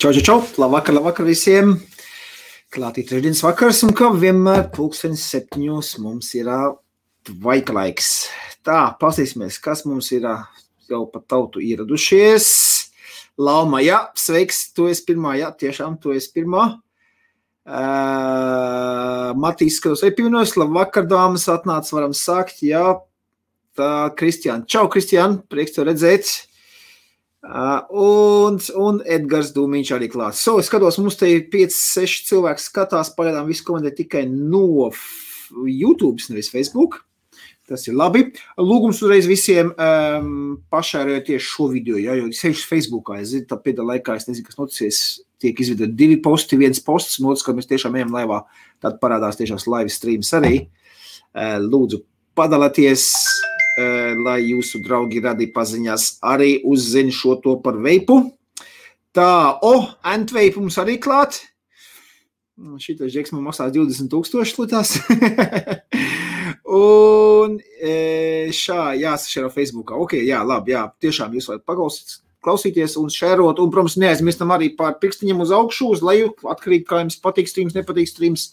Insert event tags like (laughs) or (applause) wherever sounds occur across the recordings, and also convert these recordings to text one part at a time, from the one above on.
Čau, čau, čau! Labvakar, labvakar visiem! Klātī trešdienas vakars, un kā vienmēr, pulkstenis septiņos mums ir tvaika laiks. Tā, pasīsimies, kas mums ir jau pa tautu ieradušies. Lauma, jā, sveiks, tu esi pirmā, jā, tiešām tu esi pirmā. Uh, Matīs, skatos, ej pievienojas, labvakar, dāmas, atnāc, varam sākt, jā. Tā, Kristiāna, čau, Kristiāna, prieks tev redzēt. Uh, un, un Edgars Dūmiņš arī klāts. So, es skatos, mums te ir 5, 6 cilvēki skatās, pagaidām visu komentē tikai no YouTube, nevis Facebook. Tas ir labi. Lūgums uzreiz visiem um, pašērojot tieši šo video, ja, jo sevišķi Facebookā, es zinu, tā pēdējā laikā, es nezinu, kas noticies, tiek izvedot divi posti, viens posts, un otrs, kad mēs tiešām ejam laivā, tad parādās tiešām live streams arī. Uh, lūdzu, padalieties, lai jūsu draugi radi paziņās arī uzzina šo to par veipu. Tā, o, oh, Antveipu mums arī klāt. Šitais žeks man maksās 20 tūkstoši litās. (laughs) Un šā jāsašēro Facebookā. Ok, jā, labi, jā, tiešām jūs varat paklausīt, klausīties un šērot. Un, protams, neaizmirstam arī par pirkstiņiem uz augšu, uz leju, atkarīgi kā jums patīk streams, nepatīk streams.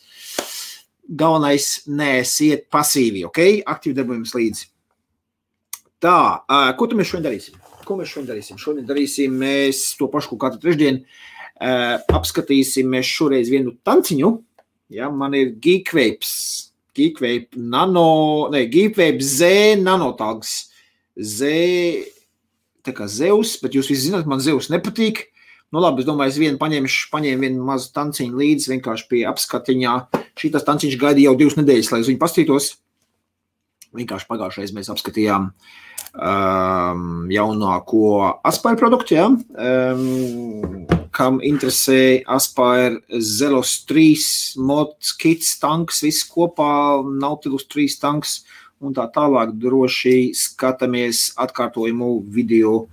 Galvenais, neesiet pasīvi, ok? Aktīvi darbojamies līdzi. Tā, ko tu mēs šodien darīsim? Ko mēs šodien darīsim? Šodien darīsim mēs to pašu, ko katru trešdienu. Apskatīsim mēs šoreiz vienu tanciņu. Ja, man ir Geekvapes Geekvape nano, ne, Geekvape Z nanotags. Z, tā kā Zeus, bet jūs visi zināt, man Zeus nepatīk. Nu labi, es domāju, es vienu paņemšu, paņēmu vienu mazu tanciņu līdzi vienkārši pie apskatiņā. Šī tas tanciņš gaida jau divas nedēļas, lai uz viņu pastītos. Vienkārši pagājušajā mēs apskatījām um, jaunāko Aspire produktu, ja? um, kam interesē Aspire Zelos 3, Mods, Kits, tanks, viss kopā, Nautilus 3 tanks un tā tālāk droši skatāmies atkārtojumu video.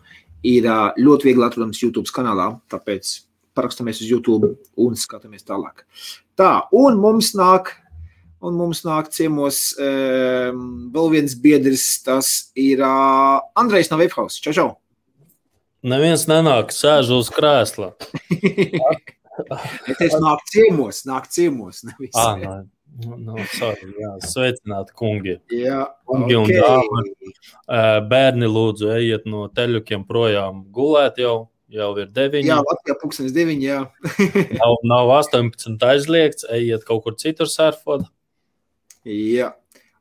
Ir ļoti viegli atrodams YouTube kanālā, tāpēc parakstamies uz YouTube un skatāmies tālāk. Tā, un mums nāk, un mums nāk ciemos um, vēl viens biedrs, tas ir uh, Andrejs no Webhouse. Čau, čau! Neviens nenāk, sēž uz krēsla. Es nāku ciemos, nāku ciemos. Nevis. Ah, no, no, nu, sorry, jā, sveicināti, kungi. Jā, kungi okay. un dāmas. Bērni, lūdzu, ejiet no teļukiem projām gulēt jau. Jau ir 9. Jā, Latvijā pūkstens 9. Jā. nav, nav 18 aizliegts, ejiet kaut kur citur surfot. Jā.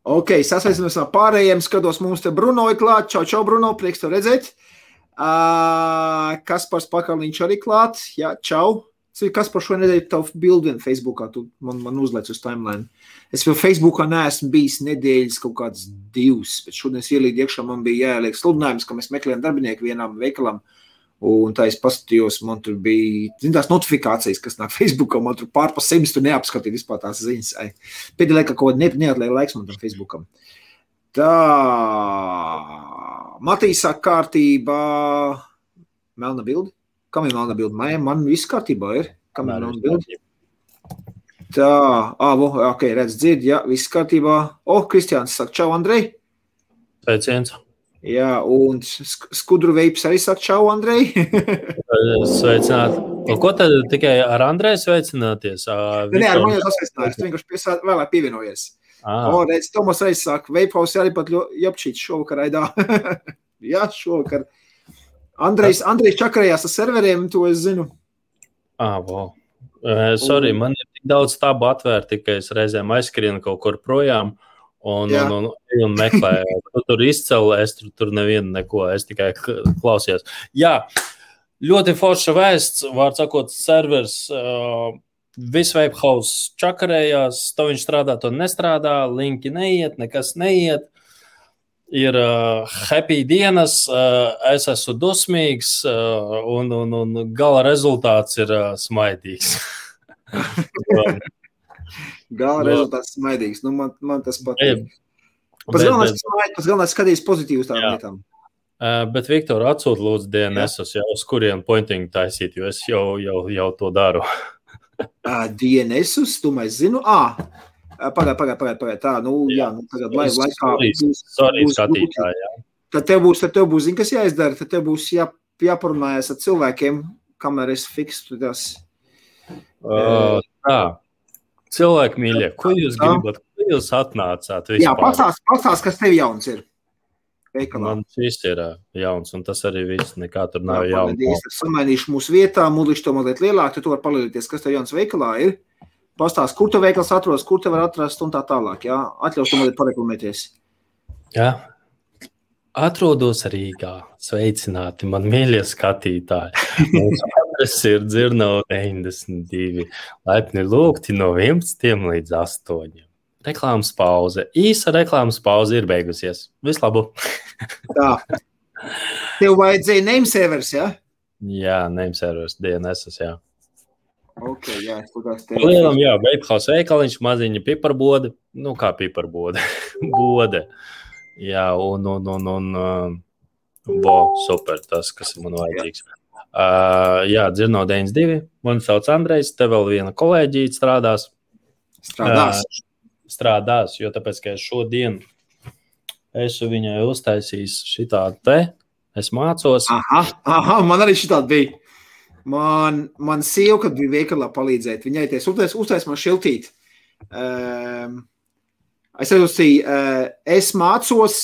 Ok, sasveicinamies ar pārējiem. Skatos, mums te Bruno ir klāt. Čau, čau, Bruno, prieks tev redzēt. Uh, Uh, Kaspars Pakaliņš arī klāt. Jā, čau. Kas par šo nedēļu tavu bildi Facebookā? Tu man, man uzliec uz timeline. Es vēl Facebookā neesmu bijis nedēļas kaut kāds divs, bet šodien ielīdu iekšā, man bija jāieliek sludinājums, ka mēs meklējam darbinieku vienam veikalam. Un tā es paskatījos, man tur bija zin, tās notifikācijas, kas nāk Facebookā. Man tur pārpa simts, tur neapskatīja vispār tās ziņas. Pēdējā laikā kaut kāda neatliek laiks man tam Facebookam. Tā, Matīsā kārtībā, melna bilde. Kam ir melna bilde? Man, man viss kārtībā ir. Kam ir melna bilde? Tā, ah, ok, redz, dzird, jā, viss kārtībā. O, oh, Kristiāns saka, čau, Andrej. Sveiciens. Jā, un skudru veips arī saka, čau, Andrej. (laughs) Sveicināt. Un ko tad tikai ar Andreju sveicināties? Nē, ar mani jau sasveicinājos, tu vienkārši piesāt, vēlāk pievienojies. Ah. O, redz, Tomas reiz saka, Veiphaus arī pat jopčīts šovakar aidā. (laughs) Jā, šovakar. Andrejs, Andrejs čakarējās ar serveriem, to es zinu. Ah, wow. Uh, sorry, man ir tik daudz tābu atvērti, ka es reizēm aizskrienu kaut kur projām. Un, Jā. un, un, un meklēju, tu tur izcēlē, es tur, tur nevienu neko, es tikai klausījos. Jā, ļoti forša vēsts, vārds sakot, servers. Uh, Viss webhouse čakarējās, to viņš strādā, to nestrādā, linki neiet, nekas neiet. Ir uh, happy dienas, uh, es esmu dusmīgs, uh, un, un, un gala rezultāts ir uh, smaidīgs. (laughs) gala rezultāts smaidīgs. Nu, man, man tas patīk. Pats galvenais, pats galvenais skatījis pozitīvi uz tām lietām. Uh, bet, Viktor, atsūti lūdzu DNS, jau uz kuriem pointing taisīt, jo es jau, jau, jau to daru. (laughs) uh, DNS, tu mēs zinu, ah, pagaidi, pagaidi, pagaidi, pagaid. tā, nu, jā, nu, tagad lai, laikā būs, sorry, būs, skatītāji, jā. Tad tev būs, tad tev būs, zin, kas jāizdara, tad tev būs jā, jāparunājas ar cilvēkiem, kamēr es fiksu tas. Uh, tā. Cilvēki mīļie, ko jūs gribat? Ko jūs atnācāt? Vispār? Jā, pastāst, pastāst, kas tev jauns ir. Veikalā. Man šis ir jauns, un tas arī viss. Nekā tur nav Jā, jauns. paldies. Es samainīšu mūsu vietā, mūlišu to mazliet lielāk, tad tu vari palīdzēties, kas tev jauns veikalā ir. Pastāst, kur tu veikals atrodas, kur te var atrast un tā tālāk. Jā, atļaus to mazliet pareklamēties. Jā. Atrodos Rīgā. Sveicināti, man mīļie skatītāji. Mūsu (laughs) adrese ir Dzirnava 92. Laipni lūgti no 11 līdz 8. Reklāmas pauze. Īsa reklāmas pauze ir beigusies. Vislabāk! (laughs) Tā. Tev vajadzēja name servers, jā? Jā, neimsērvers DNS. Jā. Ok, jā. Lielam, jā, veikals veikaliņš, maziņa piparboda. Nu, kā piparboda. (laughs) Bode. Jā, un, un, un, un uh, vo, super, tas, kas man vajadzīgs. Uh, jā, dzirno 92. Mani sauc Andrejs, te vēl viena kolēģija strādās. Strādās. Ā, strādās, jo tāpēc, ka šodien esmu viņai uztaisījis šitādu te, es mācos. Aha, aha, man arī šī tāda bija. Man, man sieva, kad bija veikalā palīdzēt, viņai teica, uztais, uztais man šiltīt. Um, es uzsīju, uh, es mācos,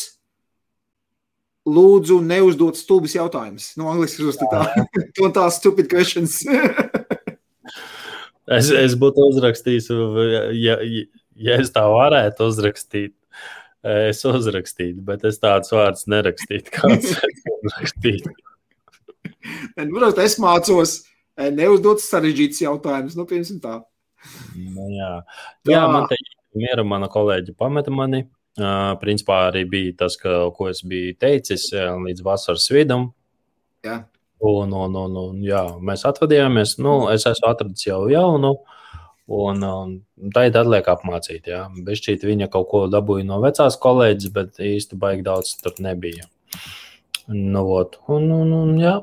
lūdzu, neuzdot stulbas jautājumus. No angliski uzstāstīt tā. to tā stupid questions. (laughs) Es, es būtu uzrakstījis, ja, ja, ja es tā varētu uzrakstīt. Es uzrakstītu, bet es tādus vārdus nerakstītu. (laughs) Kāds uzrakstītu? (laughs) Protams, es mācos neuzdot sarežģītus jautājumus. Nu, piemēram, tā. Nu, jā. jā, man te ir miera, mana kolēģi pameta mani. Principā arī bija tas, ka, ko es biju teicis līdz vasaras vidum. Jā. Un, un, un, un, jā, mēs atvadījāmies. Nu, es esmu atradis jau jaunu. Un, un tā ir atliek apmācīt. Jā. Bešķīt viņa kaut ko dabūja no vecās kolēģis, bet īsti baigi daudz tur nebija. Nu, ot. un, un, un, jā,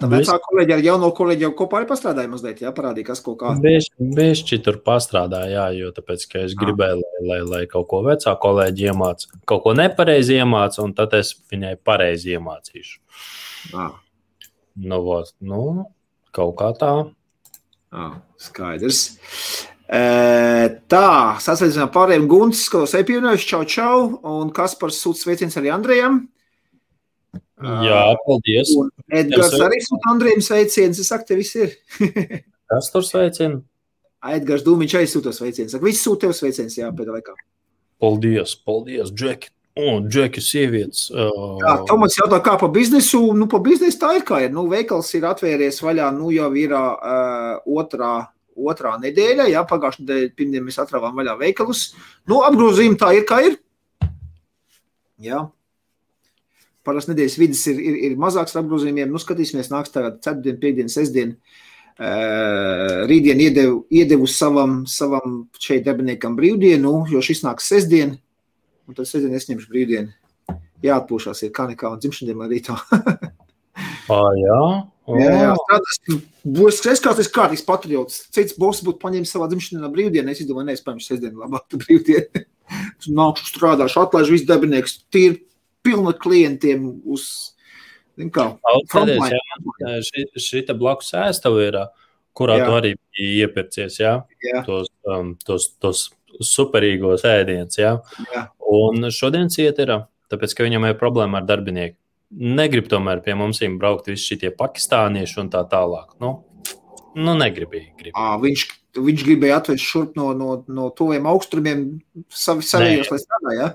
tā vecā kolēģi ar jauno kolēģi jau kopā arī pastrādāja mazliet, jā, parādīja, kas kaut kā. Bišķi tur pastrādāja, jā, jo tāpēc, ka es gribēju, lai, lai, lai kaut ko vecā kolēģi iemāca, kaut ko nepareizi iemāca, un tad es viņai pareizi iemācīšu. Ā. Nu, vot, nu, kaut kā tā. Ā, skaidrs. E, tā, sasveicinām pārējiem Gunts, ko sepjūnojuši, čau, čau, un Kaspars sūta sveiciens arī Andrejam. Jā, paldies. Un Edgars arī sūta Andrejam sveiciens, es saku, te viss ir. (laughs) Kas tur sveicina? Edgars Dūmiņš arī sūta sveiciens. Saka, viss sūta tev sveiciens, jā, pēdējā laikā. Paldies, paldies, Džeki. Un Džeki, sievietes. Uh... Jā, Tomas jautā, kā pa biznesu. Nu, pa biznesu tā ir kā ir. Nu, veikals ir atvērties vaļā, nu jau ir uh, otrā, otrā nedēļa. Jā, pagājušajā nedēļā pirmdien mēs atrāvām vaļā veikalus. Nu, apgrozījumi tā ir, kā ir. Jā. Parasti nedēļas vidus ir, ir, ir mazāks ar apgrozījumiem. Nu, skatīsimies, nāks tagad ceturtdien, piekdien, sestdien. Uh, rītdien iedevu, iedevu savam, savam šeit darbiniekam brīvdienu, jo šis nāks sestdien. Un tad sestdien es ņemšu brīvdienu. Jāatpūšās, ir kā nekā, un dzimšanai man rītā. (laughs) ah, jā, oh. jā, jā. Strādās, būs es kā tas kārtīgs patriots. Cits boss būtu paņēmis savā dzimšanā brīvdienu. Es domāju, nespējams sestdienu labāk brīvdienu. (laughs) Nākšu strādāšu, atlaižu visu darbiniekus. Tīri pilna klientiem uz. Kā, šī, šī blakus ēstava ir, kurā jā. tu arī iepircies, jā? Jā. Tos, um, tos, tos superīgos ēdienus, jā? Jā. Un šodien ciet ir, tāpēc, ka viņam ir problēma ar darbinieku. Negrib tomēr pie mums braukt visi šie pakistānieši un tā tālāk. Nu, nu negribīgi. Grib. À, viņš, viņš gribēja atvest šurp no, no, no tuviem austrumiem savi, savējos, lai strādāja, jā?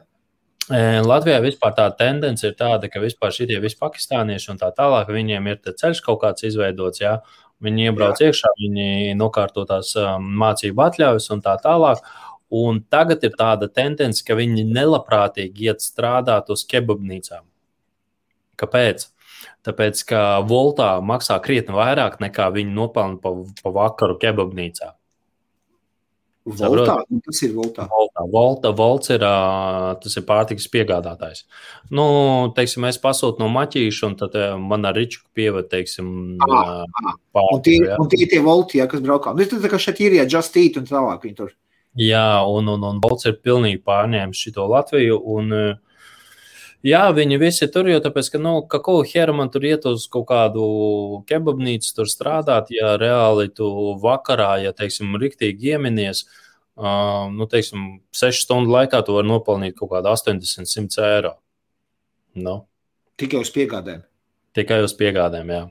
Latvijā vispār tā tendence ir tāda, ka vispār šie visi pakistānieši un tā tālāk, viņiem ir ceļš kaut kāds izveidots, jā, viņi iebrauc jā. iekšā, viņi nokārto tās mācību atļaujas un tā tālāk. Un tagad ir tāda tendence, ka viņi nelabprātīgi iet strādāt uz kebabnīcām. Kāpēc? Tāpēc, ka voltā maksā krietni vairāk nekā viņi nopelna pa, pa vakaru kebabnīcā. Voltā, nu, tas ir voltā. Voltā, volta, volts ir, tas ir pārtikas piegādātājs. Nu, teiksim, es pasūtu no maķīša, un tad man ar riču pieved, teiksim, ah, pārtiku. Un tie, ja. un tie tie volti, ja, kas braukā. Nu, tad, kā šeit ir, ja just eat un tālāk viņi tur. Jā, un, un, un volts ir pilnīgi pārņēmis šito Latviju, un Jā, viņi visi tur, jo tāpēc, ka, nu, ka ko hēra man tur iet uz kaut kādu kebabnīcu, tur strādāt, ja reāli tu vakarā, ja, teiksim, riktīgi ieminies, uh, nu, teiksim, sešu stundu laikā tu vari nopelnīt kaut kādu 80-100 eiro. Nu. Tikai uz piegādēm. Tikai uz piegādēm, jā.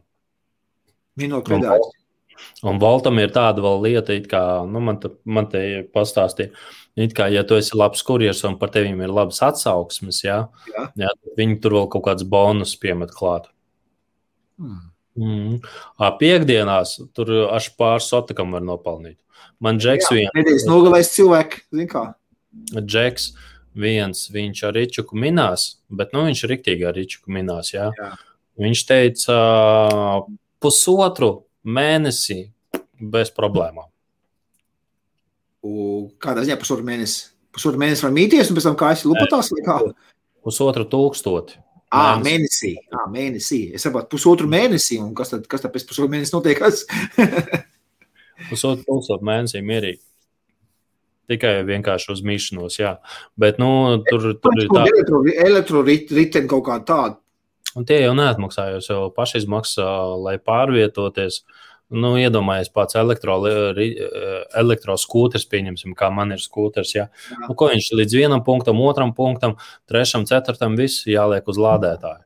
Minot pedāļus. Un Voltam ir tāda vēl lieta, kā nu, man, te, man te pastāstīja, kā, ja tu esi labs kurjers un par tevi ir labas atsauksmes, jā, jā. Jā, viņi tur vēl kaut kāds bonus piemet klāt. Hmm. Mm. Piektdienās tur aš pāris sotikam var nopelnīt. Man Džeks viens. Pēdējais nogalējis cilvēku, zin kā. Džeks viens, viņš ar Ričuku minās, bet nu viņš riktīgi ar Ričuku minās, jā. jā. Viņš teica pusotru mēnesī bez problēmām. Kādā ziņā pusotru mēnesi? Pusotru mēnesi var mīties, un pēc tam kā es lupatās kā? Pusotru tūkstoti. À, mēnesī. À, mēnesī. Es saprotu, pusotru mēnesi. Un kas tad, kas tad pēc pusotra mēneša notiek? pusotru (laughs) (laughs) tūkstošu mēnesī mierīgi. Tikai vienkārši uz mīšanos, jā. Bet, nu, tur, tur ir tāda. Elektroriteni kaut kā tāda. Un tie jau neatmaksājos, jau pašizmaksā, lai pārvietoties. Nu, iedomājieties, pats elektroskūters, pieņemsim, kā man ir skūters. Ja? Nu, ko viņš līdz vienam punktam, otram punktam, trešam, ceturtam, viss jāliek uz lādētāju.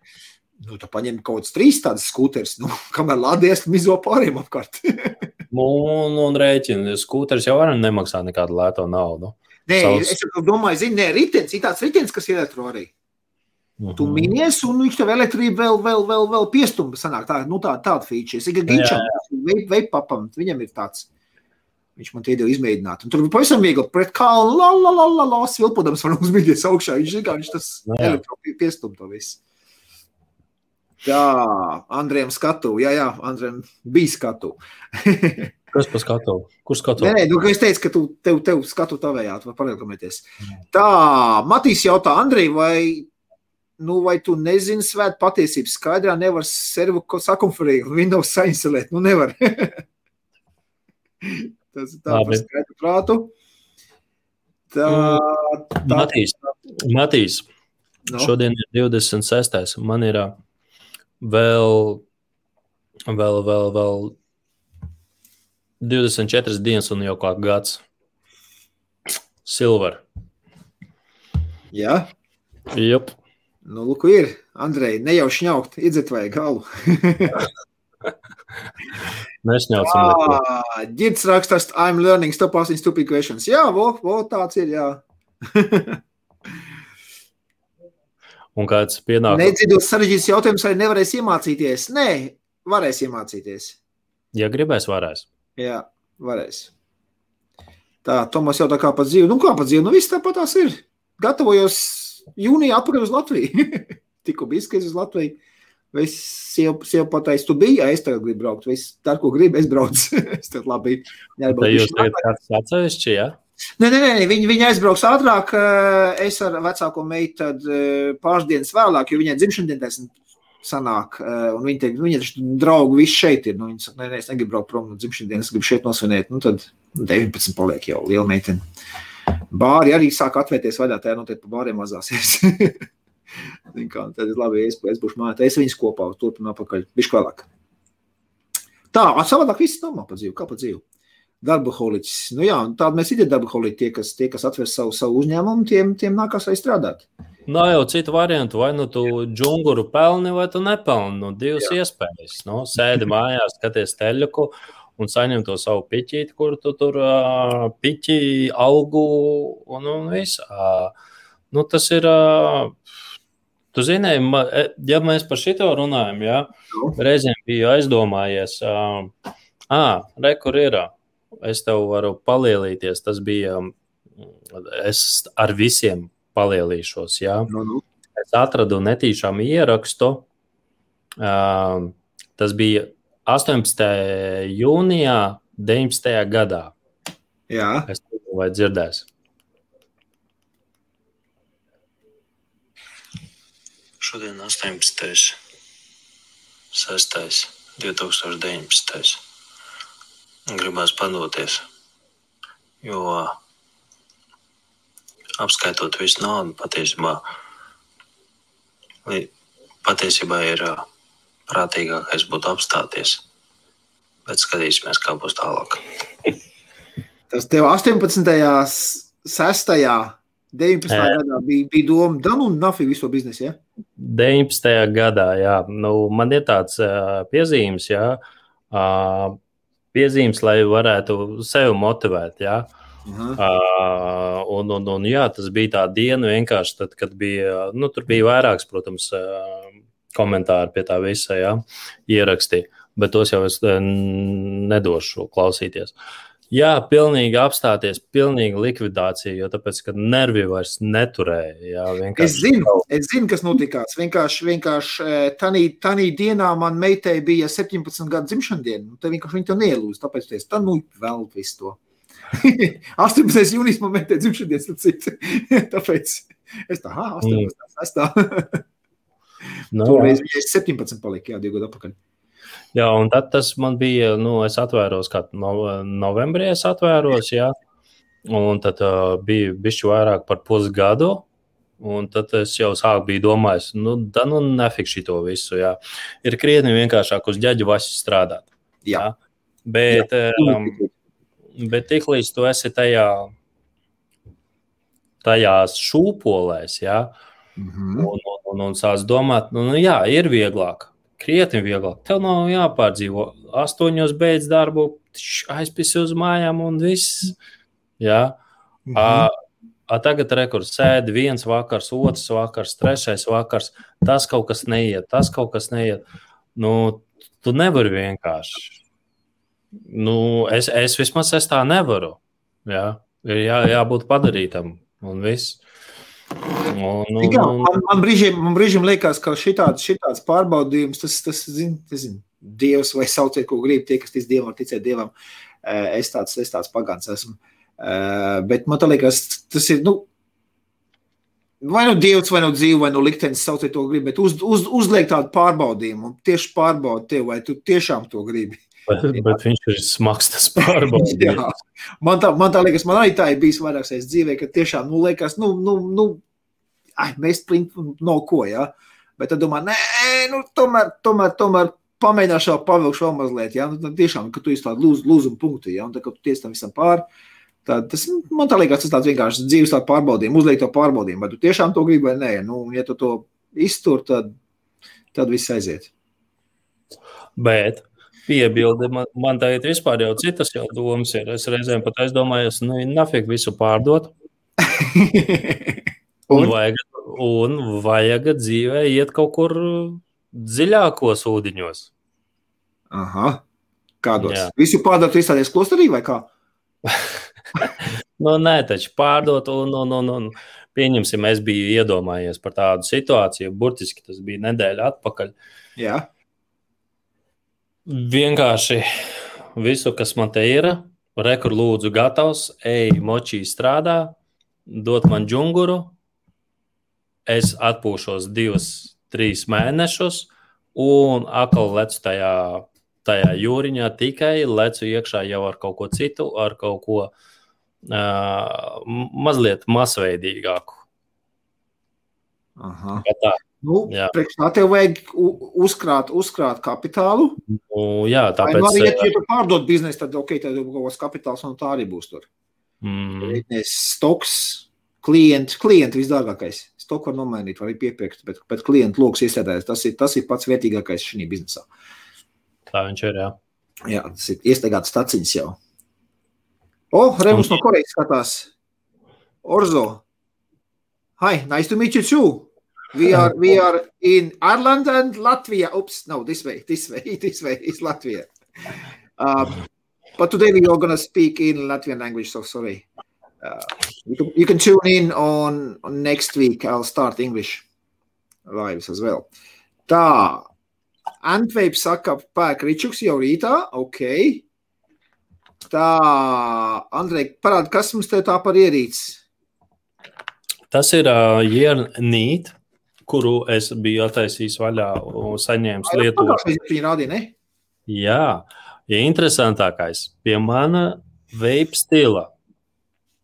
Nu, tu paņem kaut kāds trīs tādas skūteres, nu, kamēr lādējas, mizo pāriem apkārt. (laughs) nu, un, un rēķini, skūteris jau arī nemaksā nekādu lēto naudu. Nē, Savs... es domāju, zini, ne, ritenis, ir tāds ritenis, kas ir elektro arī. -hmm. Tu minies, un viņš tev elektrību vēl, vēl, vēl, vēl piestumba. Sanāk, tā, nu, tā, tāda feature. Ir Gičam, veipapam, viņam ir tāds. Viņš man te iedeva izmēģināt. Un tur bija pavisam viegli pret kalnu, la, la, la, la, la, svilpodams var uzmīties augšā. Viņš viņš tas elektrību piestumba to visu. Jā, Andrejam skatu. Jā, jā, Andrejam bija skatu. (laughs) Kas par skatu? Kur skatu? Nē, nu, es teicu, ka tu, tev, tev skatu tavējā, tu vari parekomēties. Tā, Matīs jautā, Andrej, vai nu, vai tu nezini svētu patiesību? Skaidrā nevar servu sakonferēt, Windows sainstalēt. Nu, nevar. (laughs) Tas ir tā par skaidru prātu. Tā, tā. Matīs, Matīs no. šodien ir 26. Man ir vēl, vēl, vēl, vēl 24 dienas un jau kā gads. Silver. Jā? Jup. Nu, lūk, ir. Andrej, nejauši ņaukt, iedzet vai galu. (laughs) Nešņaucam. Ģirds rakstās, I'm learning, stop asking stupid questions. Jā, vo, vo tāds ir, jā. (laughs) Un kāds pienāk? Nedzirdot sarežģīts jautājums, vai nevarēs iemācīties? Nē, varēs iemācīties. Ja gribēs, varēs. Jā, varēs. Tā, Tomas jautā, kā pa dzīvi. Nu, kā pa dzīvi? Nu, viss tāpat tās ir. Gatavojos jūnijā atpakaļ uz Latviju. (laughs) Tikko bija skribi uz Latviju. Es sieva pateicu, tu biji, es tagad gribu braukt, vai es tā, ko gribu, es braucu. (laughs) es tad labi. Tā jūs tagad kāds atsevišķi, jā? Ja? Nē, nē, nē, viņi, viņi aizbrauks ātrāk. Eh, es ar vecāko meitu eh, pāris dienas vēlāk, jo viņai dzimšanas dienas sanāk. Eh, un viņi teica, viņa taču draugi visi šeit ir. Nu, viņi saka, nē, nē, es negribu braukt prom no dzimšanas dienas, gribu šeit nosvinēt. Nu, tad 19 paliek jau liela meitene. Bāri arī sāk atvērties vaļā, tā notiek pa bāriem mazāsies. (laughs) kā, tad ir labi, es, es būšu mājā, es viņus kopā turpinu apakaļ, bišķi vēlāk. Tā, savādāk viss normāli pa dzīvi, kā pa dzīvi. Darba holiķis. Nu jā, tādi mēs ir darba holiķi, tie, kas, tie, kas atver savu, savu uzņēmumu, tiem, tiem nākās arī strādāt. Nav jau citu variantu, vai nu tu džunguru pelni, vai tu nepelni. Nu, divas jā. iespējas. Nu, sēdi mājās, skaties teļuku un saņem to savu piķīti, kur tu tur uh, piķi algu un, un viss. Uh, nu, tas ir. Uh, Tu zini, ja mēs par šito runājam, ja, reizēm biju aizdomājies, uh, ah, re, kur ir. Es tev varu palielīties. Tas bija. Es ar visiem palielīšos. Ja. Nu, nu. Es atradu netīšām ierakstu. Uh, tas bija 18. jūnijā, 19. gadā. Jā, es domāju, vai dzirdēs. Šodien 18. 6. 2019. Gribās padoties, jo apskaitot visu naudu, patiesībā patiesībā ir prātīgākais būtu apstāties. Bet skatīsimies, kā būs tālāk. Tas tev 18. 6. 19. Jā. gadā bija, bija doma, da nu nafig visu biznesu, ja? 19. gadā, jā. Nu, man ir tāds uh, piezīmes, jā. Uh, piezīmes, lai varētu sevi motivēt, jā. Uh, un, un, un, jā, tas bija tā diena vienkārši, tad, kad bija, nu, tur bija vairāks, protams, uh, komentāri pie tā visa, jā, ierakstīja, bet tos jau es nedošu klausīties. Jā, pilnīgi apstāties, pilnīgi likvidācija, jo tāpēc, ka nervi vairs neturēja. Jā, es, zinu, es zinu, kas notikās. Vienkārši, vienkārši eh, tanī dienā man meitai bija 17 gadu dzimšanas diena, un te vienkārši viņa to nielūz, tāpēc es tā nu vēl visu to. (laughs) 18. jūnijas man meitai dzimšanas tad cits. (laughs) tāpēc es tā, ha, 18. Mm. es tā. (laughs) no, Toreiz bija 17 palika, jā, divi gadu apakaļ. Jā, un tad tas man bija, nu, es atvēros, kā no, novembrī es atvēros, jā, un tad uh, bija bišķi vairāk par pusgadu, un tad es jau sāku bija domājis, nu, da nu nefikši to visu, jā. Ir krietni vienkāršāk uz ģeģu vasu strādāt. Jā. jā. Bet, jā. Um, bet tik līdz tu esi tajā, tajās šūpolēs, jā, mm -hmm. un, un, un, un sāc domāt, nu, nu jā, ir vieglāk krietni vieglāk. Tev nav jāpārdzīvo. Astoņos beidz darbu, aizpisi uz mājām un viss. Jā. Mhm. A, a tagad rekurs sēdi viens vakars, otrs vakars, trešais vakars. Tas kaut kas neiet, tas kaut kas neiet. Nu, tu nevari vienkārši. Nu, es, es vismaz es tā nevaru. Jā. Ir jā, jābūt padarītam un viss. Un, un, Jā, man, man, brīžiem, man brīžiem liekas, ka šitāds, šitāds pārbaudījums, tas, tas zin, zin, Dievs vai sauciet, ko grib, tie, kas tic Dievam, var ticēt Dievam. Es tāds, es tāds pagans esmu. Bet man liekas, tas ir, nu, vai nu Dievs, vai nu dzīve, vai nu liktenis, sauciet to grib, bet uz, uz, uzliek tādu pārbaudījumu tieši pārbaudi tev, vai tu tiešām to gribi. Bet, bet viņš ir smags tas pārbaudījums. (laughs) man, tā, man tā liekas, man arī tā ir bijis vairāk reizes dzīvē, ka tiešām, nu, liekas, nu, nu, nu ai, mēs plīnām no ko, ja? Bet tad domā, nē, nu, tomēr, tomēr, tomēr pamēģināšu vēl pavilkšu vēl mazliet, ja? Nu, tad tiešām, ka tu esi tādu lūz, lūzumu punktu, ja? Un tad, kad tu tiesi tam visam pāri, tad tas, man tā liekas, tas tāds vienkārši dzīves tādu pārbaudījumu, uzliek to pārbaudījumu, vai tu tiešām to gribi vai nē. Nu, ja tu to iztur, tad, tad viss aiziet. Bet piebildi. Man, man tagad vispār jau citas jau domas ir. Es reizēm pat aizdomājos, nu, nafik visu pārdot. (laughs) Un, vajag, un vajag dzīvē iet kaut kur dziļākos ūdeņos. Aha. Kādos? Jā. Visu pārdot, izstāties klosterī vai kā? (laughs) nu, nē, taču pārdot, un, un, un, un pieņemsim, es biju iedomājies par tādu situāciju. Burtiski tas bija nedēļa atpakaļ. Jā. Vienkārši visu, kas man te ir, rekur lūdzu gatavs, ej, močī strādā, dot man džunguru, es atpūšos divus, trīs mēnešus, un atkal lecu tajā, tajā jūriņā, tikai lecu iekšā jau ar kaut ko citu, ar kaut ko uh, mazliet masveidīgāku. Aha. Tā, nu, tā tev vajag uzkrāt, uzkrāt kapitālu. Nu, jā, tāpēc. Vai, nu, arī, ja, tu pārdod biznesu, tad ok, tad kaut kāds kapitāls un tā arī būs tur. Mm. Stoks, klienti, klienti visdārgākais to var nomainīt, var arī piepirkt, bet, bet klientu lokus iestādēs. Tas ir, tas ir pats vērtīgākais šajā biznesā. Tā viņš ir. Jā, jā tas ir iestaigāts staciņas jau. O, oh, Remus no Korejas skatās. Orzo. Hi, nice to meet you too. We are we are in Ireland and Latvia. Oops, no, this way, this way, (laughs) this way is Latvia. Um, but today we are going to speak in Latvian language, so sorry. Uh, you, can, you can tune in on, on next week. I'll start English lives as well. Tā, Antveip saka, pērk Ričuks jau rītā, ok. Tā, Andrej, parādi, kas mums te tā par ierīci? Tas ir uh, Jernīt, kuru es biju attaisījis vaļā un saņēmis Lietuvā. Jā, ja interesantākais, pie mana veip stila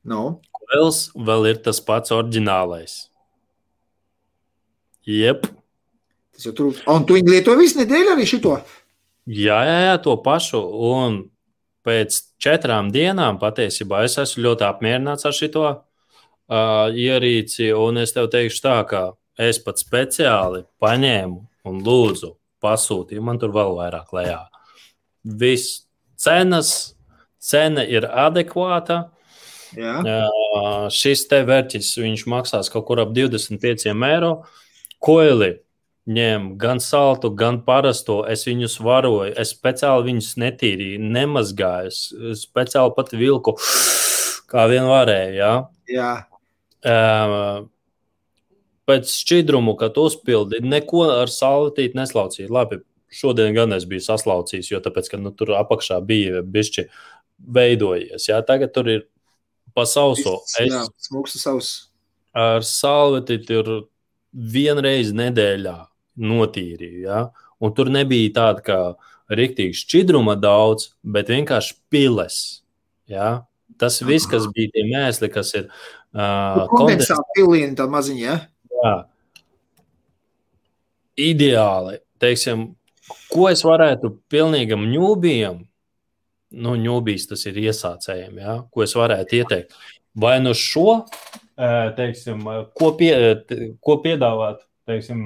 No. Koils vēl ir tas pats oriģinālais. Jep, Tas jau tur, un tu viņi lieto visu nedēļu arī šito? Jā, jā, jā, to pašu. Un pēc četrām dienām patiesībā es esmu ļoti apmierināts ar šo uh, ierīci. Un es tev teikšu tā, ka es pat speciāli paņēmu un lūdzu pasūtīju. Man tur vēl vairāk lejā. Viss cenas, cena ir adekvāta. Jā. Uh, šis te vērķis maksās kaut kur ap 25 eiro. Koili ņēmu gan saltu, gan parasto. Es viņus varoju, es speciāli viņus netīrīju, nemazgāju. Es speciāli pat vilku, kā vien varēju. Ja? Jā. Uh, pēc šķidrumu, kad uzpildi, neko ar salvetīti neslaucīju. Labi, šodien gan es biju saslaucījis, jo tāpēc, ka, nu, tur apakšā bija bišķi veidojies. Jā, tagad tur ir pa sauso. Es, jā, smuksu savs. Ar salvetīti ir vienreiz nedēļā notīrīju. Ja? Un tur nebija tāda kā rīktīva šķidruma daudz, bet vienkārši piles. Ja? Tas viss, kas bija tie mēsli, kas ir. Uh, Kondensāta pilīna tā maziņa. Ja? Jā. Ideāli. Teiksim, ko es varētu pilnīgam ņūbījam, nu, ņūbīs tas ir iesācējiem, ja? ko es varētu ieteikt. Vai nu šo, teiksim, ko, pie, ko piedāvāt teiksim,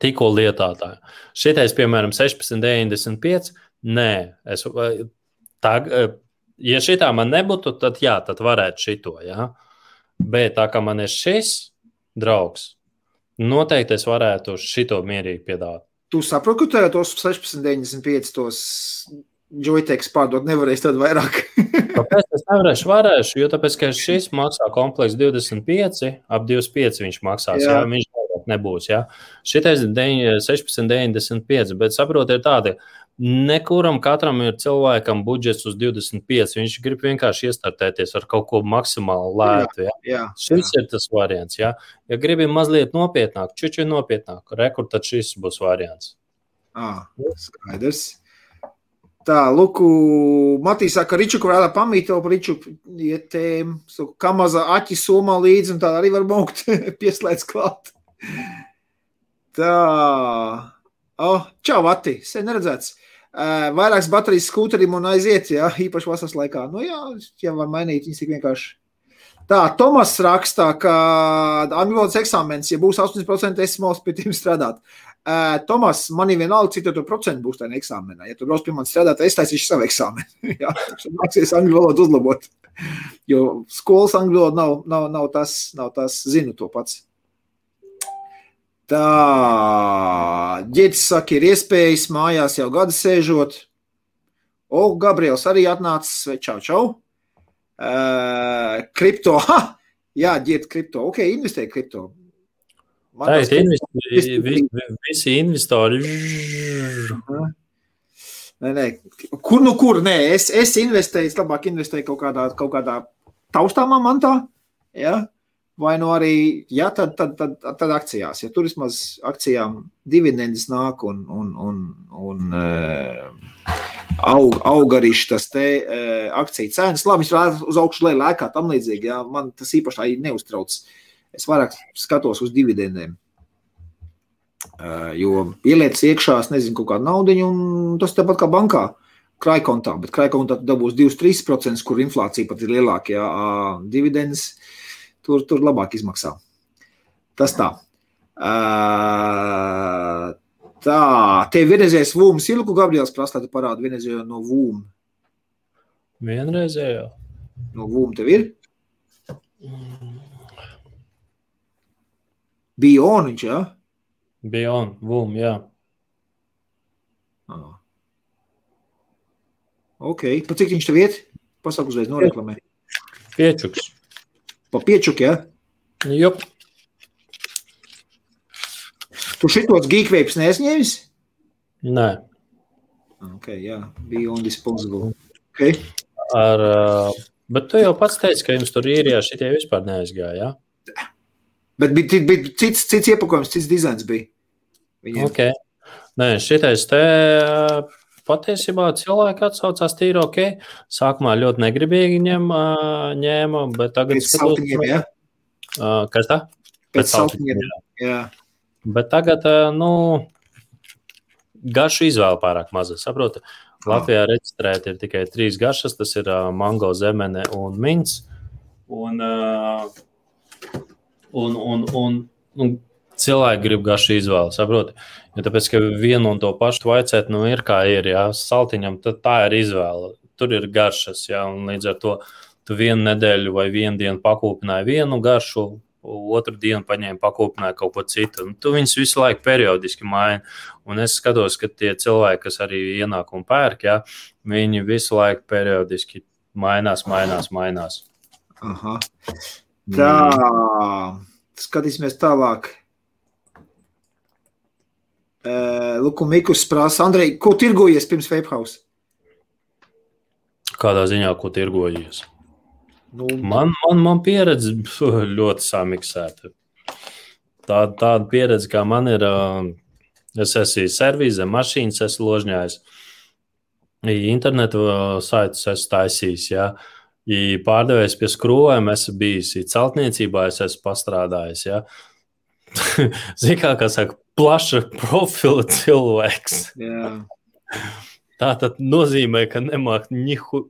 tikko lietātāju. Šitais, piemēram, 16,95. Nē, es, tā, ja šitā man nebūtu, tad jā, tad varētu šito. Jā. Bet tā kā man ir šis draugs, noteikti es varētu šito mierīgi piedāvāt. Tu saproti, ka tev tos 16,95 tos joyteiks pārdot nevarēs tad vairāk. (laughs) Kāpēc es nevarēšu? Varēšu, jo tāpēc, ka šis maksā komplekss 25, ap 25 viņš maksās, jā, jā viņš nebūs, jā. Šitais 16,95, bet saprotiet tādi, nekuram katram ir cilvēkam budžets uz 25, viņš grib vienkārši iestartēties ar kaut ko maksimāli lētu, jā. jā šis jā. ir tas variants, jā. Ja gribi mazliet nopietnāk, čuči nopietnāk, rekur, tad šis būs variants. Ah, skaidrs. Tā, lūk, Matīs saka, ka Ričuku varētu pamīt to par Ričuku, iet, kā maza aķi somā līdzi, un tā arī var maukt (laughs) pieslēdz klāt. Tā, oh, čau, Vati, sen neredzēts. Uh, vairākas baterijas skūterim un aiziet, jā, īpaši vasaras laikā. Nu jā, ja var mainīt, viņas tik vienkārši. Tā, Tomas rakstā, ka valodas eksāmenis, ja būs 80%, es mūs pie tiem strādāt. Uh, Tomas, man ir vienalga, cik tu procentu būs tajā eksāmenā. Ja tu brauc pie manis strādāt, es taisīšu savu eksāmenu. (laughs) Jā, tad nāksies angļu valodu uzlabot. Jo skolas angļu valoda nav, nav, nav, tas, nav tas, zinu to pats. Tā, ģētis saka, ir iespējas mājās jau gadu sēžot. O, Gabriels arī atnācis, vai čau. Uh, kripto, ha! Jā, ģēti kripto, ok, investē kripto. Man tā ir investi visi, visi investori. Nē, nē. Kur nu kur? Nē, es, es investēju, es labāk investēju kaut kādā, kaut kādā taustāmā mantā. Ja? Vai nu arī, ja tad, tad, tad, tad, akcijās. Ja tur vismaz akcijām dividendes nāk un, un, un, un uh, aug, aug arī tas te uh, akciju cenas, labi, viņš rāda uz augšu lēlā, kā tam līdzīgi. Ja? Man tas īpaši neuztrauc. Uh, Es vairāk skatos uz dividendēm. Jo ielietas iekšā, es nezinu, kaut kāda nauda, un tas tāpat kā bankā, krājkontā. Bet krājkontā dabūs 2-3%, kur inflācija pat ir lielāka. Ja dividendes tur, tur labāk izmaksā. Tas tā. Tā, te vienreizējais vūms, Ilku Gabriels prasa, tad parāda vienreizējo no vūm. Vienreizējo? No vūm tev ir? Mm. Bion viņš, jā? Bion, Vum, jā. Ah. Ok, pa cik viņš tev iet? Pasaka uzreiz noreklamē. Piečuks. Pa piečuk, jā? Jop. Tu šitos geekvapes neesņēmis? Nē. Ok, jā, on disposable. Okay. Ar, bet tu jau pats teici, ka jums tur īrijā šitie vispār neaizgāja, jā? Bet bija, bija cits, cits iepakojums, cits dizains bija. Viņiem. Okay. Nē, šitais te patiesībā cilvēki atsaucās tīri ok. Sākumā ļoti negribīgi ņem, ņēma, bet tagad skatos. Saltiņiem, ja? Kas tā? Pēc, Pēc saltiņiem, jā. jā. Bet tagad, nu, garšu izvēle pārāk maza. Saprotu, Latvijā reģistrēti ir tikai trīs garšas. Tas ir mango, zemene un mints. Un, un, un, un, un cilvēki grib garšu izvēli, saproti? Ja tāpēc, ka vienu un to pašu vaicēt, nu, ir kā ir, jā, saltiņam, tad tā ir izvēle. Tur ir garšas, jā, un līdz ar to tu vienu nedēļu vai vienu dienu pakūpināji vienu garšu, otru dienu paņēma pakūpināja kaut ko citu. Un tu viņus visu laiku periodiski maini. Un es skatos, ka tie cilvēki, kas arī ienāk un pērk, ja, viņi visu laiku periodiski mainās, mainās, mainās. Aha. Tā, mm. skatīsimies tālāk. Luku Mikus prasa, Andrei, ko tirgojies pirms Vapehouse? Kādā ziņā, ko tirgojies? Nu, man, man, man pieredze (laughs) ļoti samiksēta. Tā, tāda pieredze, kā man ir, es esmu servīzē, mašīnas esmu ložņājis, internetu saitus esmu taisījis. Ja. Ja pārdevējs pie skrūvēm esmu bijis, celtniecībā es esmu pastrādājis. Ja. (laughs) Ziniet, kā, kā saka, plaša profila cilvēks. Jā. Tā tad nozīmē, ka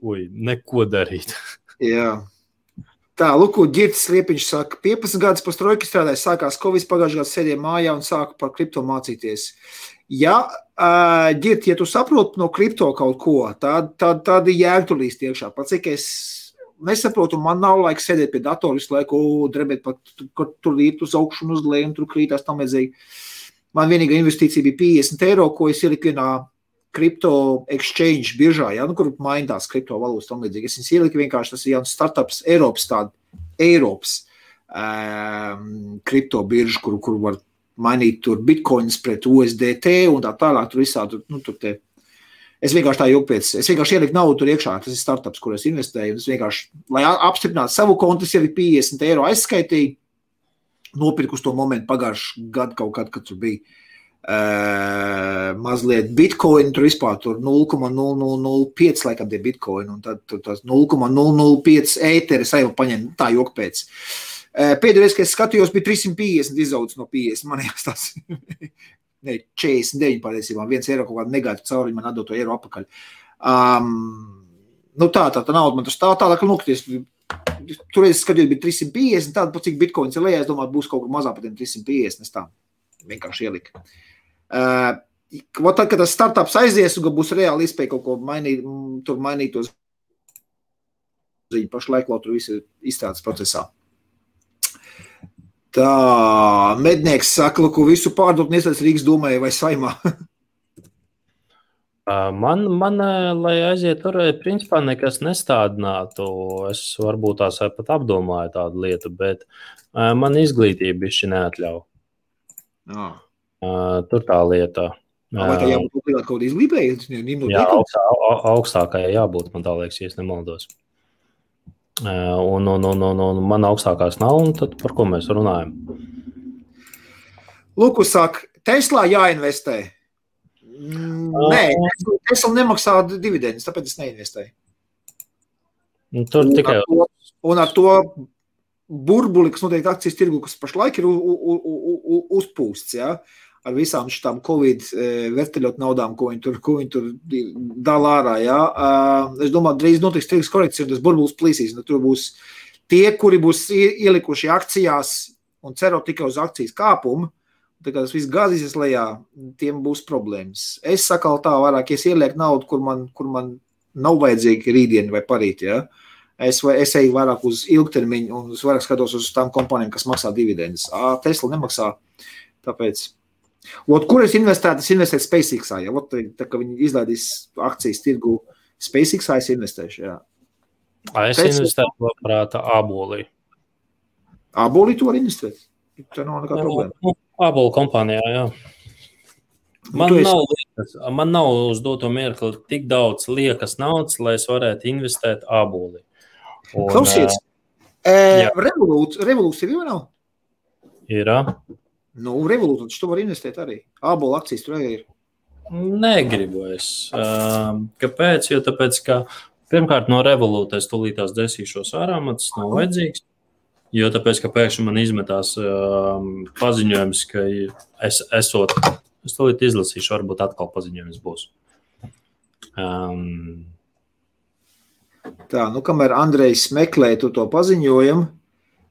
uj, neko darīt. Jā. Tā, Luku, Girts Liepiņš saka, 15 gadus pēc trojkas strādāja, sākās Covid, pagājušajā gadā sēdēja mājā un sāka par kripto mācīties. Ja, uh, Girt, ja tu saproti no kripto kaut ko, tad, tad, tad ir jēgtulīs tiekšā. Pat cik es nesaprotu, man nav laika sēdēt pie datora visu laiku, drebēt, pat, kur tur ir uz augšu un uz leju, un tur krītās tam līdzīgi. Man vienīgā investīcija bija 50 eiro, ko es ieliku vienā kripto exchange biržā, ja, nu, kur mainās kriptovalūtas un līdzīgi. Es viņus ieliku vienkārši, tas ir jauns startups, Eiropas tāda, Eiropas um, kripto birža, kur, kur var mainīt tur bitkoinus pret USDT un tā tālāk, tur visādi, nu, tur te. Es vienkārši tā jūtu pēc, es vienkārši ieliku naudu tur iekšā, tas ir startups, kur es investēju, es vienkārši, lai apstiprinātu savu kontu, es jau ir 50 eiro aizskaitīju, nopirku to momentu pagājušajā gadā kaut kad, kad tur bija Uh, mazliet bitkoinu, tur vispār tur 0,005 laikam tie bitkoini, un tad tur tas 0,005 ēteris jau paņem tā jok pēc. Uh, Pēdējais, kad es skatījos, bija 350 izaugs no 50, man (laughs) jāstas. Ne, 49 patiesībā, viens eiro kaut kāda negatīva cauri, man atdot to eiro apakaļ. Um, nu tā, tā, tā nauda man tur stāv tālāk, lūkties. Tur es skatījos, bija 350, tāda, cik bitkoins ir lejā, es domāju, būs kaut kur mazāk par tiem 350, es tā vienkārši ieliku. Uh, Uh, tad, kad tas startups aizies, un būs reāli iespēja kaut ko mainīt, tur mainīt tos ziņu, pašlaik vēl tur viss ir izstrādes procesā. Tā, mednieks saka, ka visu pārdot neslēdz Rīgas domē vai saimā. (laughs) Man, man, lai aiziet tur, principā nekas nestādinātu. Es varbūt tās pat apdomāju tādu lietu, bet man izglītība bišķi neatļauj. Jā. Tur tā lieta. Vai tā jābūt kaut kādai izglītībai? Jā, augstā, augstākajai jābūt, man tā liekas, ja nemaldos. Un, un, un, un, un man augstākās nav, un tad par ko mēs runājam? Lūk, saka, Teslā jāinvestē. Mm, nē, Tesla nemaksā dividendus, tāpēc es neinvestēju. Nu, tur un tikai. Ar to, un ar to burbuli, kas notiek akcijas tirgu, kas pašlaik ir uzpūsts. Ja? Ar visām šīm covid e, verteļot naudām, ko viņi tur, ko viņi tur dala ārā. Ja? Es domāju, drīz notiks tirgus korekcija, un tas burbulis plīsīs. Nu, tur būs tie, kuri būs ielikuši akcijās un cerot tikai uz akcijas kāpumu. Tā kā tas viss gāzīsies lejā, tiem būs problēmas. Es saku, tā vairāk, es ielieku naudu, kur man, kur man nav vajadzīga rītdiena vai parīt. Ja? Es, es eju vairāk uz ilgtermiņu, un vairāk skatos uz tām kompānijām, kas maksā dividendus. Tesla nemaksā. Tāpēc Ot, kur es investēju? Es investēju SpaceX. Ja? Ot, tā kā viņi izlaidīs akcijas tirgu, SpaceX es investēšu. Jā. Es Pēc... investēju, labprāt, abolī. Abolī to var investēt. Tā nav nekāda problēma. Nu, abolu kompānijā, jā. Nu, man, esi... nav liekas, man nav uz doto mirkli tik daudz liekas naudas, lai es varētu investēt abolī. Klausies, uh, revolūcija jau nav? Ir. Nu, Revolūcija taču var investēt arī. Ābola akcijas tur arī ir. Negribu es. Uh, kāpēc? Jo tāpēc, ka pirmkārt no revolūcijas tūlītās desīšos ārā, man tas nav vajadzīgs. Jo tāpēc, ka pēkšņi man izmetās um, paziņojums, ka es esot, es to izlasīšu, varbūt atkal paziņojums būs. Um, Tā, nu, kamēr Andrejs meklē to paziņojumu,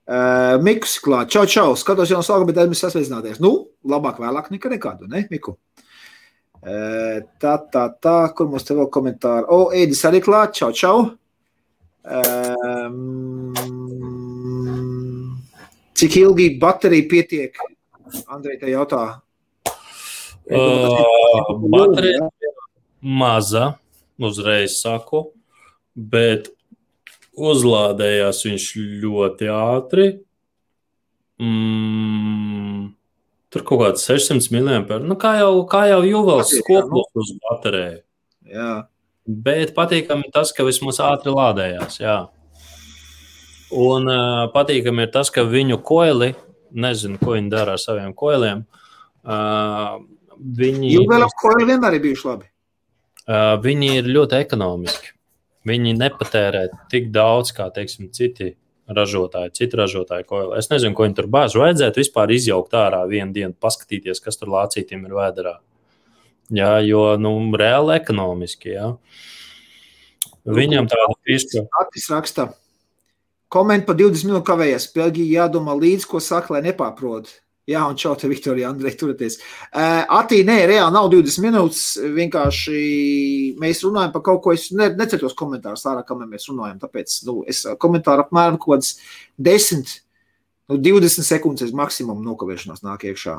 uh, Mikls klāt, čau, čau, skatos jau no sākuma, bet esmu sasveicināties. Nu, labāk vēlāk nekā nekādu, ne, Miku? Uh, tā, tā, tā, kur mums te vēl komentāri? O, Ēdis arī klāt, čau, čau. Um, cik ilgi baterija pietiek? Andrej, te jautā. Uh, baterija maza, uzreiz saku bet uzlādējās viņš ļoti ātri. Mm, tur kaut kāds 600 mAh. Nu, kā jau, kā jau Juvels skopos uz bateriju. Jā. Bet patīkami tas, ka vismaz ātri lādējās. Jā. Un uh, patīkami ir tas, ka viņu koili, nezinu, ko viņi dara ar saviem koiliem. Uh, viņi, Juvelam koili vienmēr ir bijuši labi. Uh, viņi ir ļoti ekonomiski. Viņi nepatērē tik daudz, kā teiksim, citi ražotāji, citu ražotāju koili. Es nezinu, ko viņi tur bāž. Vajadzētu vispār izjaukt ārā vienu dienu, paskatīties, kas tur lācītiem ir vēdā. Jā, jo nu, reāli ekonomiski. Jā. Viņam tāda fiska. Atis raksta. Koment par 20 minūtu kavējies. Belģija jādomā līdzi, ko saka, lai nepārprot. Jā, un čau, te Viktorija, Andrej, turieties. Uh, Atī, nē, reāli nav 20 minūtes. Vienkārši mēs runājam par kaut ko. Es ne, necetos komentārus ārā, kamēr mēs runājam. Tāpēc nu, es komentāru apmēram kaut kāds 10, nu, 20 sekundes maksimum nokavēšanās nāk iekšā.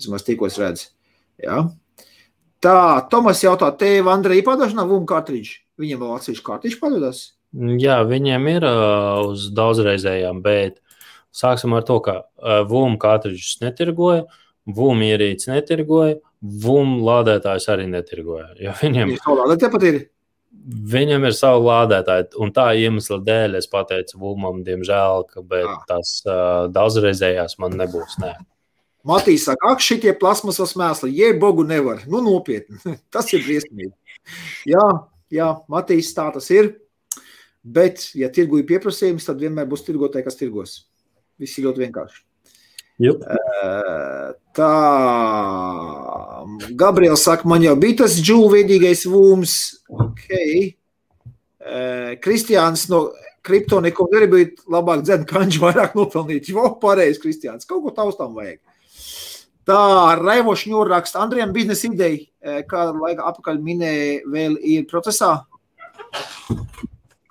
Vismaz tikko es redzu. Jā. Tā, Tomas jautā, tev, Andrej, padošanā vum kārtiņš. Viņam vēl atsevišķi kārtiņš padodas? Jā, viņiem ir uh, uz daudzreizējām, bet Sāksim ar to, ka uh, VUM kārtiņus netirgoja, VUM ierīces netirgoja, VUM lādētājs arī netirgoja. Ja viņam, ir. Viņam ir savu lādētāju, un tā iemesla dēļ es pateicu VUMam, diemžēl, ka ah. tās uh, daudzreizējās man nebūs. Nē. Matīs saka, ak, šitie plasmasas mēsli, jeb bogu nevar. Nu, nopietni. (laughs) tas ir briesmīgi. Jā, jā, Matīs, tā tas ir. Bet, ja tirgu ir pieprasījums, tad vienmēr būs tirgotāji, kas tirgos. Viss ir ļoti vienkārši. Jup. Tā, Gabriels saka, man jau bija tas džūveidīgais vūms. Okay. Kristiāns no kripto neko negribēja labāk dzērt, kanģi vairāk nopelnīt. Jo pareizi, Kristiāns, kaut ko taustām vajag. Tā, Raivošs ņūraksta Andrijam biznesa ideja, kādu laiku apakaļ minēja, vēl ir procesā.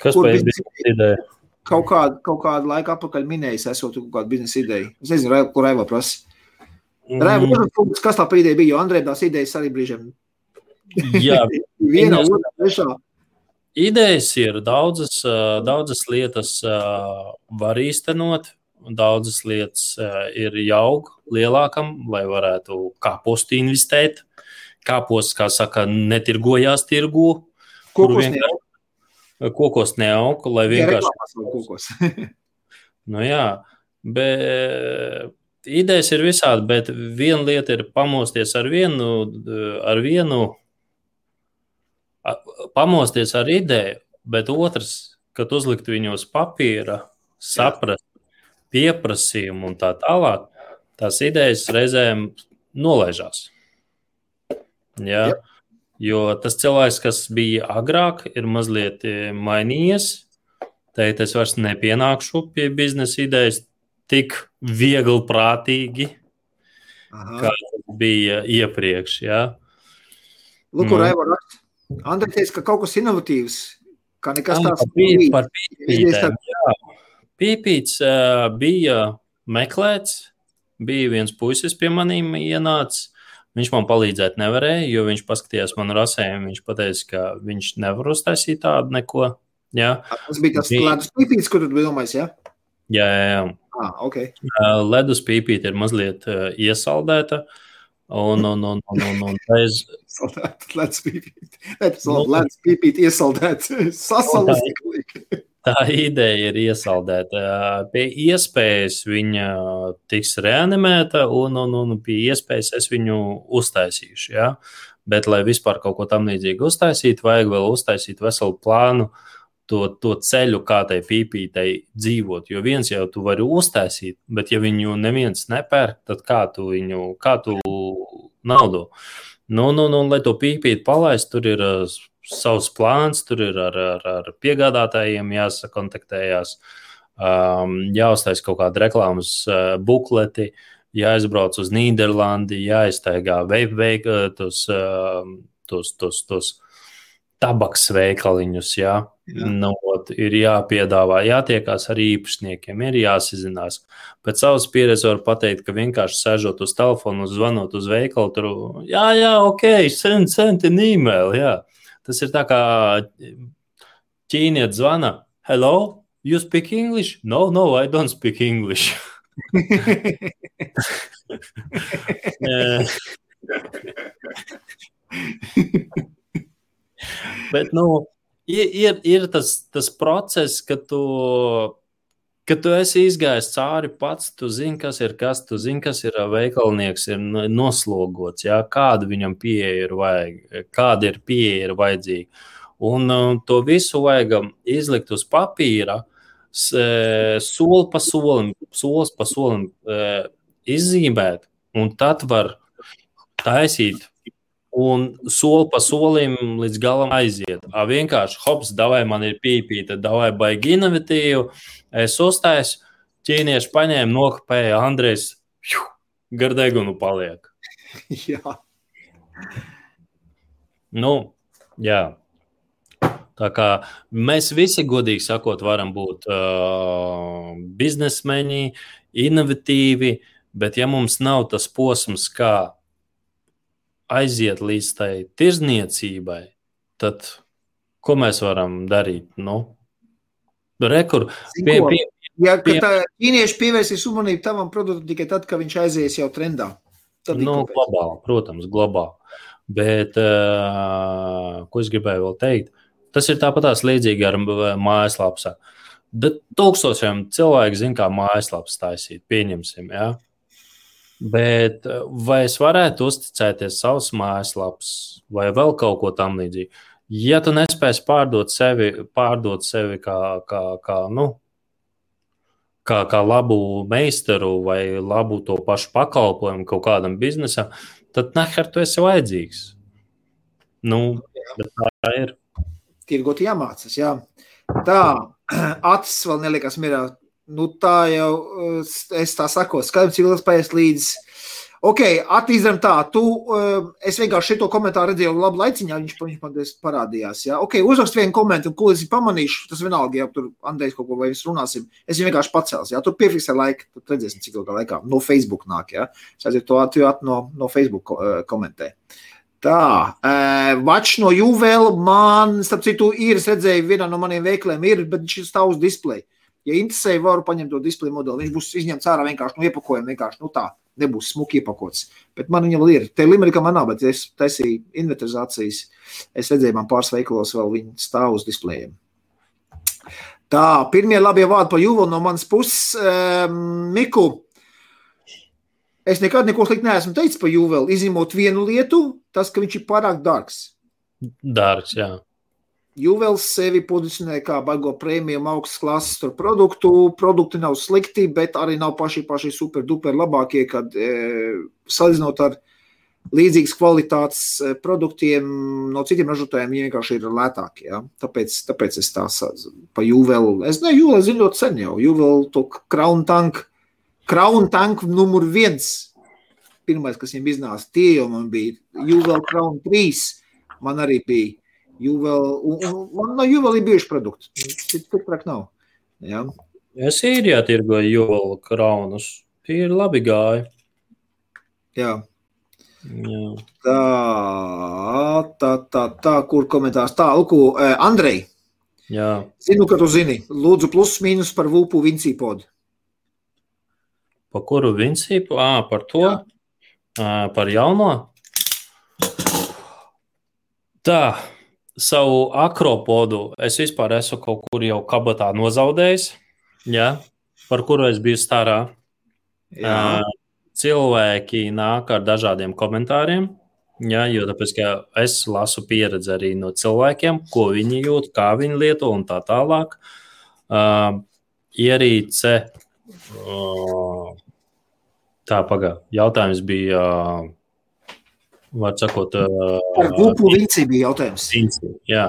Kas bija biznesa ideja? Kaut kādu, kaut kādu laiku atpakaļ minējis, esot kaut kādu biznesa ideju. Es nezinu, kur Raiva prasa. Mm. Raiva, kas tā ideju bija, jo Andrejam tās idejas arī brīžiem. Jā, (laughs) viena, otra, trešā. Idejas ir daudzas, daudzas lietas var īstenot, daudzas lietas ir jāaug lielākam, lai varētu kāpostu investēt. Kāposts, kā saka, netirgojās tirgu. Kur vienkārši kokos neaug, lai vienkārši. (laughs) nu, jā, bet idejas ir visādi, bet viena lieta ir pamosties ar vienu, ar vienu pamosties ar ideju, bet otrs, kad uzlikt viņu uz papīra, saprast pieprasījumu un tā tālāk, tās idejas reizēm nolaižās. Jā. Jā. Jo tas cilvēks, kas bija agrāk, ir mazliet e, mainījies. Teikt, es vairs nepienākšu pie biznesa idejas tik viegli prātīgi, Aha. kā tas bija iepriekš. Ja? Lūk, kur Raiva raksta. Andrei teica, ka kaut kas inovatīvs, kā nekas tāds. Par pīpītēm. Pīpīts uh, bija meklēts, bija viens puisis pie manīm ienācis, Viņš man palīdzēt nevarēja, jo viņš paskatījās manu rasējumu. Viņš teica, ka viņš nevar uztaisīt tādu neko. Jā. Tas bija tas ledus pīpītis, kur tu domāji, jā? Jā, jā, jā. Ah, okay. Ledus pīpīte ir mazliet uh, iesaldēta. Un, un, un, un, un, un reiz... ledus pīpīte. Tas nu, ledus pīpīte iesaldēts. Sasalus tā (laughs) ideja ir iesaldēta. Pie iespējas viņa tiks reanimēta, un, un, un pie iespējas es viņu uztaisīšu. Ja? Bet, lai vispār kaut ko tam līdzīgu uztaisītu, vajag vēl uztaisīt veselu plānu to, to ceļu, kā tai pīpītei dzīvot. Jo viens jau tu vari uztaisīt, bet ja viņu neviens nepērk, tad kā tu viņu, kā tu naudu? Nu, nu, nu, lai to pīpīti palaist, tur ir savs plāns, tur ir ar, ar, ar piegādātājiem jāsakontaktējās, um, jāuztais kaut kāda reklāmas uh, bukleti, jāizbrauc uz Nīderlandi, jāiztaigā veiktos, tos, uh, tos, tos, tos tabaks veikaliņus. Jā. Jā. Nu, ir jāpiedāvā, jātiekās ar īpašniekiem, ir jāsazinās. Pēc savas pieredzes var teikt, ka vienkārši sēžot uz telefona, zvanot uz veikalu, tur jā, jā, ok, send an email. Jā. Tas ir tā kā ķīnietis zvana. Hello, you speak English? No, no, I don't speak English. (laughs) Bet, nu, ir, ir, ir tas, tas process, ka tu, ka tu esi izgājis cauri pats, tu zini, kas ir kas, tu zini, kas ir veikalnieks, ir noslogots, jā, kāda viņam pieeja ir vajag, kāda ir pieeja ir vajadzīga. Un to visu vajag izlikt uz papīra, soli pa solim, solis pa solim izzīmēt, un tad var taisīt un soli pa solim līdz galam aiziet. A, vienkārši hops, davai man ir pīpīta, davai baigi inovatīvu. Es uzstāju, ķīnieši paņēma, nokopēja Andrejs, gardegunu paliek. (laughs) jā. Nu, jā. Tā kā mēs visi, godīgi sakot, varam būt uh, biznesmeņi, inovatīvi, bet ja mums nav tas posms, kā aiziet līdz tai tirzniecībai, tad ko mēs varam darīt? Nu, rekur, pie, pie, ja, pie, ķīnieši pievērsīs uzmanību tavam produktam tikai tad, kad viņš aizies jau trendā. Tad nu, globāli, protams, globāli. Bet, uh, ko es gribēju vēl teikt, tas ir tāpatās līdzīgi ar mājaslapām. Tūkstošiem cilvēku zina, kā mājaslapas taisīt, pieņemsim. Ja? Bet eh, vai es varētu uzticēties savus mājaslapas vai vēl kaut ko tamlīdzīgu? Ja tu nespēsi pārdot sevi, pārdot sevi kā, kā, kā, nu, kā, kā labu meistaru vai labu to pašu pakalpojumu kaut kādam biznesam, tad neher tu esi vajadzīgs. Nu, tā ir. Tirgot jāmācās, jā. Tā, (clears throat) acis vēl nelikas mierā nu, tā jau eh, es tā saku, skaidrs, cik ilgs paies līdz. Ok, attīstam tā, tu, eh, es vienkārši šo komentāru redzēju labu laiciņā, viņš, viņš man parādījās. Ja? Ok, uzrakst vienu komentāru, ko es pamanīšu, tas vienalga, ja tur Andrejs kaut ko vai mēs runāsim, es viņu vienkārši pacels, ja? tur piefiksē laiku, tad redzēsim, cik ilgā laikā, no Facebook nāk, ja? Es aizietu to atvērt no, no Facebook eh, komentē. Tā, uh, Vačs no Juvēla man, starp citu, ir, es redzēju, vienā no maniem veikliem ir, bet viņš stāv uz displeja. Ja interesē, varu paņemt to displeju modeli. Viņš būs izņemts ārā vienkārši no iepakojuma, vienkārši nu, tā, nebūs smuki iepakots. Bet man viņa vēl ir. Te limerikā man nav, bet es taisīju inventarizācijas. Es redzēju, man pāris veikalos vēl viņi stāv uz displejiem. Tā, pirmie labie vārdi par Juvu no manas puses. Um, Miku, es nekad neko sliktu neesmu teicis par Juvu, izņemot vienu lietu, tas, ka viņš ir pārāk dārgs. Dārgs, jā. Juvels sevi pozicionē kā baigo prēmiju augstas klases produktu. Produkti nav slikti, bet arī nav paši, paši super duper labākie, kad e, salīdzinot ar līdzīgas kvalitātes e, produktiem no citiem ražotājiem, viņi vienkārši ir lētāki. Ja? Tāpēc, tāpēc es tā pa Juvelu, es ne Juvelu zinu ļoti sen jau, Juvelu to Crown Tank, Crown Tank numur viens, pirmais, kas viņam iznāca, tie jau man bija Juvelu Crown 3, man arī bija Juvel, un no Juvel ir bijuši produkti. Citur trāk nav. Ja? Es īrijā tirgoju Juvel kraunus. Tie ir labi gāji. Jā. Jā. Tā, tā, tā, tā, kur komentārs? Tā, Luku, Andrej. Jā. Zinu, ka tu zini. Lūdzu, plus mīnus par Vulpu Vincīpodu. Par kuru Vincīpu? Ā, par to? Jā. À, par jauno? Tā, savu akropodu es vispār esmu kaut kur jau kabatā nozaudējis, ja, par kuru es biju starā. Jā. Cilvēki nāk ar dažādiem komentāriem. Jā, jo tāpēc, es lasu pieredzi arī no cilvēkiem, ko viņi jūt, kā viņi lieto un tā tālāk. Uh, ierīce, uh, tā pagaidi. Jautājums bija, uh, var sakot, uh, par grupu vinci bija jautājums. Vinci, jā.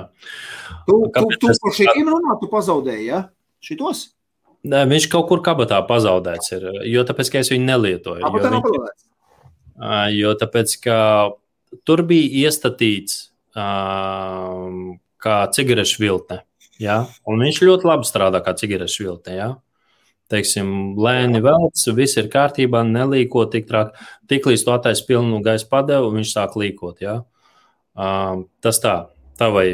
Tu, tu, tu par šīm runā, tu pazaudēji, ja? Šitos? Nē, viņš kaut kur kabatā pazaudēts ir, jo tāpēc, ka es viņu nelietoju. Kabatā nav pazaudēts? Jo tāpēc, ka tur bija iestatīts um, kā cigarešu viltne. Ja? Un viņš ļoti labi strādā kā cigarešu viltne. Ja? Teiksim, lēni velc, viss ir kārtībā, nelīko tik traki. Tiklīdz to attaisno pilnu gaisa padevu, viņš sāk līkot. Ja? Um, tas tā, tavai,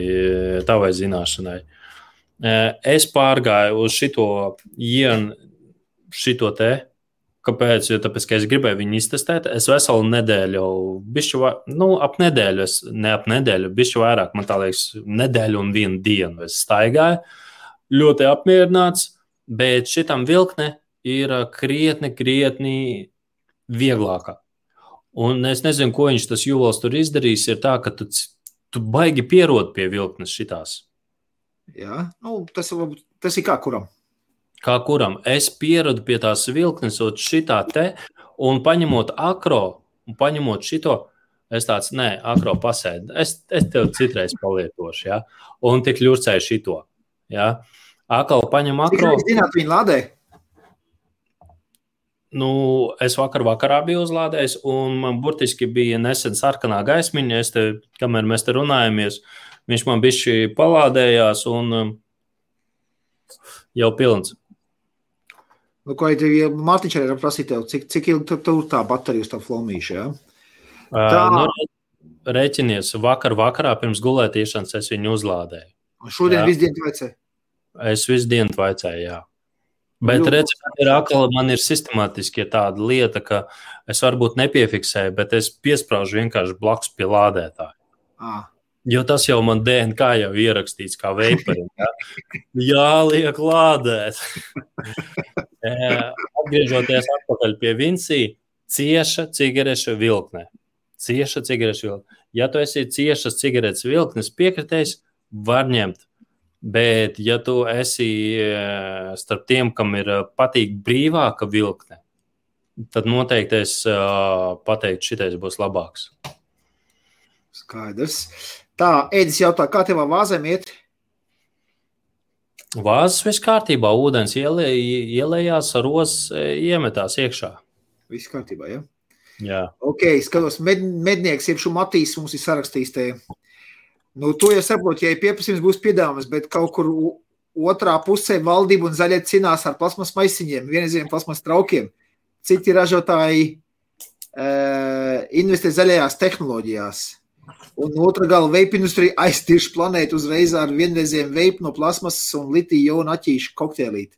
tavai zināšanai. Es pārgāju uz šito ienu, šito te Kāpēc? Jo tāpēc, es gribēju viņu iztestēt. Es veselu nedēļu, bišķi, nu, ap nedēļu, es, ne ap nedēļu, bišķi vairāk, man tā liekas, nedēļu un vienu dienu es staigāju. Ļoti apmierināts, bet šitam vilkne ir krietni, krietni vieglāka. Un es nezinu, ko viņš tas jūlos tur izdarīs. Ir tā, ka tu, tu baigi pierod pie vilknes šitās. Jā, nu, tas, tas ir kā kuram kā kuram. Es pieradu pie tās vilknes, un šitā te, un paņemot akro, un paņemot šito, es tāds, nē, akro pasēdi. Es, es tev citreiz palietošu, ja? un tik ļurcēju šito. Ja? Akal paņem akro. Jūs zināt, viņa lādē? Nu, es vakar vakarā biju uzlādējis, un man burtiski bija nesen sarkanā gaismiņa. Es te, kamēr mēs te runājamies, viņš man bišķi palādējās, un um, jau pilns. Nu, ko tev, ja Mārtiņš arī prasīja tev, cik, cik ilgi tur tur tā baterija uz tā flomīša, ja? Tā. Uh, nu, Rēķinies, vakar vakarā pirms gulētīšanas es viņu uzlādēju. Un šodien visu dienu vaicēju? Es visu dienu vaicēju, jā. Bet redziet, man ir akla, man ir sistemātiski tāda lieta, ka es varbūt nepiefiksēju, bet es piesprāžu vienkārši blakus pie lādētāja. Ah. Jo tas jau man DNK jau ierakstīts kā veiparim. Ja? Jā, liek lādēt. (laughs) Atgriežoties atpakaļ pie Vincija, cieša cigarešu vilkne. Cieša cigarešu vilkne. Ja tu esi ciešas cigaretes vilknes piekritējis, var ņemt. Bet, ja tu esi starp tiem, kam ir patīk brīvāka vilkne, tad noteikti es pateiktu, šitais būs labāks. Skaidrs. Tā, Edis jautā, kā tev vāzēm iet? Vāzes viss kārtībā, ūdens ielē, ielējās, rozes e, iemetās iekšā. Viss kārtībā, ja? Jā. Ok, skatos, med, mednieks, jeb šo Matīs mums ir sarakstījis te. Nu, to jau saprotu, ja pieprasījums būs piedāvājums, bet kaut kur otrā pusē valdība un zaļie cīnās ar plasmas maisiņiem, vienreizējiem plasmas traukiem. Citi ražotāji uh, investē zaļajās tehnoloģijās. Un otrā gala veidu industrija aiztieši planētu uzreiz ar vienreizējiem veidu no plasmasas un litija jona aķīšu kokteilīti.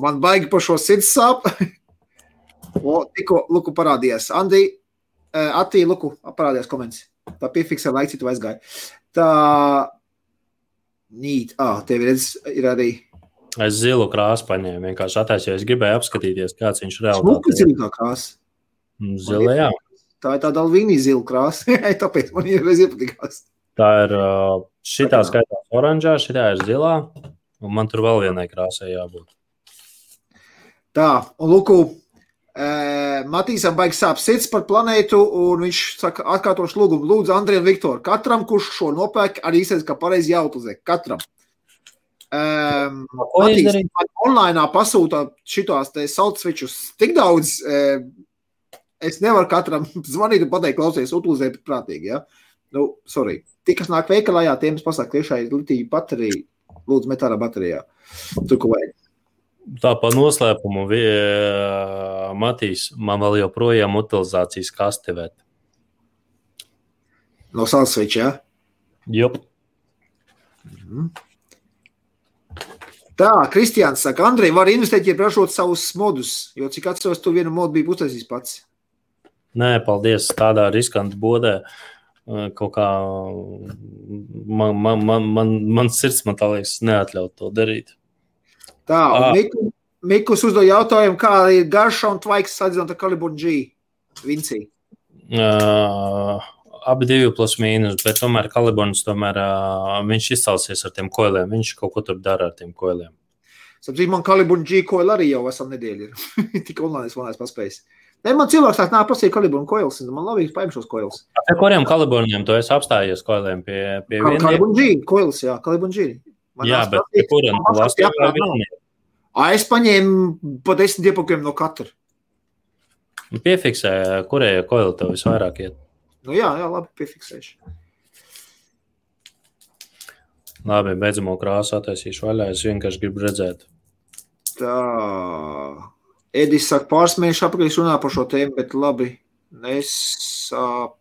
Man baigi par šo sirds sāp. (laughs) o, tikko Luku parādījās. Andī, uh, Atī, Luku parādījās komentārs. Tā piefiksē laiks, tu aizgāji. Tā nīt, ah, tev redz, ir arī. Es zilu krāsu paņēmu, vienkārši attaisīju. Es gribēju apskatīties, kāds viņš reāli ir. Smuka zilā krāsa. Zilā, jā. Tā ir tāda alvīnija zila krāsa. (laughs) Tāpēc man ir reiz iepatikās. Tā ir šitā skaitās oranžā, šitā ir zilā, un man tur vēl vienai krāsai jābūt. Tā, un lūk, Matīsam baigs sāp sirds par planētu, un viņš saka, atkārtošu lūgumu, lūdzu, Andrija un Viktoru, katram, kurš šo nopērk, arī izsaka, ka pareizi jāutlizē. Katram. Um, Matīs, online pasūta šitās te saucvečus tik daudz, es nevaru katram (laughs) zvanīt un pateikt, klausies, utilizēt prātīgi. Ja? Nu, sorry. Tie, kas nāk veikalā, jā, tiem es pasaku, tiešai litija baterija, lūdzu, met ārā baterijā. Tur, ko vajag. Tā pa noslēpumu, Matīs, man vēl joprojām utilizācijas kastivēt. No salsveča, jā? Ja? Jop. Mhm. Tā, Kristiāns saka, Andrej, var investēt, ja ražot savus modus, jo cik atceros, tu vienu modu biji uztaisījis pats. Nē, paldies. Tādā riskantā bodē kaut kā man, man, man, man, man sirds man tā liekas, neatļaut to darīt. Tā, un Miku, Mikus uzdod jautājumu, kā ir garša un tvaiks sadzīvot ar Kaliburu G. Vinci. Uh, abi divi plus mīnus, bet tomēr Kaliborns tomēr uh, viņš izcelsies ar tiem koiliem. Viņš kaut ko tur dara ar tiem koiliem. Sapratu, man Kaliborn G koili arī jau esam nedēļu ir. (laughs) Tik online es vēl neesmu paspējis. Ne, man cilvēks tāds nāk prasīja Kaliborn koils, un man labīgi paņem šos koils. Ar kuriem Kaliborniem tu esi apstājies koiliem pie, pie Kal vieniem? Kaliborn G koils, jā, Kaliborn G. Man Jā, bet pie nav. vieniem? Ā, Es paņēmu pa desmit iepakiem no katra. Piefiksē, kurie koili tev visvairāk iet. Nu jā, jā, labi, piefiksēšu. Labi, beidzamo krāsu attaisīšu vaļā. Es vienkārši gribu redzēt. Tā. Edis saka, pāris mēnešus apakaļ es runāju par šo tēmu, bet labi. Es uh,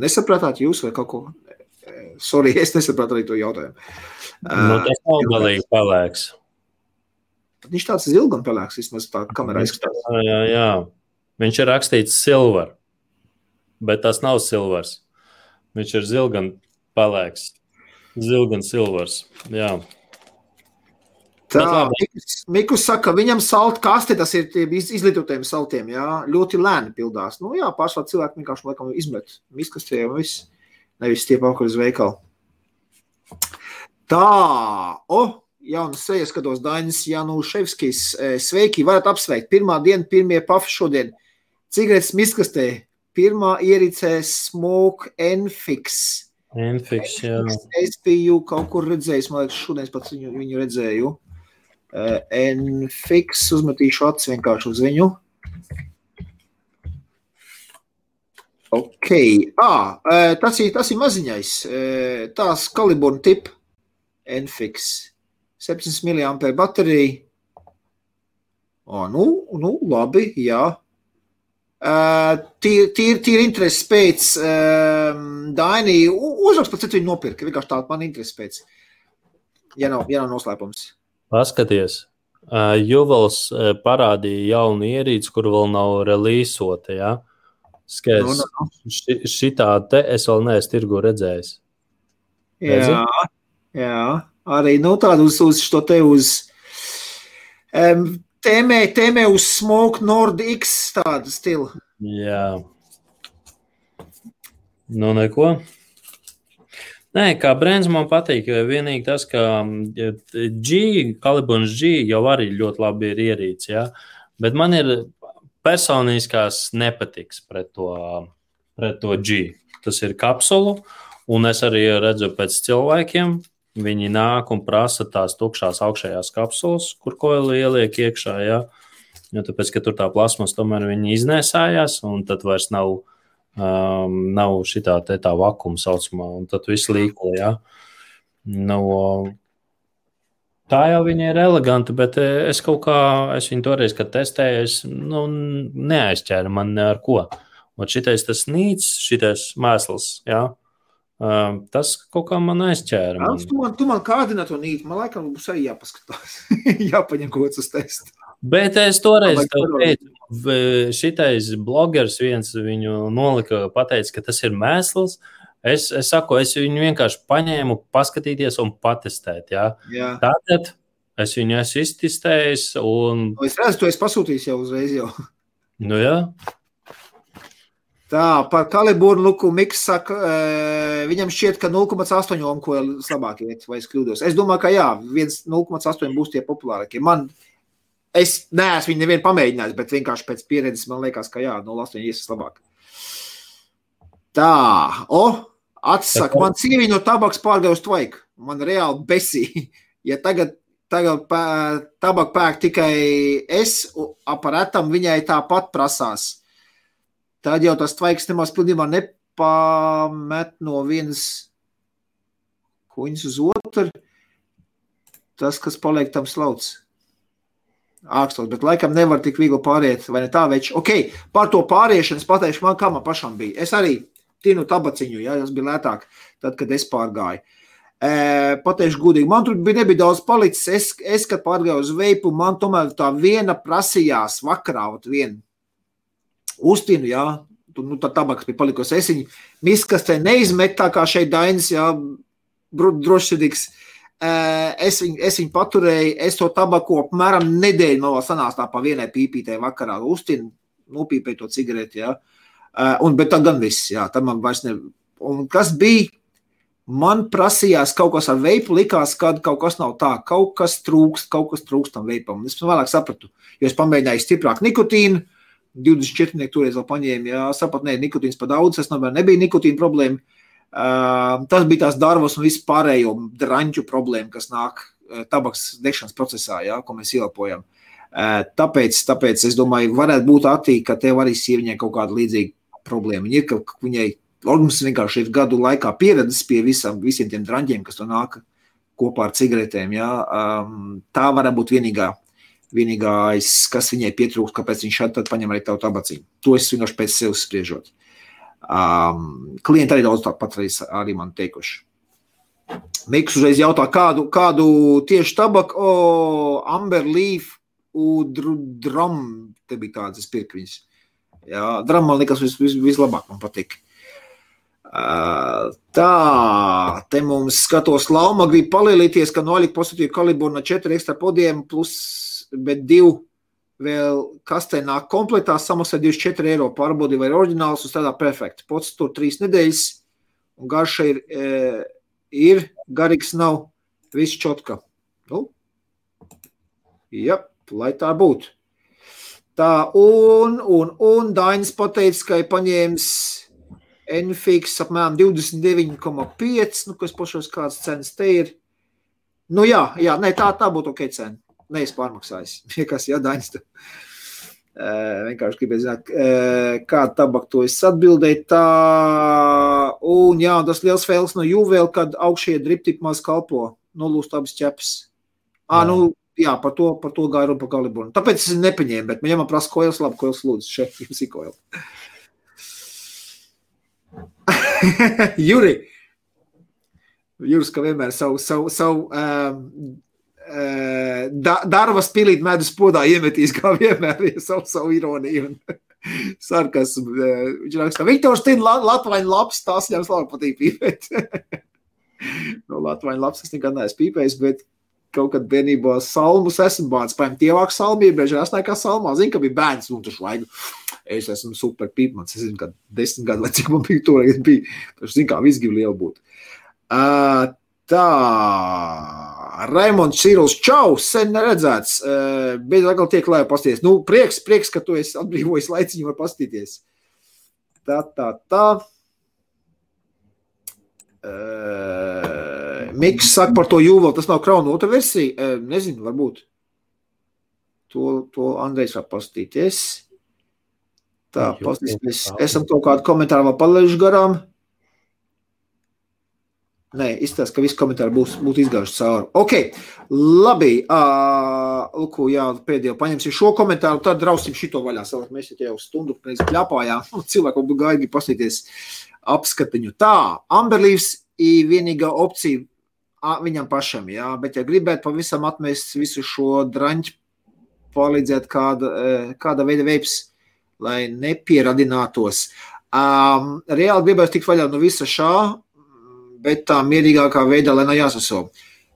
nesaprātāt jūs vai kaut ko. Eh, Sorry, (laughs) es nesapratu arī to jautājumu. Nu, tas nav galīgi pelēks. viņš tāds zilgan pelēks, vismaz tā kamerā izskatās. Jā, jā. Viņš ir rakstīts silver, bet tas nav silvers. Viņš ir zilgan pelēks. Zilgan silvers. Jā. Tā. Mikus- Mikus saka, viņam salta kaste, tas ir tie iz- izlietotiem saltiem, jā, ļoti lēni pildās. Nu jā, pārsvarā cilvēki vienkārši laikam izmet miskastē un viss, nevis tie pakaļ uz veikalu. Tā, o, jaunas sejas skatos, Dainis Januševskis, e, sveiki, varat apsveikt. Pirmā diena, pirmie pafi šodien. Cigaretes miskastē, pirmā iericē Smoke Enfix. Infiks, jā. Es biju kaut kur redzējis, man liekas, šodien es pats viņu, viņu redzēju. Enfix, uzmetīšu acis vienkārši uz viņu. Ok, ah, uh, tas, ir, tas ir maziņais. Uh, tās kaliburna tipa Enfix. 700 mAh baterija. Oh, nu, nu, labi, jā. Uh, Tīri tīr, tīr intereses pēc um, Dainī. Uzrakst, pēc viņu nopirka. Vienkārši tāda man intereses pēc. Ja nav, ja nav noslēpums. Paskaties. Juvels uh, parādīja jaunu ierīci, kur vēl nav relīsota. Ja? Skaidrs, Nu, nu, nu. ši, šitā te es vēl neesmu tirgu redzējis. Redzi? Jā, jā, arī nu, tādu uz, uz šo te uz um, tēmē, tēmē uz Smoke Nord X tādu stilu. Jā. Nu, neko. Nē, kā brīvs man patīk. Vienīgi tas, ka G, Kalibons G jau arī ļoti labi ir ierīce. Ja? Bet man ir personiskās nepatiks pret to, pret to G. Tas ir kapsulu, un es arī redzu pēc cilvēkiem. Viņi nāk un prasa tās tukšās augšējās kapsulas, kur koili ieliek iekšā. Ja? Jo tāpēc, ka tur tā plasmas tomēr iznēsājās, un tad vairs nav, um, nav šī tā, tā vakuma saucamā, un tad viss līko. Ja? Nu, tā jau viņa ir eleganta, bet eh, es kaut kā, es viņu toreiz, kad testēju, es nu, neaizķēru man ne ar ko. Un šitais tas nīts, šitais mēsls, ja? um, tas kaut kā man aizķēra. Man. Tu man, tu man kārdinā to nīt, man laikam būs arī jāpaskatās. (laughs) Jāpaņem kaut kas uz testu. Bet es toreiz teicu, šitais blogeris viens viņu nolika, pateica, ka tas ir mēsls. Es, es saku, es viņu vienkārši paņēmu, paskatīties un patestēt. Ja? Jā. Tātad es viņu esmu iztestējis, un, Nu, Es redzu, tu esi pasūtījis jau uzreiz jau. nu, jā, Tā, par kalibru luku Miks saka, viņam šķiet, ka 0,8 omko ir labāk iet, vai es kļūdos. Es domāju, ka jā, viens 0,8 būs tie populārākie. Man, es neesmu viņu nevienu pamēģinājis, bet vienkārši pēc pieredzes man liekas, ka jā, 0,8 ies labāk. Tā, o, atsaka, man sieviņa no tabaks pārdev uz tvaiku. Man reāli besī. (laughs) Ja tagad, tagad pē- tabaku pērk tikai es, aparātam viņai tāpat prasās. Tad jau tas tvaiks nemaz pilnībā nepamet no vienas kuņas uz otru. Tas, kas paliek tam slauts. Ākstos, bet laikam nevar tik viegli pāriet, vai ne tā veči. Ok, par to pāriešanu es pateikšu man, kā man pašam bija. Es arī tinu tabaciņu, ja tas bija lētāk, tad, kad es pārgāju. E, pateikšu godīgi, man tur bija nebija daudz palicis. Es, es kad pārgāju uz veipu, man tomēr tā viena prasījās vakarā, ot viena uztinu, jā, tur nu, tā tabaks bija palikusi. Es viņu miskastē neizmetu tā kā šeit Dainis, jā, drošsirdīgs. Es viņu, es viņu paturēju, es to tabaku apmēram nedēļu no vēl sanāca tā pa vienai pīpītē vakarā uztinu. nopīpēju to cigareti. Ja? Uh, un, bet tā gan viss, jā, tam man vairs ne. Un kas bija? Man prasījās kaut kas ar veipu, likās, ka kaut kas nav tā, kaut kas trūkst, kaut kas trūkst tam veipam. Es vēlāk sapratu, jo es pamēģināju stiprāk nikotīnu, 24 toreiz vēl paņēmu, jā, sapratu, nē, nikotīns pa daudz, tas nav, nebija nikotīna problēma. Uh, tas bija tās darbos un visu pārējo draņķu problēmu, kas nāk uh, tabaks degšanas procesā, jā, ko mēs ielpojam. Uh, tāpēc, tāpēc es domāju, varētu būt attī, ka tev arī sieviņai kaut kāda līdzīga problēma. Viņa ir, ka viņai Organisms vienkārši ir gadu laikā pieredzējis pie visam, visiem tiem drāņiem, kas tur nāk kopā ar cigaretēm. Ja? Um, tā var būt vienīgā, vienīgais, kas viņai pietrūkst, kāpēc viņš šādi paņem arī tavu tabaciņu. To es vienkārši pēc sevis spriežot. Um, klienti arī daudz tāpat arī, man teikuši. Mikls uzreiz jautā, kādu, kādu tieši tabaku, o, Amber Leaf, Drum, te bija tādas pirkviņas. Jā, drum man liekas vis, vis, vislabāk, man patīk. Tā, te mums skatos, Lauma grib palielīties, ka nolikt pozitīvu kalibru no 4 ekstra podiem, plus, bet 2 vēl kastē nāk komplektā, samaksā 24 eiro pārbaudi vai oriģināls, uz tādā perfekta. Pots tur 3 nedēļas, un garša ir, e, ir garīgs nav, viss čotka. Nu, jā, lai tā būtu. Tā, un, un, un Dainis pateica, ka ir paņēmis Nfix apmēram 29,5. Nu, kas pašos kādas cenas te ir? Nu, jā, jā ne, tā, tā būtu ok cena. Nē, es pārmaksāju. Kas jādainis. Uh, vienkārši gribēju zināt, uh, kāda tabaka to es atbildēju. Tā, un jā, tas liels fails no Juvēl, kad augšie driptipi maz kalpo, nolūst abas ķepas. Ā, nu, jā, par to, par to gāju runa pa kalibonu. Tāpēc es nepaņēmu, bet man jāman prasa koils, labi, koils lūdzu, šeit jums ir koils. (laughs) Juri, Juris, ka vienmēr savu, savu, savu um, uh, da, darba spīlīt medus podā iemetīs, kā vienmēr, ja savu, savu ironiju un (laughs) sarkasmu. Uh, viņš raksta, Viktors Tina, Latvāņu labs, tās viņam slavu patīk pīpēt. (laughs) no Latvāņu labs es nekad neesmu pīpējis, bet kaut kad bērnībā salmus esmu bācis, paņem tievāk salmi, ir bieži esmu kā salmā, zinu, ka bija bērns, un taču vajag es esmu super pīpmans. Es zinu, ka desmit gadu vecāk man bija toreiz bija. Tas zinu, kā viss grib lielu būt. Uh, tā, Raimons Čīruls, čau, sen neredzēts. Uh, bet atkal tiek lēja pasties. Nu, prieks, prieks, ka tu esi atbrīvojis laiciņu var pastīties. Tā, tā, tā. Uh, Miks saka par to jūvelu, tas nav krauna otra versija. Nezinu, varbūt. To, to Andrejs var pastīties. Tā, paskatīsimies. Esam kaut kādu komentāru vēl palaiduši garām. Nē, izstāsta, ka visi komentāri būs, būtu izgājuši cauri. Ok, labi. Uh, lūk, jā, pēdējo paņemsim šo komentāru, tad drausim šito vaļā. Savāk mēs jau stundu pēc pļāpājām. (laughs) Cilvēku būtu gaidi pasīties apskatiņu. Tā, Amberlīvs ir vienīgā opcija viņam pašam, jā, bet ja gribētu pavisam atmest visu šo draņķu, palīdzēt kāda, kāda veida veips, lai nepieradinātos. Um, reāli gribētu tikt vaļā no visa šā, bet tā mierīgākā veidā, lai nav jāsaso.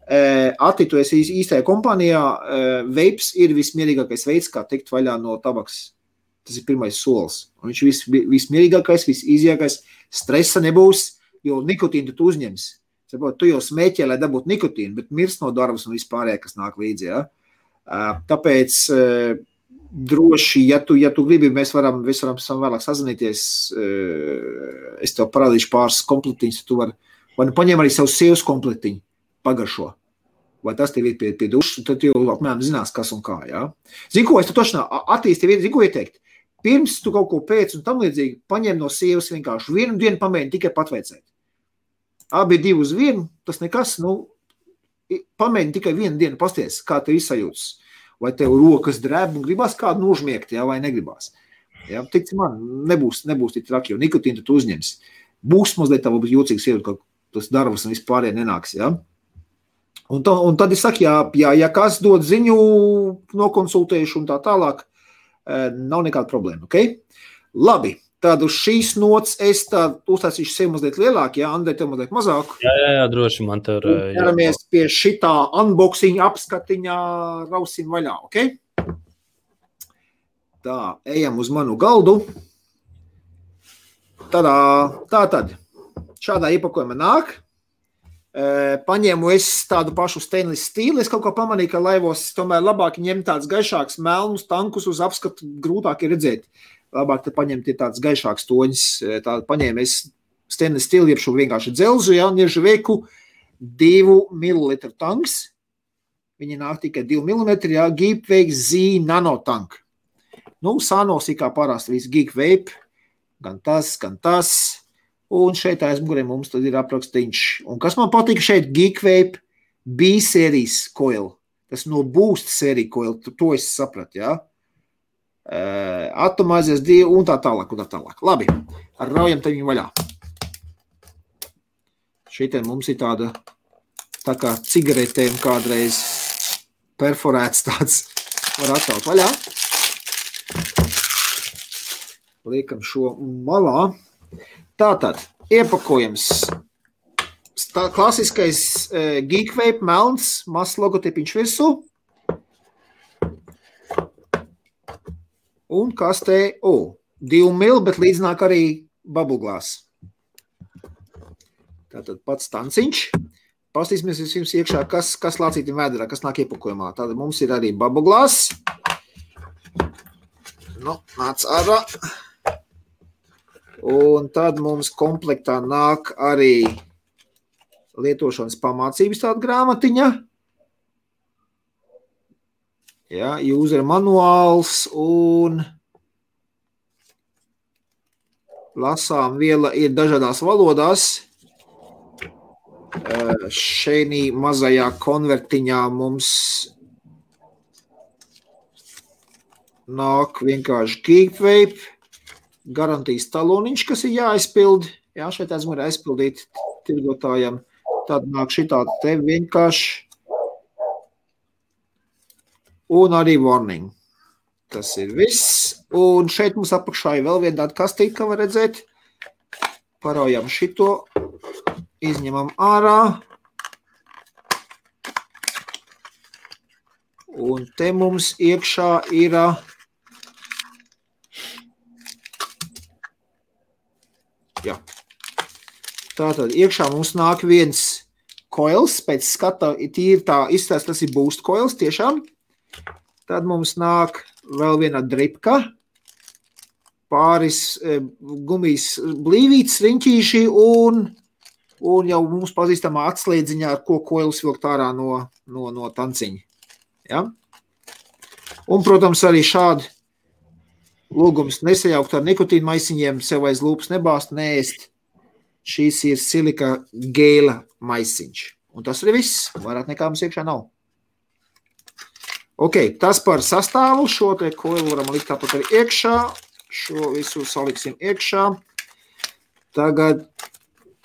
Uh, Ati, tu esi īstajā kompānijā, uh, veips ir vismierīgākais veids, kā tikt vaļā no tabaks. Tas ir pirmais solis. Un viņš ir vis, vismierīgākais, visīzākais. Stresa nebūs, jo nikotīnu tu uzņemsi. Saprot, tu jau smēķē, lai dabūtu nikotīnu, bet mirst no darbas un vispārējā, kas nāk līdzi. Ja? Tāpēc droši, ja tu, ja tu gribi, mēs varam, mēs varam vēlāk sazināties. Es tev parādīšu pāris komplektiņus. Tu vari, vai nu paņem arī savu sievas komplektiņu, pagaršo. Vai tas tev ir pie, pie dušas, tad jau apmēram zinās, kas un kā. Ja? Zini, ko es tu točnā attīstīju, zini, ko ieteikt. Pirms tu kaut ko pēc un tam līdzīgi paņem no sievas vienkārši vienu dienu pamēģini tikai patveicēt. Abi divi uz vienu, tas nekas, nu, pamēģini tikai vienu dienu pasties, kā tev izsajūtas vai tev rokas drēb un gribās kādu nožmiegt, ja, vai negribās. Ja, Tici man, nebūs, nebūs tik traki, jo nikotīnu tu uzņems. Būs mazliet tā, varbūt jūtīgs ir, ka tas darbs un vispār nenāks. Ja? Un, to, un tad es saku, ja, ja, ja kas dod ziņu, nokonsultēšu un tā tālāk, eh, nav nekāda problēma. Okay? Labi, Tad uz šīs nots es uztaisīšu sev mazliet lielāku, ja Andrei tev mazliet mazāk. Jā, jā, jā droši man tur. Ķeramies pie šitā unboxing apskatiņā, rausim vaļā, ok? Tā, ejam uz manu galdu. Tādā, tā tad. Šādā iepakojumā nāk. Paņēmu es tādu pašu stainless stīlu. Es kaut kā pamanīju, ka laivos tomēr labāk ņemt tādus gaišākus melnus tankus uz apskatu, grūtāk ir redzēt. Labāk paņemt tādus gaišākus toņus. E, tādu paņēmu es stainless stīlu, jeb šo vienkārši dzelzu, ja, niežu veiku 2 ml tanks. Viņi nāk tikai 2 mm, jā, Geekvape Z nanotank. Nu, sānos ir kā parasti viss Geekvape, gan tas, gan tas. Un šeit aizmugurē mums ir aprakstīns. Un kas man patīk šeit, Geekvape B sērijas coil. Tas no boost sērijas coil, to es sapratu, jā. Ja? Uh, atomizēs divi un tā tālāk, un tā tālāk. Labi, ar raujam te viņu vaļā. Šitien mums ir tāda, tā kā cigaretēm kādreiz perforēts tāds, var attaut vaļā. Liekam šo malā. Tātad, iepakojums. Tā klasiskais e, geekvape melns, mazs logotipiņš virsū. Un kas te, o, oh, divu mil, bet līdznāk arī bubbleglās. Tātad pats tanciņš. Pastīsimies jums iekšā, kas, kas lācītim vēderā, kas nāk iepakojumā. Tātad mums ir arī bubbleglās. Nu, nāc ārā. Un tad mums komplektā nāk arī lietošanas pamācības tāda grāmatiņa. Ja, user manuāls un lasām viela ir dažādās valodās. Šeit mazajā konvertiņā mums nāk vienkārši Geekvape garantijas taloniņš, kas ir jāizpild. Jā, šeit esmu aizpildīt tirgotājiem. Tad nāk šī tāda te vienkārši. Un arī warning. Tas ir viss. Un šeit mums apakšā ir vēl viena tāda kastīte, kā var redzēt. Paraujam šito, izņemam ārā. Un te mums iekšā ir uh, Jā. Tātad iekšā mums nāk viens koils, pēc skata tīri tā izstāsta, tas ir boost koils tiešām. Tad mums nāk vēl viena dripka, pāris e, gumijas blīvītes, riņķīši un, un jau mums pazīstamā atslēdziņā, ar ko koils vilkt ārā no, no, no tanciņa. Ja? Un, protams, arī šādi Lūgums nesajaukt ar nikotīnu maisiņiem, sev aiz lūpas nebāzt, neēst. Šīs ir silika gēla maisiņš. Un tas arī viss. Vairāk nekā mums iekšā nav. Ok, tas par sastāvu. Šo te koilu varam likt tāpat arī iekšā. Šo visu saliksim iekšā. Tagad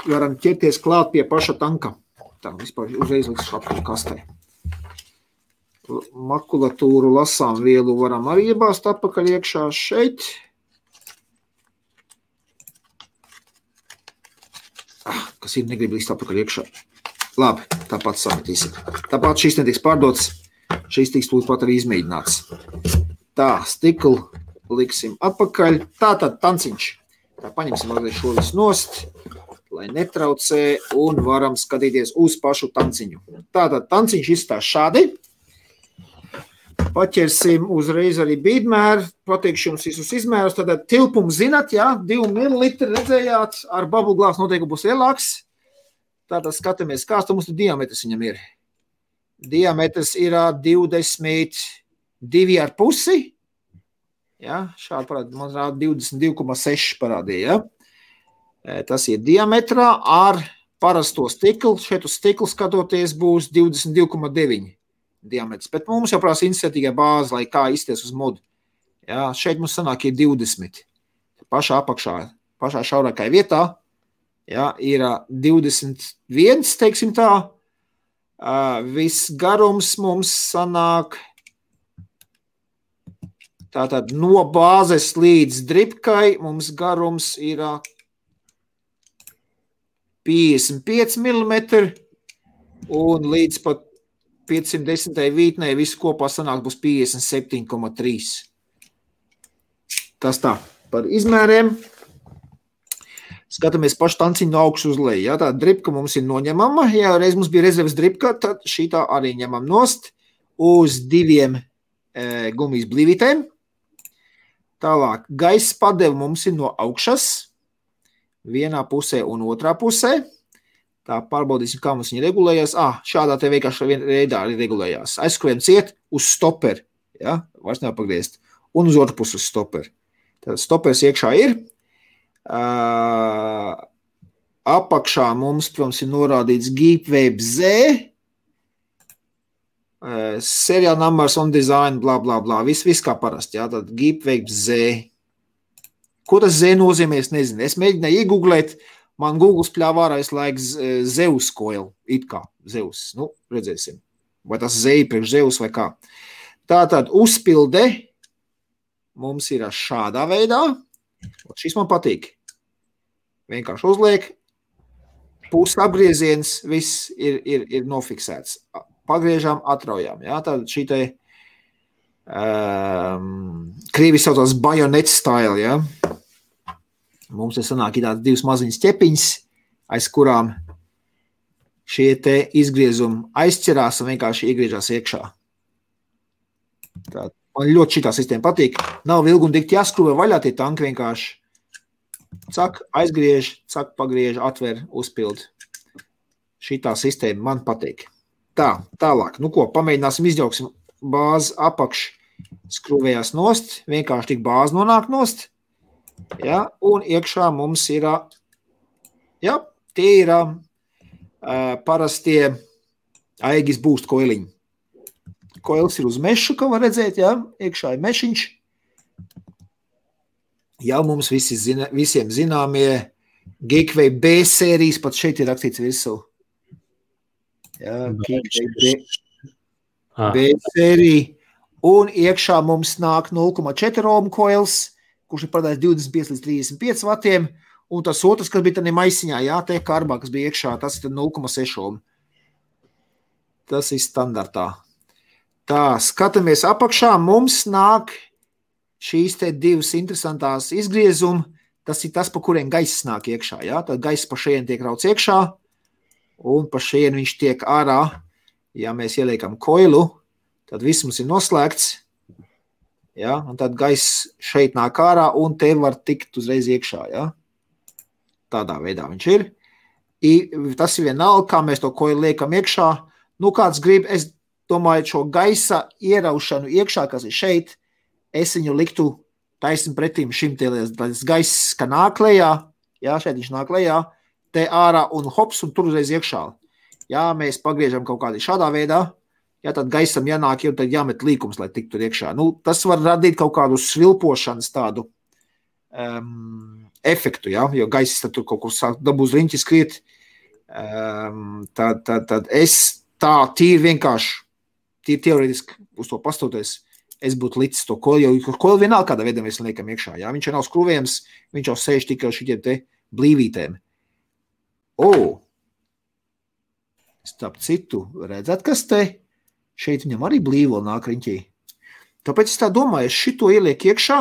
varam ķerties klāt pie paša tanka. Tā, vispār uzreiz likšu apkārt kastē makulatūru, lasām vielu varam arī iebāzt atpakaļ iekšā šeit. Ah, kas ir, negrib līst atpakaļ iekšā. Labi, tāpat sametīsim. Tāpat šīs netiks pārdots, šīs tiks tūlīt pat arī izmēģināts. Tā, stiklu liksim atpakaļ. Tā tad tanciņš. Tā paņemsim mazliet šo visu nost, lai netraucē un varam skatīties uz pašu tanciņu. Tātad tanciņš izstās šādi. Paķersim uzreiz arī bīdmēru, pateikšu jums visus izmērus. Tad tilpumu zinat, jā, 2 ml redzējāt, ar babu glāzi noteikti būs lielāks. Tātad skatāmies, kāds mums tur diametrs viņam ir. Diametrs ir 22,5. Ja, šādi parādīja, man rāda 22,6 parādīja. Ja. Tas ir diametrā ar parasto stiklu. Šeit uz stikla skatoties būs 22,9 diametrs. Bet mums jau prasa iniciatīvā bāze, lai kā izties uz mudu. Jā, šeit mums sanāk ir 20. Pašā apakšā, pašā šaurākajā vietā jā, ir 21, teiksim tā. Viss garums mums sanāk tātad no bāzes līdz dripkai mums garums ir 55 mm un līdz pat 510. vītnē viss kopā sanāk būs 57,3. tas tā par izmēriem. Skatāmies pašu tanciņu no augšas uz leju. Ja, tā dripka mums ir noņemama. Ja reiz mums bija rezerves dripka, tad šī tā arī ņemam nost uz diviem e, gumijas blīvītēm. Tālāk, gaisa padeva mums ir no augšas, vienā pusē un otrā pusē. Tā pārbaudīsim, kā mums viņa regulējās. Ah, šādā te vienkārši veidā arī regulējās. Aizskrien ciet uz stoperi, ja, vairs nepagriezt, un uz otru pusi uz stoperi. Tad stopers iekšā ir, apakšā mums, protams, ir norādīts GeekWave Z, seriāla numbers un design, bla, bla, bla. Viss, viss kā parasti. Jā, tad GeekWave Z. Ko tas Z nozīmē? Es nezinu. Es mēģināju iegūglēt. Man Google spļāva ārā visu laiku Zeus koilu. It kā Zeus. Nu, redzēsim. Vai tas Z ir priekš Zeus vai kā. Tātad uzpilde mums ir šādā veidā. Šis man patīk. Vienkārši uzliek, puses apgrieziens, viss ir, ir, ir nofiksēts. Pagriežam, atraujam. Ja? Tad šī te um, krīvi saucās bajonet style. Ja? Mums te sanāk ir tādas divas maziņas ķepiņas, aiz kurām šie te izgriezumi aizķerās un vienkārši iegriežas iekšā. Tā, Man ļoti šī sistēma patīk. Nav ilgi un dikti jāskrūvē vaļā tie tanki vienkārši. Cak, aizgriež, cak, pagriež, atver, uzpild. Šī tā sistēma man patīk. Tā, tālāk. Nu ko, pamēģināsim izjauksim bāzi apakš skrūvējās nost. Vienkārši tik bāzi nonāk nost. Ja, un iekšā mums ir, ja, tie ir uh, parastie aigis būst koiliņi koils ir uz mešu, kā var redzēt, jā, iekšā ir mešiņš. Jau mums visi zina, visiem zināmie Geekway B sērijas, pat šeit ir rakstīts virsū. Jā, Geekway B, ah. B sērija. Un iekšā mums nāk 0,4 ohm koils, kurš ir parādījis 25 līdz 35 vatiem. Un tas otrs, kas bija tādā maisiņā, jā, te karbā, kas bija iekšā, tas ir 0,6 ohm. Tas ir standartā. Tā, skatāmies apakšā, mums nāk šīs divas interesantas izgriezumi. Tas ir tas, pa kuriem gaisa nāk iekšā. Ja? Tad gaisa pa šeit tiek rauts iekšā, un pa šeit viņš tiek ārā. Ja mēs ieliekam koilu, tad viss mums ir noslēgts. Ja? Un tad gaisa šeit nāk ārā, un te var tikt uzreiz iekšā. Ja? Tādā veidā viņš ir. I, tas ir vienalga, kā mēs to koilu liekam iekšā. Nu, kāds grib, es domāju, šo gaisa ieraušanu iekšā, kas ir šeit, es viņu liktu taisni pretim šim tēlēs. Gaiss, ka nāk lejā, jā, šeit viņš nāk lejā, te ārā un hops un tur uzreiz iekšā. Jā, mēs pagriežam kaut kādā šādā veidā, jā, tad gaisam jānāk, jau tad jāmet līkums, lai tiktu iekšā. Nu, tas var radīt kaut kādu svilpošanas tādu um, efektu, jā, jo gaiss tur kaut kur sāk dabūs riņķi skriet. Um, tad, tad, tad es tā tīri vienkārši tīri teorētiski uz to pastoties, es būtu licis to kolu, jo kolu vienalga kādā veidā mēs liekam iekšā. Jā? Viņš jau nav skrūvējams, viņš jau sēž tikai uz šitiem te blīvītēm. O! Starp citu, redzat, kas te? Šeit viņam arī blīvo nāk riņķī. Tāpēc es tā domāju, es šito ielieku iekšā,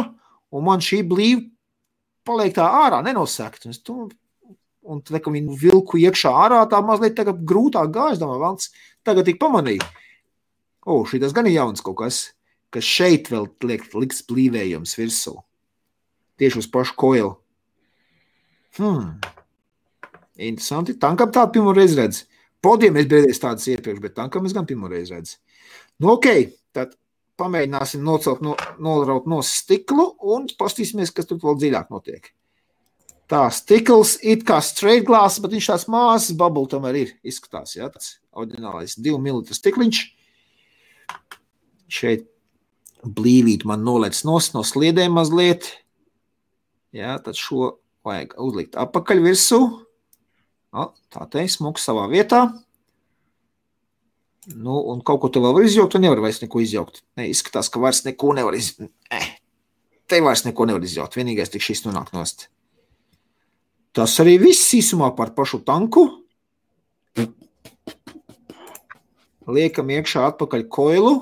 un man šī blīva paliek tā ārā, nenosēkt. Un, tad, kad viņu vilku iekšā ārā, tā mazliet grūtāk gājas, domāju, valsts tagad tik pamanīja. O, šī tas gan ir jauns kaut kas, kas šeit vēl liek, liks blīvējums virsū. Tieši uz pašu koilu. Hmm. Interesanti. Tankam tādu pirmo reizi redz. Podiem es biju tādas iepriekš, bet tankam es gan pirmo reizi redzu. Nu, ok, tad pamēģināsim nocelt, no, nolaut no stiklu un pastīsimies, kas tur vēl dziļāk notiek. Tā stikls it kā straight glass, bet viņš tās māsas bubble tomēr ir. Izskatās, jā, tas oriģinālais 2 mm stikliņš. Šeit blīvīt man nolec nos no sliedēm mazliet. Jā, tad šo vajag uzlikt apakaļ virsū. O, tā te smuks savā vietā. Nu, un kaut ko tu vēl var izjaukt, tu nevar vairs neko izjaukt. Ne, izskatās, ka vairs neko nevar izjaukt. Eh, te vairs neko nevar izjaukt. Vienīgais tik šis nonāk nost. Tas arī viss īsumā par pašu tanku. Liekam iekšā atpakaļ koilu.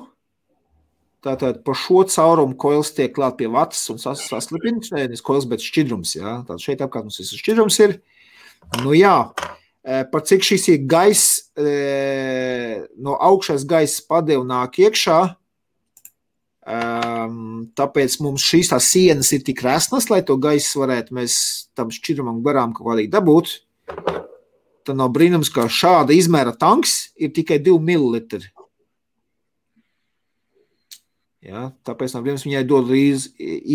Tātad pa šo caurumu koils tiek klāt pie vatas un sas, saslipins. Nevis koils, bet šķidrums. Jā. Tātad šeit apkārt mums viss šķidrums ir. Nu jā, e, par cik šis ir gaiss, e, no augšas gaisa padev nāk iekšā, Um, tāpēc mums šīs tās sienas ir tik resnas, lai to gaisu varētu mēs tam šķidrumam garām kaut kādīgi dabūt. Tad nav brīnums, ka šāda izmēra tanks ir tikai 2 ml. Ja, tāpēc nav brīnums viņai dod līdz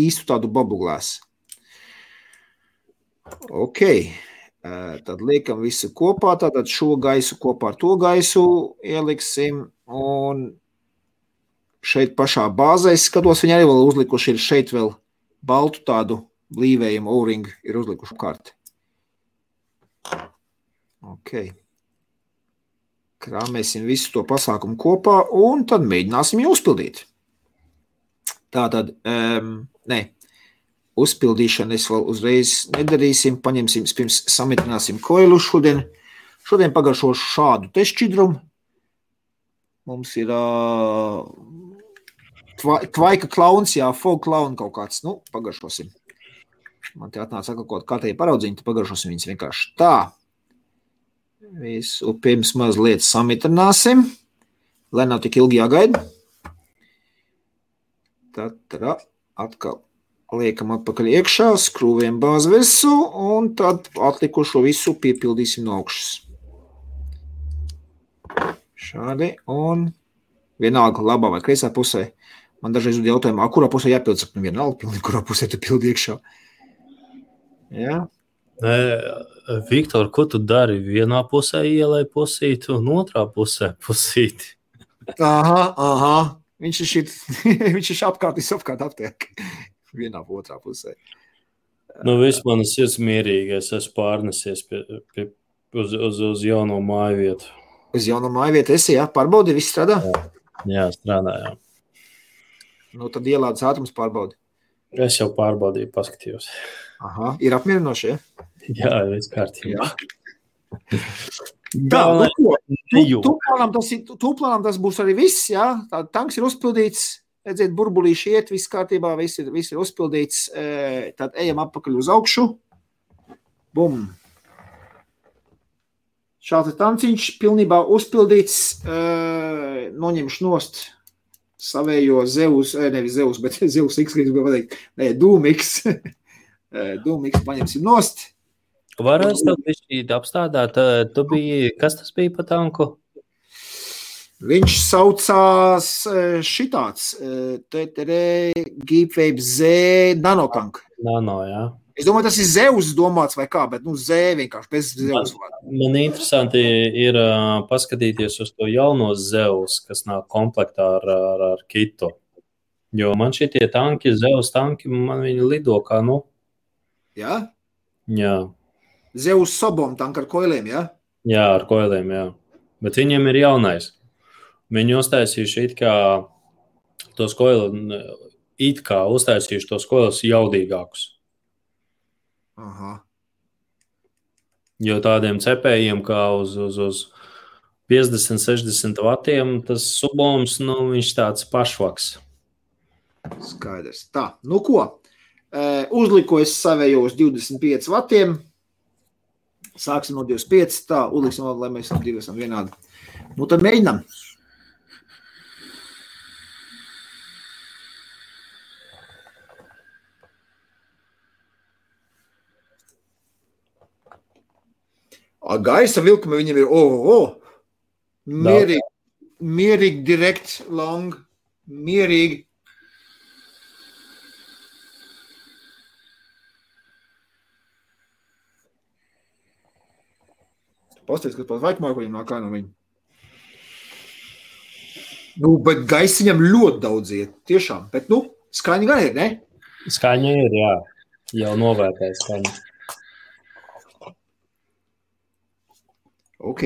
īstu tādu babuglēs. Ok, tad liekam visu kopā, tātad šo gaisu kopā ar to gaisu ieliksim un šeit pašā bāzē. Es skatos, viņi arī vēl uzlikuši ir šeit vēl baltu tādu blīvējumu o-ringu ir uzlikuši karti. Ok. Krāmēsim visu to pasākumu kopā un tad mēģināsim jau uzpildīt. Tā tad, um, nē, uzpildīšanu es vēl uzreiz nedarīsim. Paņemsim, pirms samitināsim koilu šodien. Šodien pagaršošu šādu te šķidrumu. Mums ir uh, Tvaika klauns, jā, folk klauna kaut kāds. Nu, pagaršosim. Man te atnāca kaut kāda kārtēja paraudzīņa, tad pagaršosim viņus vienkārši tā. Visu pirms mazliet samitrināsim, lai nav tik ilgi jāgaida. Tad tā, atkal liekam atpakaļ iekšā, skrūvējam bāzi visu, un tad atlikušo visu piepildīsim no augšas. Šādi, un vienalga labā vai kreisā pusē Man dažreiz ir jautājumi, kurā pusē jāpild, saka, nu vienalga, pilnīgi, kurā pusē tu pildi iekšā. Jā. Nē, Viktor, ko tu dari? Vienā pusē ielai pusīti un otrā pusē pusīti. aha, aha. Viņš ir, šit, (laughs) viņš ir apkārt, viņš apkārt aptiek. (laughs) Vienā otrā pusē. Nu, viss manas sirds mierīgi. Es pārnesies pie, pie, uz, uz, uz jauno māju vietu. Uz jauno māju vietu esi, jā? Pārbaudi, viss strādā? Jā, jā strādājām. Nu, tad ielādes ātrums pārbaudi. Es jau pārbaudīju, paskatījos. Aha, ir apmierinoši. Ja? Jā, viss kārtībā. (laughs) Tā, nu, ko? Tu, tu, plānām tas, tu plānām tas būs arī viss. Jā? Tā tanks ir uzpildīts. Redziet, burbulīši iet, viss kārtībā, viss ir, viss ir uzpildīts. Tad ejam atpakaļ uz augšu. Bum! Šāds tanciņš pilnībā uzpildīts. Noņemšu nost savējo Zeus, nevis Zeus, bet (laughs) Zeus X, gribēja pateikt, nē, Dūmiks. (laughs) Dūmiks paņemsim nost. Varēs tev bišķīt apstādāt, tu biji, kas tas bija pa tanku? Viņš saucās šitāds, TTR Geepwape Z nanotank. Nano, jā. Es domāju, tas ir Zeus domāts vai kā, bet nu, zē vienkārši bez Zeus. Man, man interesanti ir uh, paskatīties uz to jauno Zeus, kas nāk komplektā ar, ar, ar kitu. Jo man šie tanki, Zeus tanki, man viņi lido kā nu. Jā? Jā. Zeus sobom tanki ar koiliem, jā? Jā, ar koiliem, jā. Bet viņiem ir jaunais. Viņi uztaisījuši it kā tos koilus, it kā uztaisījuši tos koilus jaudīgākus. Aha. Jo tādiem cepējiem, kā uz, uz, uz 50, 60 vatiem, tas suboms, nu, viņš tāds pašvaks. Skaidrs. Tā, nu ko? E, uzliku es savējos 25 vatiem. Sāksim no 25. Tā, uzliksim, lai mēs abi esam vienādi. Nu, tad mēģinām. Gaisa vilkme viņam ir oh, oh. mierīgi, mierīgi, direkt, long, mierīgi. Pastāstiet, kas pat vaikmāju, ko viņam nāk no viņa. Nu, bet gaisa viņam ļoti daudz iet, tiešām. Bet, nu, skaņa gan ir, ne? Skaņa ir, jā. Jau novērtēja skaņu. Ok,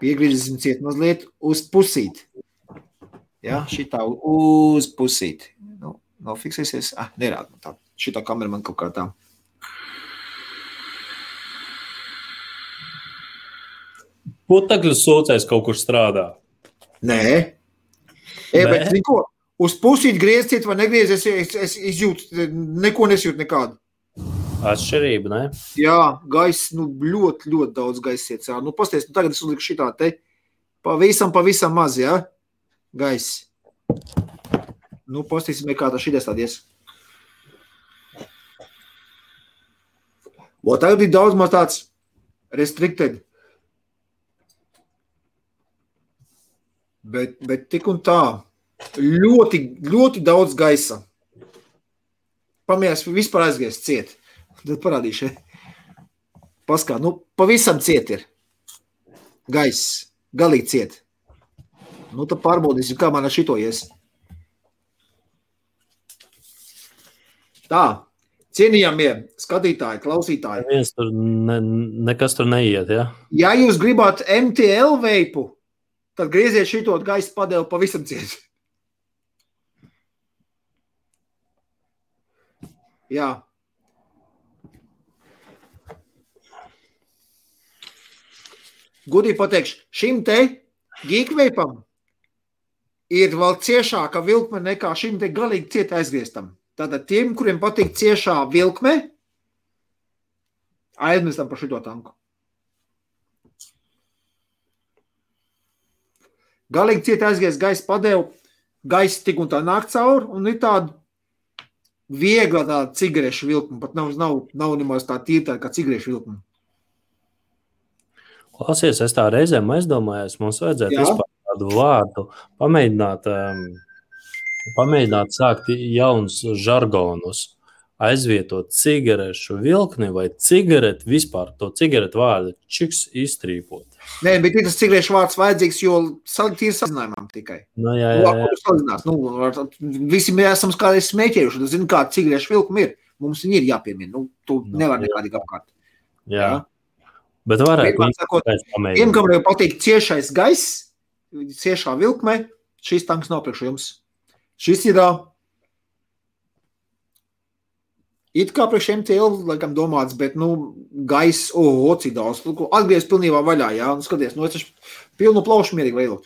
piegriezīsim ciet mazliet uz pusīti. Jā, šitā uz pusīti. Nu, nav fiksēsies. Ah, nerāda man tā. Šitā kamera man kaut kā tā. Putekļu sūcējs kaut kur strādā. Nē. E, bet, ko, Uz pusīt grieziet vai negrieziet, es, es izjūtu, neko nesjūtu nekādu. Atšķirība, ne? Jā, gaisa, nu, ļoti, ļoti daudz gaisa iet cauri. Nu, pasties, nu, tagad es uzliku šitā te pavisam, pavisam maz, jā, gaisa. Nu, pastīsimies, kā tas šities tādies. O, tagad ir daudz maz tāds restricted. Bet, bet tik un tā, ļoti, ļoti daudz gaisa. Pamēģinās vispār aizgājis ciet. Tad parādīšu. Paskā, nu, pavisam ciet ir. Gaiss, galīgi ciet. Nu, tad pārbaudīsim, kā man ar šito ies. Tā, cienījamie skatītāji, klausītāji. Neviens tur ne, nekas tur neiet, ja? Ja jūs gribat MTL veipu, tad grieziet šito gaisa padēlu pavisam ciet. Jā, Gudīgi pateikšu, šim te geekveipam ir vēl ciešāka vilkme nekā šim te galīgi ciet aizgrieztam. Tātad tiem, kuriem patīk ciešā vilkme, aizmirstam par šito tanku. Galīgi ciet aizgriez gaisa padevu, gaisa tik un tā nāk cauri, un ir tāda viegla tāda cigarešu vilkme, pat nav, nav, nav nemaz tā tīra kā cigarešu vilkme. Klausies, es tā reizēm aizdomājos, mums vajadzētu Jā. vispār tādu vārdu pamēģināt, um, pamēģināt sākt jaunus žargonus, aizvietot cigarešu vilkni vai cigareti vispār to cigaretu vārdu čiks iztrīpot. Nē, bet tas cigarešu vārds vajadzīgs, jo ir sazinājumam tikai. Nu, jā, jā, jā. Nu, visi mēs esam kādreiz smēķējuši, zinu, kāda cigarešu vilkuma ir. Mums viņi ir jāpiemina. Nu, tu nu, nevar nekādīgi apkārt. Jā. jā. Bet varētu būt tiem, kam patīk ciešais gaiss, ciešā vilkme, šis tanks nav priekš jums. Šis ir it kā priekš MTL, laikam domāts, bet, nu, gaiss, oh, cik daudz. Atgriezt pilnībā vaļā, jā, un skaties, nu, es taču pilnu plaušu mierīgi veilu.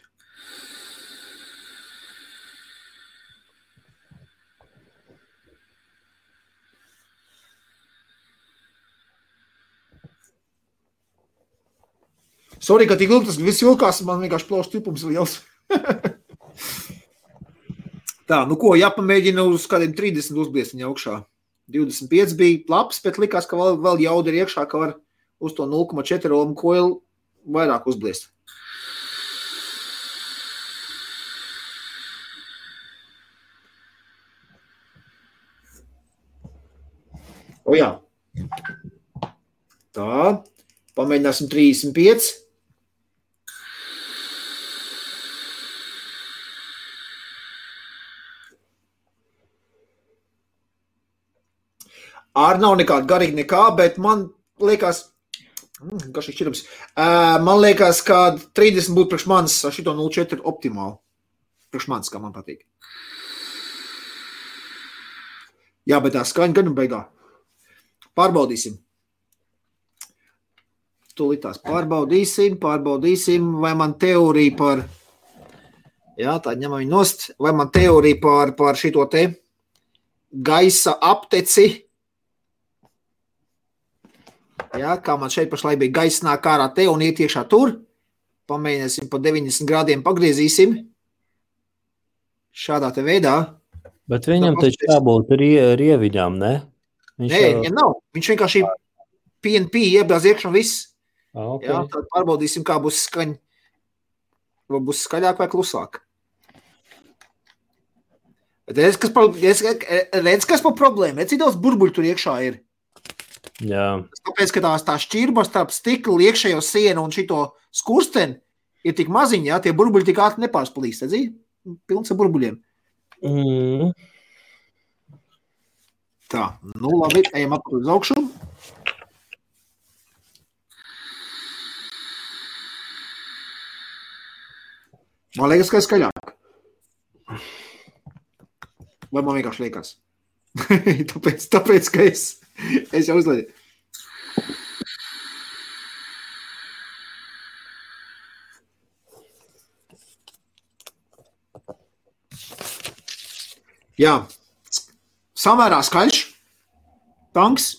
Sorry, ka tik ilgi tas viss vilkās, man vienkārši plaušas tipums liels. (laughs) Tā, nu ko, jāpamēģina uz kādiem 30 uzbliest viņa augšā. 25 bija labs, bet likās, ka vēl, vēl jauda ir iekšā, ka var uz to 0,4 omu koilu vairāk uzbliest. O jā. Tā, pamēģināsim 35. Arī nav nekāda garīga nekā, bet man liekas, mm, ka šis šķirums. Uh, man liekas, ka 30 būtu priekš manis ar šito 0,4 optimāli. Priekš manis, kā man patīk. Jā, bet tā skaņa gan beigā. Pārbaudīsim. Tūlīt tās pārbaudīsim, pārbaudīsim, vai man teorija par, jā, tā ņemam nost, vai man teorija par, par šito te gaisa apteci Ja, kā man šeit pašlaik bija gaisnā kārā te un iet iekšā tur. Pamēģināsim pa 90 grādiem pagriezīsim. Šādā te veidā. Bet viņam taču jābūt rie, rieviņām, ne? Viņš Nē, jau... viņam nav. Viņš vienkārši PNP iebāz iekšā un viss. Ah, okay. Jā, tad pārbaudīsim, kā būs skaņa. Vai būs skaļāk vai klusāk. Redz, kas par, redz, redz, kas par problēmu. Redz, cik daudz burbuļu tur iekšā ir. Jā. Tāpēc, ka tās tā šķirba starp stikla, iekšējo sienu un šito skursteni ir tik maziņa, ja tie burbuļi tik ātri nepārsplīst. Redzi? Pilns ar burbuļiem. Mm. Tā, nu labi, ejam atpakaļ uz augšu. Man liekas, ka skaļāk. Vai man vienkārši liekas? (laughs) tāpēc, tāpēc, ka es es jau uzlaidu. Jā, samērā skaļš tanks.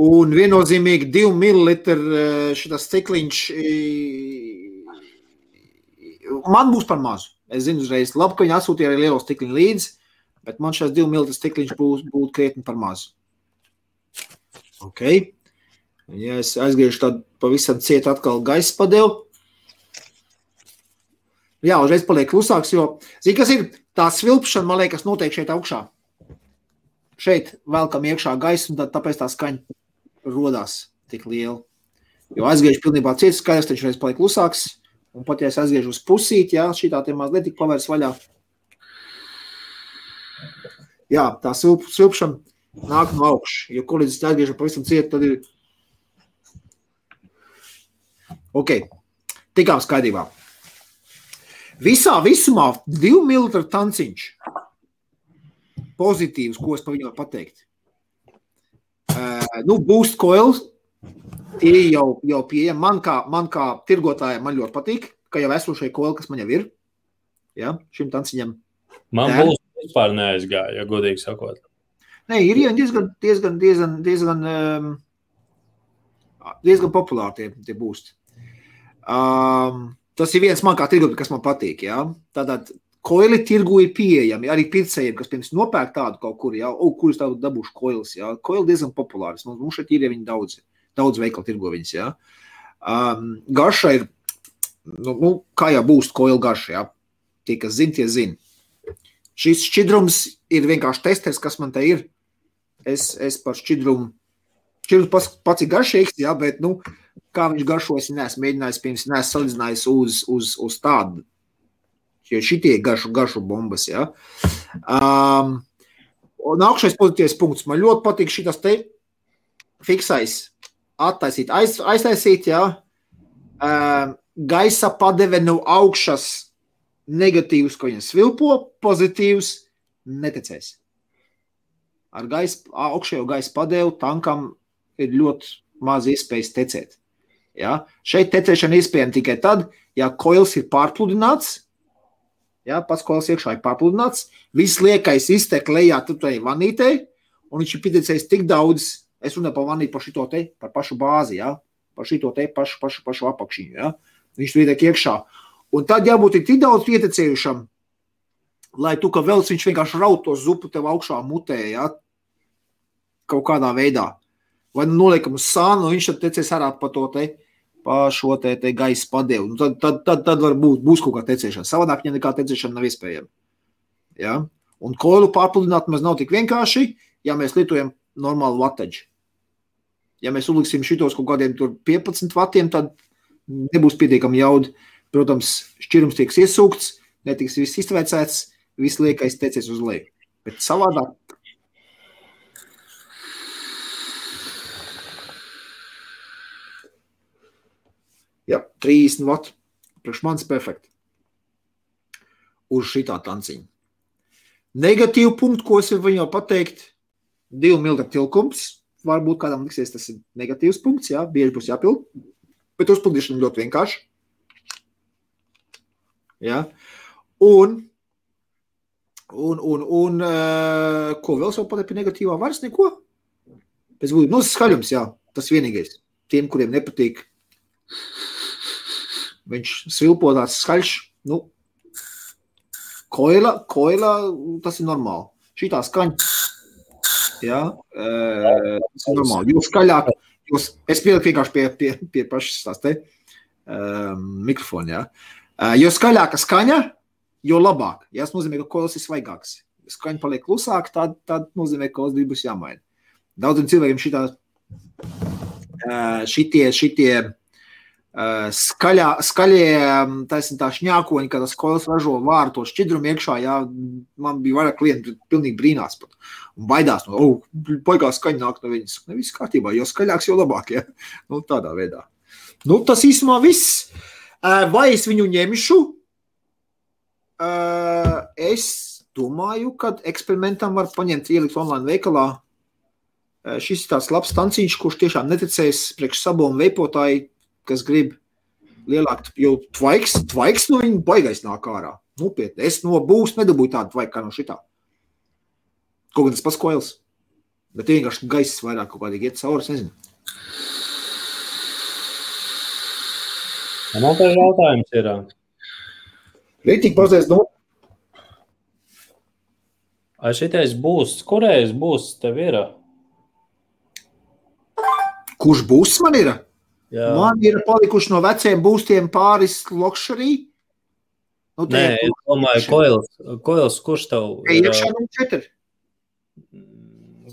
Un viennozīmīgi 2 ml šis cikliņš man būs par mazu. Es zinu, uzreiz, labi, ka viņi atsūtīja arī lielo stikliņu līdzi, bet man šis 2 ml stikliņš būs krietni par mazu. Ok. Ja es aizgriežu tādu pavisam cietu atkal gaisa padevu. Jā, uzreiz paliek klusāks, jo, zini, kas ir tā svilpšana, man liekas, notiek šeit augšā. Šeit velkam iekšā gaisa, un tad, tāpēc tā skaņa rodās tik liela. Jo aizgriež pilnībā cietas skaļas, taču reiz paliek klusāks, un pat ja es aizgriežu uz pusīt, jā, šī tā tie mazliet tik pavērs vaļā. Jā, tā svilpšana nāk no augšas, jo kolēģis aizgriežam pavisam cietu, tad ir Ok, tikām skaidrībā. Visā visumā divu milimetru tanciņš. Pozitīvs, ko es par viņu varu pateikt. Uh, nu, boost coils ir jau, jau pieejami. Man kā, man kā tirgotājiem man ļoti patīk, ka jau esošie coili, kas man jau ir, ja, šim tanciņam. Man Tēr. būs vispār neaizgāja, ja godīgi sakot. Nē, ir jau diezgan, diezgan, diezgan, diezgan, um, diezgan populāri tie, tie boosti. Um, tas ir viens man kā tirgotājs, kas man patīk. Ja? Tātad koili tirgu ir pieejami arī pircējiem, kas pirms nopērk tādu kaut kur, ja? o, kurus tādu dabūšu koilis. Ja? Koili diezgan populārs. Mums, mums šeit ir ja viņi daudz, daudz veikalu tirgo viņas. Ja? Um, garša ir, nu, nu, kā jau būs koili garša, ja? tie, kas zina, tie zina. Šis šķidrums ir vienkārši testers, kas man te ir. Es, es par šķidrumu, šķidrums pats, pats ir garšīgs, ja? bet, nu, kā viņš garšo, es neesmu mēģinājis, pirms neesmu salīdzinājis uz, uz, uz tādu. Jo šitie garšu, garšu bombas. Ja? Um, un augšais pozitīvais punkts. Man ļoti patīk šis te fiksais, attaisīt, aiz, aiztaisīt, ja? um, gaisa padeve no augšas negatīvs, ko viņa svilpo, pozitīvs neticēs. Ar gaisa, augšējo gaisa padevu tankam ir ļoti maz iespējas tecēt. Ja? Šeit tecēšana iespējama tikai tad, ja koils ir pārpludināts. Ja, pats koils iekšā ir pārpludināts, viss liekais iztek lejā tai vanītē, un viņš ir piedecējis tik daudz, es runāju par vanīti, par šito te, par pašu bāzi, ja? par šito te pašu, pašu, pašu apakšiņu. Ja? Viņš tur ietiek iekšā. Un tad jābūt tik daudz pietecējušam, lai tu kā vēl viņš vienkārši raut to zupu tev augšā mutē, ja? kaut kādā veidā. Vai nu noliekam uz sānu, viņš tad tecēs ārā pa to te pa šo te, te gaisa padevu. Nu, tad, tad, tad, tad var būt, būs kaut kā tecēšana. Savādāk viņam nekā tecēšana nav iespējama. Ja? Un koilu pārpludināt maz nav tik vienkārši, ja mēs lietojam normālu vataģi. Ja mēs uzliksim šitos kaut kādiem 15 vatiem, tad nebūs pietiekami jauda. Protams, šķirums tiks iesūkts, netiks viss iztvēcēts, viss liekais tecēs uz leju. Bet savādāk Ja, 30 vati. Priekš manis perfekti. Uz šitā tanciņa. Negatīvu punktu, ko es varu pateikt, divu miltu tilkums. Varbūt kādam liksies, tas ir negatīvs punkts, jā, bieži būs jāpild. Bet uzpildīšana ļoti vienkārši. Ja? Un, un, un, un uh, ko vēl var pateikt par negatīvā? Vairs neko. Pēc būtības, nu, skaļums, jā, tas vienīgais. Tiem, kuriem nepatīk Viņš svilpo tāds skaļš, nu, koila, koila, tas ir normāli. Šī tā skaņa, jā, e, tas ir normāli. Jo skaļāk, jūs, es pieliku vienkārši pie, pie, pie pašas tās te um, mikrofona, jo skaļāka skaņa, jo labāk. Ja tas nozīmē, ka koils ir svaigāks. Ja skaņa paliek klusāka, tad, tad nozīmē, ka koils būs jāmaina. Daudziem cilvēkiem šitā, šitie, šitie skaļā, skaļie taisn, tā šņākoņi, kad tas kols ražo vārdu to šķidrumu iekšā, jā, man bija vairāk klienti, pilnīgi brīnās pat. Un baidās no, oh, baigās skaņa nāk no viņas. Ne viss kārtībā, jo skaļāks, jo labāk, jā. Nu, tādā veidā. Nu, tas īsumā viss. Vai es viņu ņemšu? Es domāju, ka eksperimentam var paņemt, ielikt online veikalā. Šis ir tāds labs tanciņš, kurš tiešām neticēs priekš sabonu veipotāji kas grib lielāku, jo tvaiks, tvaiks no viņa baigais nāk ārā. Nopietni, es no būs nedabūju tādu tvaiku kā no šitā. Kaut gan tas pats koils. Bet vienkārši gaiss vairāk kaut kādīgi iet cauri, es nezinu. Man te jautājums ir. Rītīgi pazies, nu, Vai šitais būs, kurējais būs tev ir? kurš būs man ir? Jā, Man ir palikuši no veciem būstiem pāris luxury. Nu, Nē, es domāju, koils, koils kurš tev ir. Iekšā nu četri.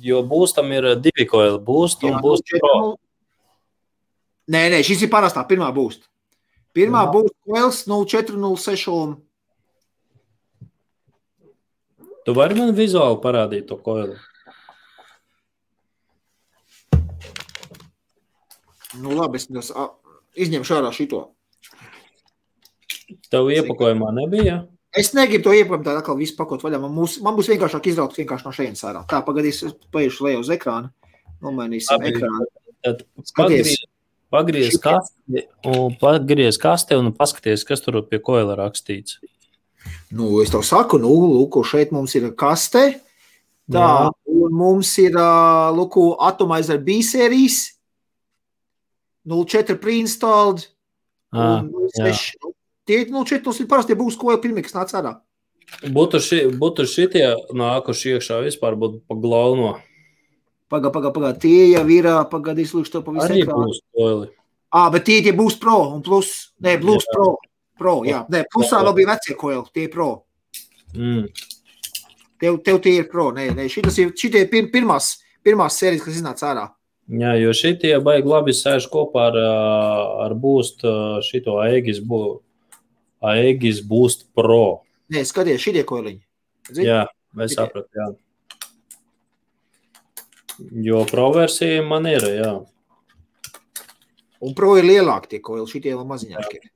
Jo būstam ir divi koili. Būst un būst 04, pro. Nē, nē, šis ir parastā pirmā būst. Pirmā Jā. būst Koils 0406 un Tu vari man vizuāli parādīt to koili. Nu, labi, es nes, a, izņemšu ārā šito. Tev iepakojumā nebija? Es negribu to iepakojumu tādā kā visu pakot vaļā. Man, mūs, man būs vienkāršāk izraukt vienkārši no šejienes ārā. Tā, pagadīs, es paiešu lejā uz ekrāna. Nomainīsim Labi. ekrānu. Tad Skaties. Pagriez, kasti un pagriez kasti un paskaties, kas tur pie koila rakstīts. Nu, es tev saku, nu, lūk, šeit mums ir kaste. Tā, Jā. un mums ir, lūk, Atomizer B sērijas. 04 pre-installed. À, un 06. Nu, Tie, nu, šeit mums ir parasti būs ko jau pirmie, kas nāca ārā. Būtu, ši, būtu šitie nākuši iekšā vispār, būtu pa glauno. Pagaid, pagaid, pagaid. Tie jau ir, ā, pagaid, izlūkšu to pavisam. Arī būs koili. Ah, bet tie, tie būs pro un plus. Nē, jā. pro. Pro, jā. Nē, plusā vēl bija vecie koili, tie pro. Mm. Tev, tev tie ir pro. Nē, nē, šitas ir, šitie ir pir, pirmās, pirmās sērijas, kas iznāca ārā. Jā, jo šitie baigi labi sēž kopā ar, ar boost ā, šito Aegis, bu, Aegis Boost Pro. Nē, skaties, šitie koiliņi. Zini? Jā, es sapratu, jā. Jo pro versija man ir, jā. Un pro ir lielāki tie koili, šitie vēl maziņāki. ir.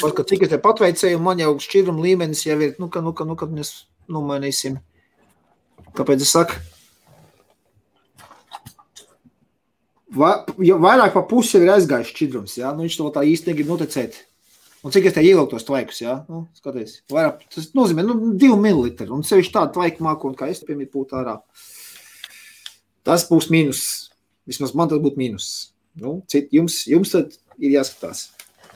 Paskat, cik es te patveicēju, man jau šķidruma līmenis jau ir, nu, ka, nu, ka, nu, ka mēs nomainīsim. Kāpēc es saku? Va, vairāk pa pusi ir aizgājis šķidrums, jā, nu viņš to tā īsti negrib noticēt. Un cik es te ievilku tos tvaikus, jā, nu, skaties, vairāk, tas nozīmē, nu, divi mililitri, un sevišķi tādu tvaiku māku, un kā es te piemīt būtu ārā. Tas būs mīnus. Vismaz man tas būtu mīnus. Nu, cit, jums, jums tad ir jāskatās.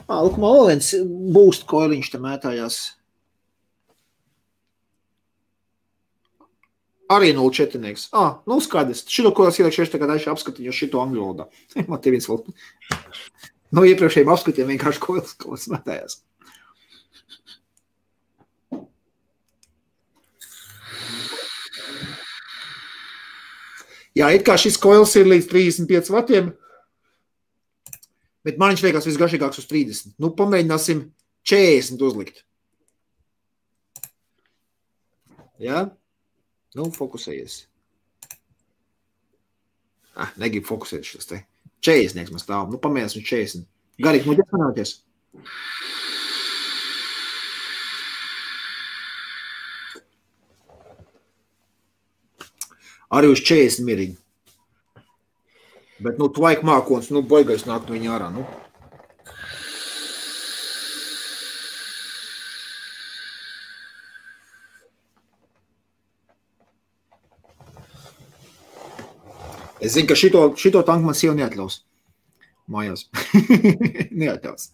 Ah, lūk, viens būst, ko viņš te mētājās. Arī 0,4. Ah, nu skaidrs. Šito, ko es ielikšu, es tagad aišu apskatu, jo šito angļu valodā. (laughs) Man te viens vēl. No iepriekšējiem apskatiem vienkārši ko es mētājās. Jā, it kā šis koils ir līdz 35 vatiem, bet man viņš liekas visgaršīgāks uz 30. Nu, pamēģināsim 40 uzlikt. Jā, nu, fokusējies. Ah, negribu fokusēt šis te. 40 nieks man stāv. Nu, pamēģināsim 40. Garīgi, nu, ģepanāties. Arī uz 40 mierīgi. Bet, nu, tvaik mākons, nu, baigais nāk no viņa ārā, nu. Es zinu, ka šito, šito tanku man sieva neatļaus. Mājās. (laughs) neatļaus.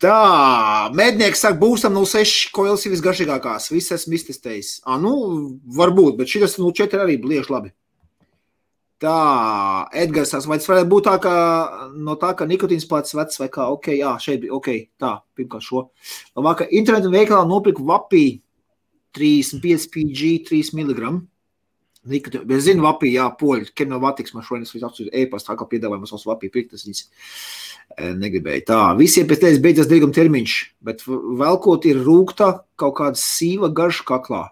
Tā, mednieks saka, būsim no 6 koils ir visgaršīgākās. Visas esmu iztestējis. Ah, nu, varbūt, bet šis no 4 arī lieši labi. Tā, Edgars, vai tas varētu būt tā, ka no tā, ka nikotīns pats vecs vai kā, ok, jā, šeit bija, ok, tā, pirmkārt šo. Labāk, internetu veikalā nopirku vapī 35 PG 3 mg. Bet es zinu, vapī, jā, poļi, kenovatiks, man šodien es visu apsūdzu e-pasta, tā kā piedāvājumu savus vapī pirkt, tas viņas e, negribēja. Tā, visiem pēc tevis beidzas dirguma termiņš, bet velkot ir rūkta kaut kāda sīva garša kaklā.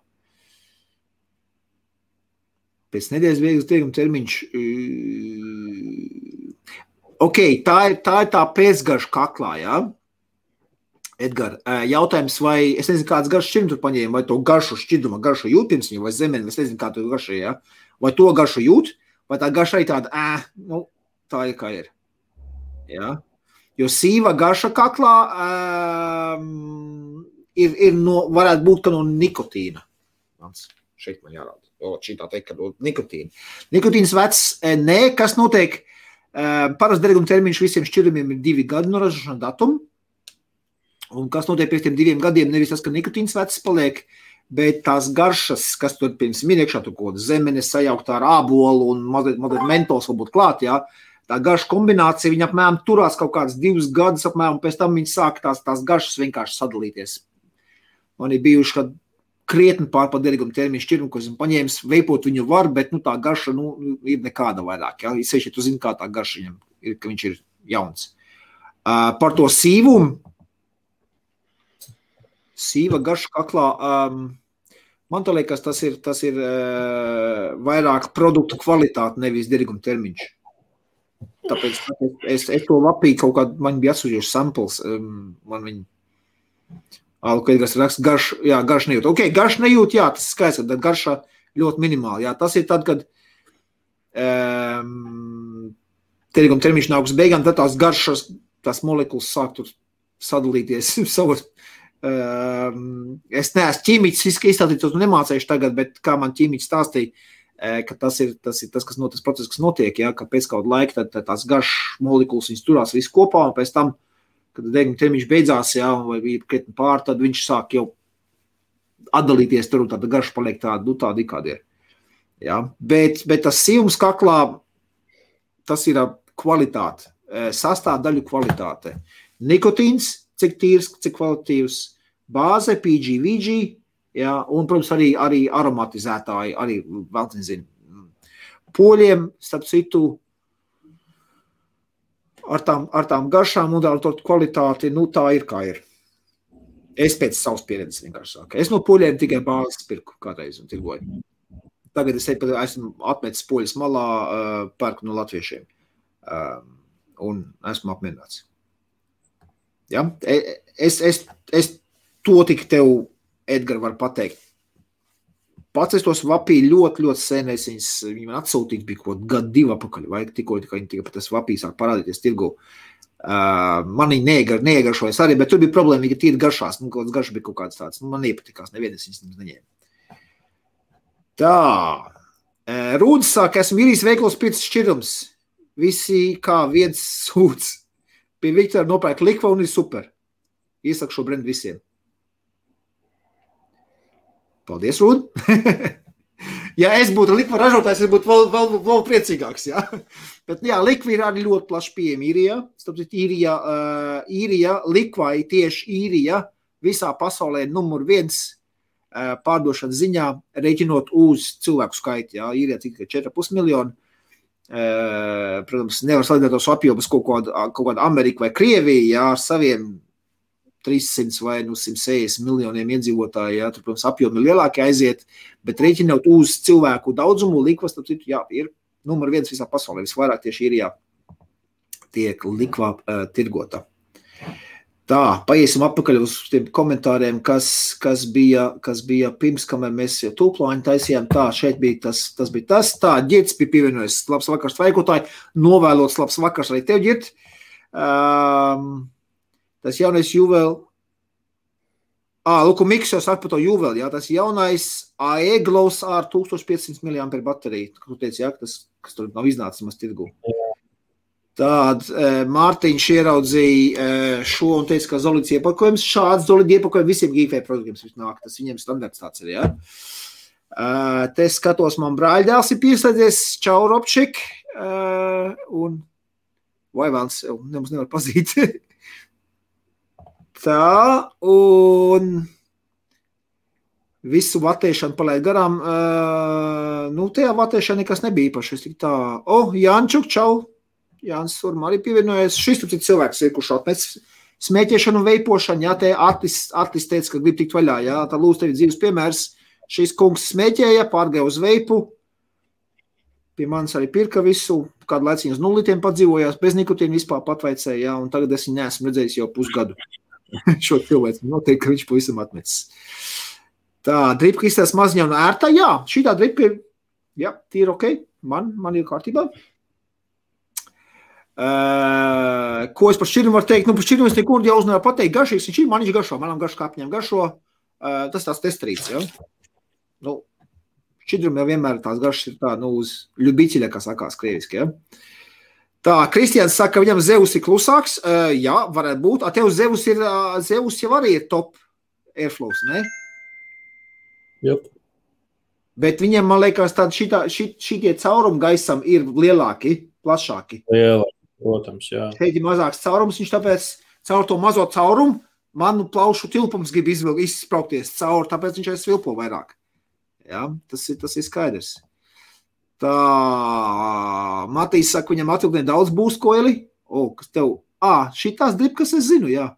Pēc nedēļas beigas dirguma termiņš. e, Ok, tā ir tā, ir tā pēcgarša kaklā, jā. Edgar, ē, jautājums, vai es nezinu, kāds garš šķidrums tur paņēma, vai to garšu šķidruma garšu jūt pirms viņa, vai zemē, es nezinu, kā to garšu, jā. Vai to garšu jūt, vai tā garša arī tāda, ē, nu, tā ir kā ir. Jā. Jo sīva garša kaklā um, ir, ir no, varētu būt no nikotīna. Mans, šeit man jārāda. O, šī tā teikt, ka no nikotīna. Nikotīns vecs, nē, kas notiek? Uh, Parasti derīguma termiņš visiem šķirumiem ir divi gadi no ražošanas datuma. Un kas notiek pēc tiem diviem gadiem? Nevis tas, ka nikotīns vecs paliek, bet tās garšas, kas tur pirms minēkšā, tur kaut kāda zemenes sajauktā ar ābolu un mazliet, mazliet mentos varbūt klāt, jā, tā garša kombinācija, viņa apmēram turās kaut kādas divas gadus apmēram, un pēc tam viņa sāk tās, tās garšas vienkārši sadalīties. Man ir bijuši, kad krietni pārpār derīgumu termiņu šķirmu, ko esmu paņēmis, veipot viņu var, bet nu, tā garša nu, ir nekāda vairāk. Ja? Sevišķi, tu zini, kā tā garša viņam ir, ka viņš ir jauns. Uh, par to sīvumu sīva garša kaklā. Um, man liekas, tas ir, tas ir uh, vairāk produktu kvalitāte, nevis derīguma termiņš. Tāpēc es, es to lapīju kaut kādā, man bija atsūtījuši samples. Um, man viņa Alkaidras raksta, garš, jā, garš nejūt. Ok, garš nejūt, jā, tas ir skaists, tad garša ļoti minimāli. Jā, tas ir tad, kad um, terīguma termiņš nāk uz beigām, tad tās garšas, tās molekulas sāk tur sadalīties (laughs) savos es neesmu ķīmijs, izstāstīt, to nemācīšu tagad, bet kā man ķīmijs stāstīja, eh, ka tas ir tas, ir tas kas no, tas process, kas notiek, ja, ka pēc kāda laika tad, tad tās garšas molekulas turās visu kopā, un pēc tam, kad deguna termiņš beidzās, ja, vai bija krietni pār, tad viņš sāk jau atdalīties tur, un tāda garša paliek tāda, nu tāda, kāda ir. Ja. Bet, bet tas sīvums kaklā, tas ir kvalitāte, sastāvdaļu kvalitāte. Nikotīns cik tīrs, cik kvalitīvs, bāze, PGVG, ja, un, protams, arī, arī aromatizētāji, arī vēl nezinu. Poļiem, starp citu, ar tām, ar tām garšām un ar to kvalitāti, nu tā ir kā ir. Es pēc savas pieredzes vienkārši saku. Es no poļiem tikai bāzes pirku kādreiz un tirgoju. Tagad es esmu atmetis poļus malā, uh, pērku no latviešiem. Uh, un esmu apmierināts. Ja? E, es, es, es to tik tev, Edgars, varu pateikt. Pats es tos vapīju ļoti, ļoti sen. Es viņas, viņi man atsūtīja, bija kaut kāda gada, divi apakaļ, vai tikko tikai viņi tikai tas vapīs sāk parādīties tirgu. Uh, man viņa neiegar, neiegaršojas arī, bet tur bija problēma, ka tīri garšās. Nu, kaut kāds garš bija kaut kāds tāds. Nu, man nepatikās, nevienas viņas neņēma. Tā. Rūdas saka, esmu īrijas veiklos pēc šķirums. Visi kā viens sūds. Pie Viktora nopērk likva un ir super. Iesaku šo brendu visiem. Paldies, Rūd! (laughs) ja es būtu likva ražotājs, es būtu vēl, vēl, vēl priecīgāks. Ja? Bet jā, likva ir arī ļoti plaši pieejama īrijā. Tāpēc īrijā, uh, īrijā likvai tieši īrijā visā pasaulē numur viens uh, pārdošanas ziņā, reiķinot uz cilvēku skaitu. Jā, īrijā tikai 4,5 miljoni Protams, nevar salīdzināt tos apjomus kaut kāda, kaut kāda Amerika vai Krievija jā, ar saviem 300 vai nu, 160 miljoniem iedzīvotāju. Jā, tur, protams, apjomi lielākie aiziet, bet rēķinot uz cilvēku daudzumu, likvas citu, jā, ir numur viens visā pasaulē. Visvairāk tieši ir jā, tiek likvā uh, tirgota. Tā, paiesim atpakaļ uz tiem komentāriem, kas, kas, bija, kas bija pirms, kamēr mēs tūplāņu taisījām. Tā, šeit bija tas, tas bija tas. Tā, ģirds bija pievienojies. Labs vakars, tvaikotāji. Novēlots labs vakars arī tev, ģird. Um, tas jaunais juvel. Ā, lūk, saka par to juveli, jā, tas jaunais AE Glows ar 1500 mAh bateriju. Tu teici, jā, tas, kas tur nav iznācis maz tirgu. Jā. Tad e, Mārtiņš ieraudzīja e, šo un teica, ka zolīts iepakojums. Šāds zolīts iepakojums visiem GFE produktiem nāk. Tas viņiem standarts tāds ir. Ja? E, te skatos, man brāļdēls ir pieslēdzies Čauropčik. Un Vaivāns jau nemaz nevar pazīt. (laughs) Tā, un visu vatēšanu palaid garām. Nu, tajā vatēšanā nekas nebija īpaši. Es tik tā, o, oh, Jančuk, čau! Jānis Surma arī pievienojies. Šis ir cilvēks, ir, kurš atmet smēķēšanu un veipošanu. Jā, te artists, artists teica, ka grib tikt vaļā. Jā, tā lūdzu tevi dzīves piemērs. Šis kungs smēķēja, pārgāja uz veipu. Pie manis arī pirka visu, kādu laiciņu uz nulītiem padzīvojās, bez nikotīna vispār patveicēja, jā, un tagad es viņu neesmu redzējis jau pusgadu. (laughs) Šo cilvēku noteikti, ka viņš pavisam atmetis. Tā, dripka izstāsta maziņā un ērtā, jā, šī tā dripka ir, jā, tīra ok, man, man ir kārtībā. Uh, ko es par šķirnu varu teikt? Nu, par šķirnu es nekur jau uznevaru pateikt. Garšīgs viņš ir, man viņš garšo, manam garšo kāpņam garšo. Uh, tas tās testrīts, ja? Nu, šķidrum jau vienmēr tās garšas ir tā, nu, uz ļubīķiļa, kā sakās krieviski, ja? Tā, Kristians saka, ka viņam Zeus ir klusāks. Uh, jā, varētu būt. A tev Zeus ir, uh, Zeus jau arī ir top airflows, ne? Jup. Bet viņiem, man liekas, tādi šitā, šit, šitie caurumi gaisam ir lielāki, plašāki. Lielāki, protams, jā. Šeit ir mazāks caurums, viņš tāpēc caur to mazo caurumu manu plaušu tilpums grib izvilkt, izspraukties cauri, tāpēc viņš aiz svilpo vairāk. Jā, tas ir, tas ir skaidrs. Tā, Matīs saka, viņam atvilknē daudz būs koili. O, kas tev? Ā, šitās dribkas es zinu, jā.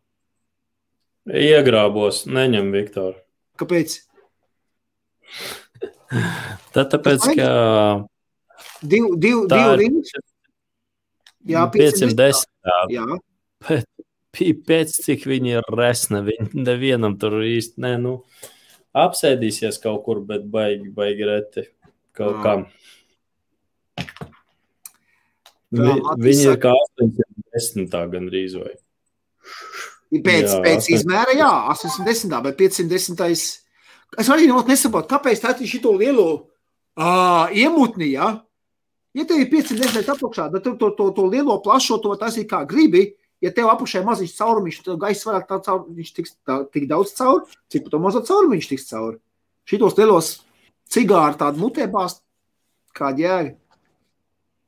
Iegrābos, neņem, Viktor. Kāpēc? (laughs) Tad tāpēc, ka Div, div, tā divi ir. Jā, 510. Jā, Bet pēc cik viņi ir resni, viņi nevienam tur īsti, ne, nu, apsēdīsies kaut kur, bet baigi, baigi reti kaut kam. Vi, viņi ir kā 810 gan rīz vai. pēc, Jā, pēc izmēra, jā, 810, bet 510. Es arī nesaprotu, kāpēc tā ir šito lielo uh, iemutni, jā. Ja tev ir 510 apakšā, tad tu to, to, to lielo plašo to taisīt kā gribi. Ja tev apakšā ir maziņš caurumiņš, tad gaisa vairāk tā caur, viņš tiks tā, tik daudz cauri, cik to mazo caurumiņš tiks cauri. Šitos lielos cigāru tādu mutē bāzt, kāda jēga.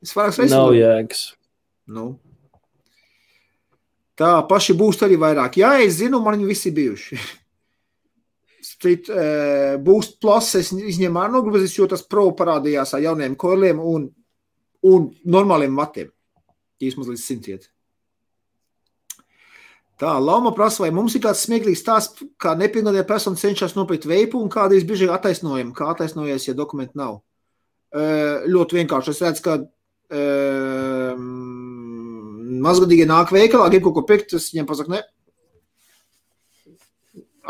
Es vairāk reizes Nav jēgas. Nu. Tā paši būs arī vairāk. Jā, es zinu, man viņi visi bijuši. (laughs) Street uh, Boost Plus es izņēmu ar nogrozījis, jo tas pro parādījās ar jauniem koiliem un, un normāliem matiem. Īsmaz līdz simtiet. Tā, Lama prasa, vai mums ir kāds smieklīgs stāsts, kā nepilngadīga persona cenšas nopirkt veipu un kādi ir bieži attaisnojumi, kā attaisnojies, ja dokumenti nav. Ļoti vienkārši. Es redzu, ka uh, mazgadīgie nāk veikalā, grib kaut ko pirkt, es viņiem pasaku, ne.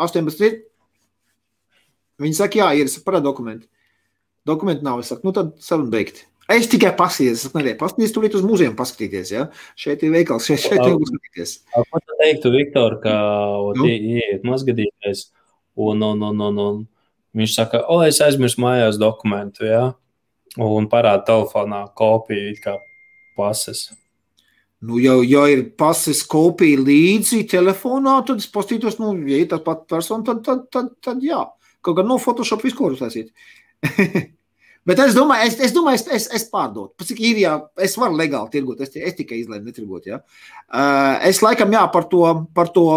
18 ir. Viņi saka, jā, ir, parāda dokumenti. Dokumenti nav, es saku, nu tad saruna beigt. Es tikai pasties, es nē, pasties tur uz mūziem paskatīties, ja. Šeit ir veikals, šeit, šeit ir paskatīties. A, Ko tu teiktu, Viktor, ka Nu? ie- ieiet mazgadīgais un, un, un, un, un viņš saka, o, es aizmirsu mājās dokumentu, jā, un parāda telefonā kopiju it kā pases. Nu, jau, ja ir pases kopija līdzi telefonā, tad es paskatītos, nu, ja ir tā pati persona, tad, tad, tad, tad jā. Kaut gan no Photoshop visu ko uztaisīt. (laughs) Bet es domāju, es, es, domāju, es, es, es pārdotu. Pat Cik ir, jā, es varu legāli tirgot, es, es tikai izlēmu netirgot. Ja. Uh, es laikam, jā, par to, par to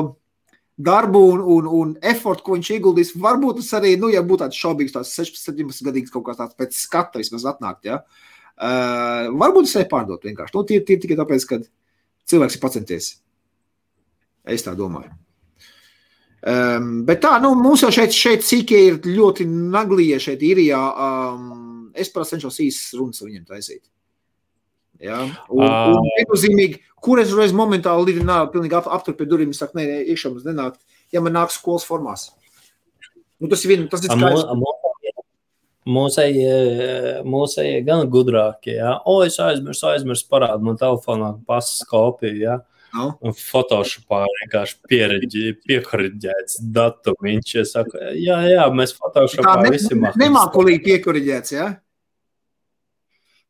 darbu un, un, un efortu, ko viņš ieguldīs, varbūt tas arī, nu, ja būtu tāds šaubīgs, tās 16, 17 gadīgs kaut kāds tāds pēc skata vismaz atnākt, ja. Uh, varbūt es nepārdotu vienkārši. Nu, tie, tie tikai tāpēc, ka cilvēks ir pacenties. Es tā domāju. Um, bet tā, nu, mums jau šeit, šeit sīkie ir ļoti naglie šeit īrijā. Um, es parasti cenšos īsas runas ar viņiem taisīt. Ja? Un, Ā. un viennozīmīgi, kur es reiz momentāli līdzi nāku, pilnīgi ap, aptur pie durvīm, saku, nē, iekšā mums nenāk, ja man nāk skolas formās. Nu, tas ir vien, tas ir skaidrs. Mūsējie mūsējie gan gudrākie, jā. O, es aizmirsu, aizmirsu parādu man telefonā pasas kopiju, jā. Nu? Un Photoshopā vienkārši piekoriģēts datumiņš. Es saku, jā, jā, mēs Tā Photoshopā ne, visi ne, mākam. nemākulīgi piekoriģēts, ja?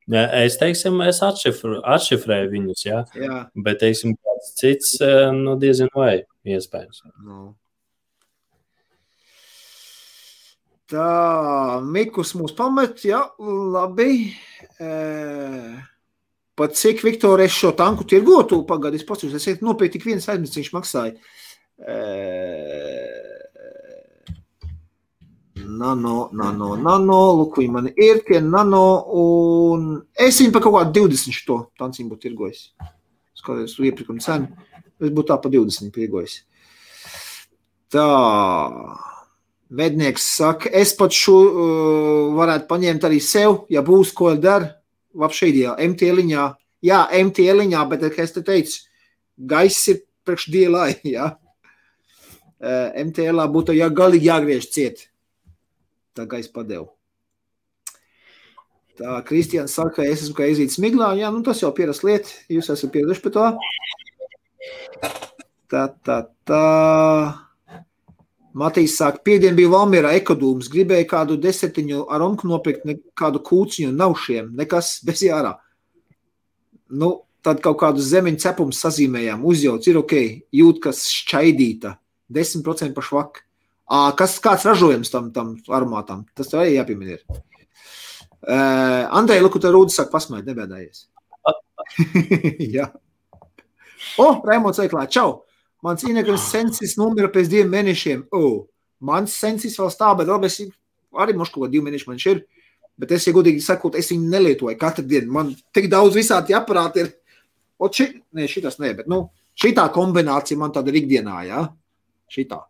Es teiksim, es atšifru, atšifrēju viņus, jā. Jā. Bet, teiksim, kāds cits, eh, nu, diezin vai iespējams. Nu. Tā, Mikus mūs pamet, jā, labi. E, pat cik, Viktor, es šo tanku tirgotu, pagadi, es pats, es iet nopirkt tik viens aizmirst, viņš maksāja. E, nano, nano, nano, lūk, man ir tie nano, un es viņu par kaut kādu 20 šo tanciņu būtu tirgojis. Skaties, tu iepirkuma cenu, es būtu tā pa 20 tirgojis. Tā. Vednieks saka, es pat šo uh, varētu paņemt arī sev, ja būs ko dara. Lapšīdījā, MTLiņā. Jā, MTLiņā, bet, kā es te teicu, gaiss ir priekš dielai. Uh, MTLā būtu jā, galīgi jāgriež ciet. Tā gaisa padev. Tā, Kristians saka, ka es esmu kā izīts miglā. Jā, nu tas jau pierast lieta. Jūs esat pieraduši pie to. Tā, tā, tā. Matīs saka, piedien bija Valmierā ekodūms. Gribēja kādu desetiņu ar omku nopirkt, kādu kūciņu nav šiem. Nekas (laughs) bez jārā. Nu, tad kaut kādu zemiņu cepumu sazīmējām. Uzjauc, ir ok, jūt, kas šķaidīta. 10% pa švaku. Kas, kāds ražojums tam, tam aromātam? Tas tev arī jāpiemina. Ir. Uh, Andrei, lūk, tur rūdas saka, pasmaiet, nebēdājies. (laughs) Jā. O, Raimonds Eiklā, čau! Mans Inegras sensis numira pēc diviem mēnešiem. O, mans sensis vēl stāv, bet labi, es arī ko divu mēnešu man šeit ir. Bet es, ja godīgi sakot, es viņu nelietoju katru dienu. Man tik daudz visādi aparāti ir. O, ši, ne, šitas ne, bet, nu, šitā kombinācija man tāda ir ikdienā, jā? Šitā.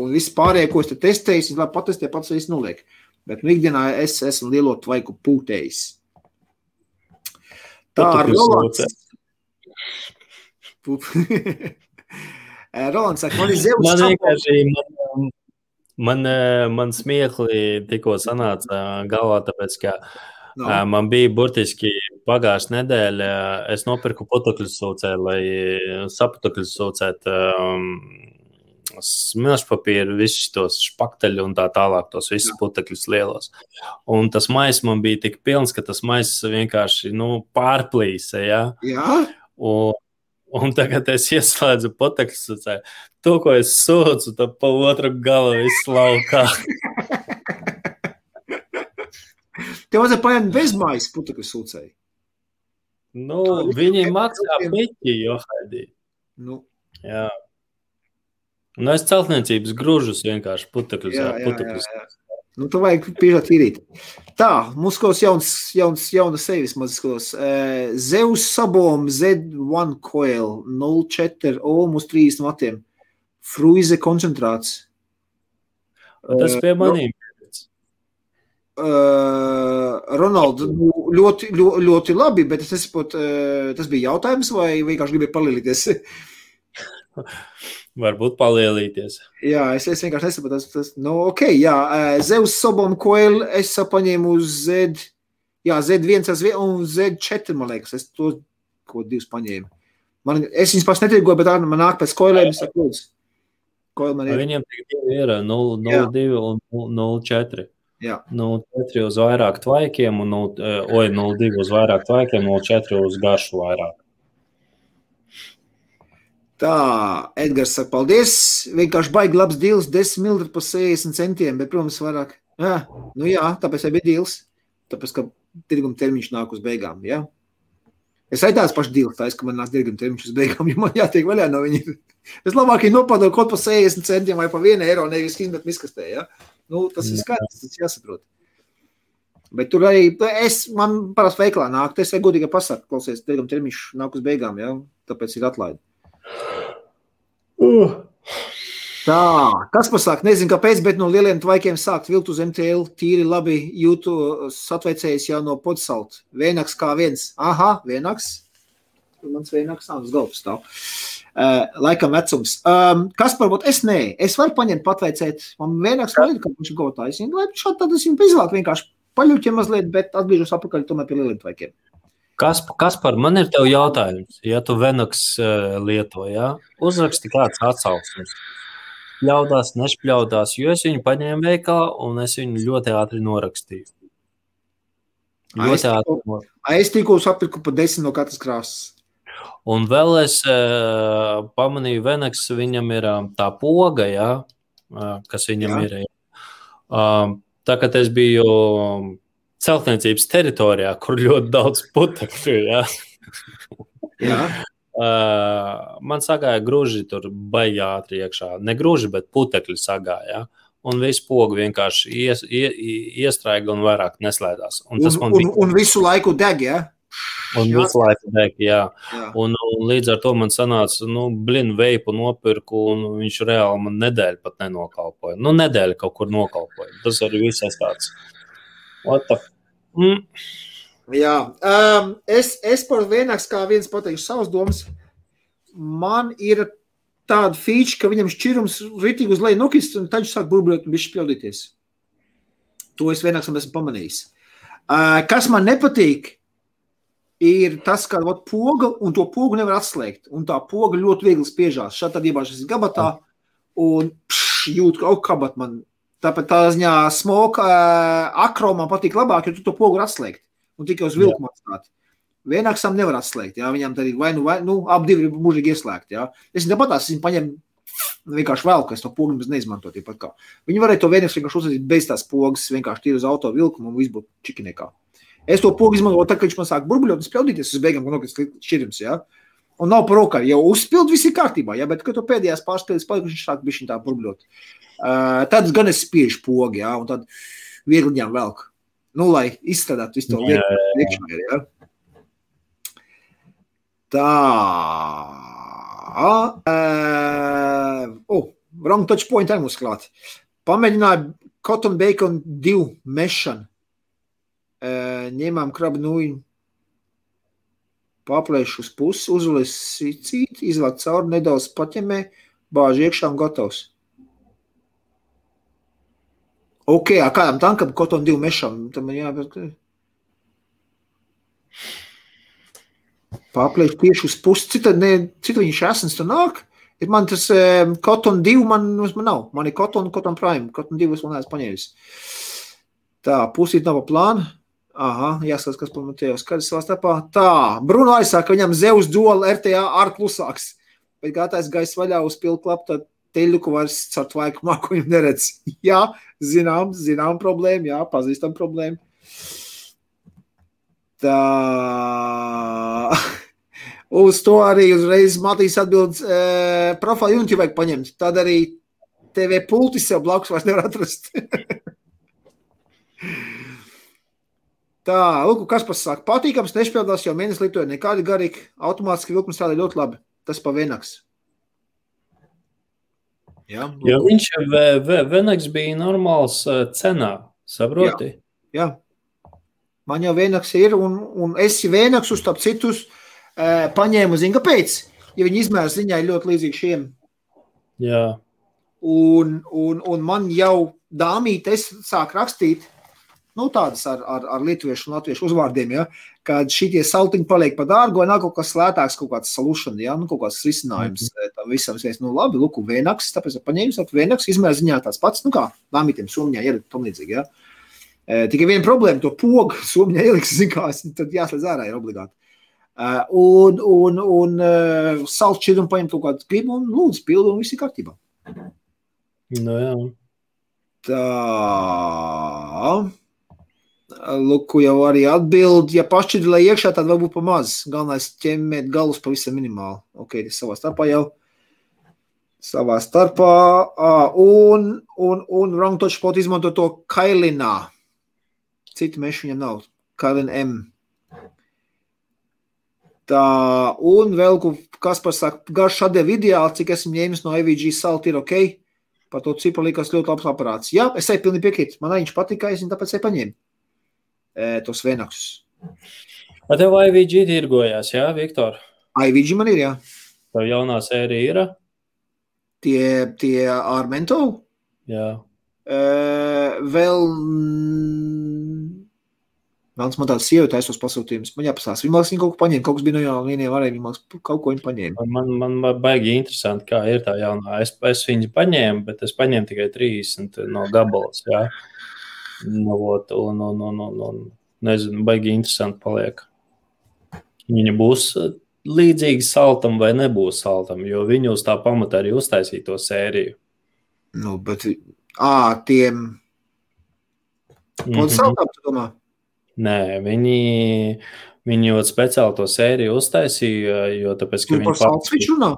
Un viss pārējie, ko es te testēju, es labi patestēju, pats viss noliek. Uh, Bet nu, ikdienā es esmu lielo tvaiku pūtējis. Tā ir Rolands. (laughs) Rolands saka, man ir zivs. Man vienkārši, man, man, man smiekli tikko sanāca galvā, tāpēc, ka no. man bija burtiski pagājušā nedēļa, es nopirku putekļu sūcēju, lai saputekļu sūcētu um, smilšu papīru, visus tos špakteļus un tā tālāk, tos visus putekļus lielos. Un tas maisis man bija tik pilns, ka tas maisis vienkārši nu, pārplīsa. Ja? Jā. Un, un tagad es ieslēdzu putekļus, to, ko es sūdzu, tad pa otru galu viss laukā. (laughs) Tev vajadzēja paņemt bezmaiņas putekļu sūcēju. Nu, viņi maksā piķi, jo haidī. Nu. Jā. Nu, es celtniecības grūžus vienkārši putekļus. Jā, jā, putekļus. jā, jā. Nu, tu vajag piežot īrīt. Tā, mums kaut jauns, jauns, jauna sevis mazskos. Uh, Zeus Sabom Z1 Coil 04 ohm uz 30 vatiem. Fruize koncentrāts. Tas pie manīm. Uh, Ronalds, nu, ļoti, ļoti, ļoti labi, bet es nesaprotu, uh, tas bija jautājums vai vienkārši gribēju palīdzēties? (laughs) Varbūt palielīties. Jā, es, es vienkārši nesaprotu, tas, tas nu, ok, jā, Zeus Sobom Coil, es paņēmu uz Z, jā, Z1 un Z4, man liekas, es to, ko divus paņēmu. Man, es viņus pats netirgoju, bet man nāk pēc koilēm, es saku, lūdzu. Koil man ir. Viņiem divi ir 0,2 un 0,4. Jā. 0,4 uz vairāk tvaikiem un 0,2 uz vairāk tvaikiem, 0,4 uz garšu vairāk. Tā, Edgars saka, paldies. Vienkārši baigi labs deals, 10 miljardi par 60 centiem, bet, protams, vairāk. Jā, nu jā, tāpēc arī bija deals. Tāpēc, ka tirguma termiņš nāk uz beigām. Jā. Es arī tāds pašs deals, tā es, ka man nāk tirguma termiņš uz beigām, (laughs) jo man jātiek vaļā no viņa. Es labāk viņu nopadu kaut par 60 centiem vai par 1 eiro, nevis izmet miskastē. Ja? Nu, tas ir skaidrs, tas jāsaprot. Bet tur arī es, man parasti veiklā nāk, es godīgi pasaku, klausies, tirguma termiņš nāk uz beigām, ja? tāpēc ir atlaidi. Uh. Tā, kas pasaka, nezinu, kāpēc, bet no lieliem tvaikiem sākt vilkt uz MTL tīri labi jūtu satveicējis jau no podsalta. Vienaks kā viens. Aha, vienaks. Mans vienaks nav uz galvas stāv. Uh, laikam vecums. Um, kas varbūt es nē, es varu paņemt patveicēt. Man vienaks ir, ka viņš ir gotājs. Lai šādi tad es viņu izvēlētu vienkārši paļuķi mazliet, bet atgriežos apakaļ tomēr pie lieliem tvaikiem. Kas, kas par man ir tev jautājums? Ja tu Venoks uh, lieto, ja? uzraksti kāds atsauksmes. Ļaudās, nešpļaudās, jo es viņu paņēmu veikalā un es viņu ļoti ātri norakstīju. Ļoti ātri. Es tikko sapirku pa desmit no katras krāsas. Un vēl es uh, pamanīju, Veneks, viņam ir uh, tā poga, ja, uh, kas viņam jā. ir. Uh, tā kā es biju celtniecības teritorijā, kur ļoti daudz putekļu. Ja? Jā. Uh, (laughs) man sagāja grūži tur baigā ātri iekšā. Ne grūži, bet putekļi sagāja. Un viss pogu vienkārši ies, ie, iestrēga un vairāk neslēdzās. Un, un, un, bija... un visu laiku deg, ja? Un jā. visu laiku deg, jā. jā. Un, un līdz ar to man sanāca, nu, blinu veipu nopirku, un viņš reāli man nedēļu pat nenokalpoja. Nu, nedēļu kaut kur nokalpoja. Tas arī viss tāds. What the Mm. Jā, um, es, es par vienāks kā viens pateikšu savas domas. Man ir tāda feature, ka viņam šķirums ritīgi uz leju nokist, un tad viņš sāk burbuļot un viņš spļaudīties. To es vienāks esmu pamanījis. Uh, kas man nepatīk, ir tas, ka ot, poga un to pogu nevar atslēgt. Un tā poga ļoti viegli spiežās. Šādi tad iebāžas gabatā un pš, jūt, ka, oh, kabat man. Tāpēc tā ziņā smoka uh, akromā patīk labāk, jo tu to pogu atslēgt. Un tikai uz vilku atstāt. Vienāksam nevar atslēgt, jā, viņam tad ir vai nu, vai, nu, ap divi ir mūžīgi ieslēgti, jā. Es tāpat tās viņu paņem vienkārši vēl, ka es to pogu nemaz neizmantotu. Viņi varēja to vienkārši uzsākt bez tās pogas, vienkārši tīri uz auto vilkumu un viss būtu čikinekā. Es to pogu izmantoju, tad, kad viņš man sāk burbuļot un spēlīties, uz beigām nokļūst šķirums. Ja? Un nav par rokā, jau uzspild, viss ir kārtībā. Ja? Bet, kad to pēdējās pārspēles palikuši, viņš sāk bišķiņ tā burbuļot. Uh, tad gan es spiežu pogu, ja? un tad viegli ņem velk. Nu, lai izstrādātu visu to lietu. Ja? Tā. Uh, oh, wrong touch point arī mums klāt. Pamēģināju cotton bacon divu mešanu ņemam krabu nūjiņu, paplēšu uz pusi, uzliek sīcīt, izlāk cauri, nedaudz paķemē, bāž iekšā un gatavs. Ok, a kādam tankam, koton divu mešam, tam man jābūt. Paplēšu tieši uz pusi, cita, ne, cita viņš esens tur nāk. Ir man tas um, koton divu, man, man nav. Man ir koton, koton prime, koton divu es man neesmu paņēmis. Tā, pusīt nav pa plānu. Aha, jāskatās, kas pamatījās. Kad es savā starpā tā, Bruno aizsāk, ka viņam Zeus duola RTA ar klusāks. Bet kā tais gaisa vaļā uz pilku lapu, tad teļuku vairs caur tvaiku viņam neredz. (laughs) Jā, zinām, zinām problēmu, jā, pazīstam problēmu. Tā. (laughs) Uz to arī uzreiz Matīs atbild, e, profilu jumti vajag paņemt. Tad arī TV pultis sev blakus vairs nevar atrast. (laughs) Tā, lūk, kas pasaka, patīkams, nešpildās jau mēnesi lietoja nekādi garīgi, automātiski vilkums strādā ļoti labi. Tas pa Venaks. Lūk. jo viņš Venaks bija normāls cenā, saproti? Jā, jā. Man jau Venaks ir, un, un es Venaks uz tāp citus paņēmu, zinu, kāpēc, ja viņi izmērs ziņā ir ļoti līdzīgi šiem. Jā. Un, un, un man jau dāmīt, es sāku rakstīt, nu, tādas ar, ar, ar lietuviešu un latviešu uzvārdiem, ja, kad šie saltiņi paliek par dārgu, vai nav kaut kas lētāks, kaut kāds solution, ja, nu, kaut kāds risinājums mm -hmm. tam visam. Es nu, labi, lūk, vienaks, tāpēc es paņēmu savu vienaks, izmērs ziņā tāds pats, nu, kā lāmītiem Somijā ir tam līdzīgi, ja. E, tikai viena problēma, to pogu (laughs) Somijā ieliks, zin kā, tad jāslēdz ārā ir obligāti. Uh, un, un, un uh, salds šķidrumu paņem kaut kādu gribu un lūdzu pildu un viss ir kārtībā. No, jā. Tā. Luku jau arī atbild, ja pašķidri, lai iekšā, tad varbūt pa maz. Galvenais ķemmēt galus pavisam minimāli. Ok, tas savā starpā jau. Savā starpā. Un, un, un wrong touch spot izmanto to kailinā. Citu mešu viņam nav. Kailin M. Tā, un vēl, kas pasaka, garš atdeva ideāli, cik esmu ņēmis no AVG salta ir ok. Par to cipru likās ļoti labs aparāts. Jā, es arī pilnīgi piekrītu. Man viņš patika, es viņu tāpēc paņēmu tos Venaksus. Vai tev IVG tirgojās, jā, Viktor? IVG man ir, jā. Tev jaunā sērija ir? Tie, tie ar mentolu? Jā. Uh, vēl Mans man tāds sieva taisos pasūtījums. Man jāpasās. Viņa mākslinieki kaut ko paņēma. Kaut kas bija no jaunā vieniem varēja. Viņa mākslinieki kaut ko viņa paņēma. Man, man baigi interesanti, kā ir tā jaunā. Es, es viņu paņēmu, bet es paņēmu tikai 30 no gabalas. Jā. (laughs) Nu, ot, un, un, un, un, un nezinu, baigi interesanti paliek. Viņa būs līdzīga saltam vai nebūs saltam, jo viņi uz tā pamata arī uztaisīja to sēriju. Nu, bet, ā, tiem. Mm -hmm. saltam, tu domā? Nē, viņi, viņi jau speciāli to sēriju uztaisīja, jo tāpēc, ka nu, viņi runā?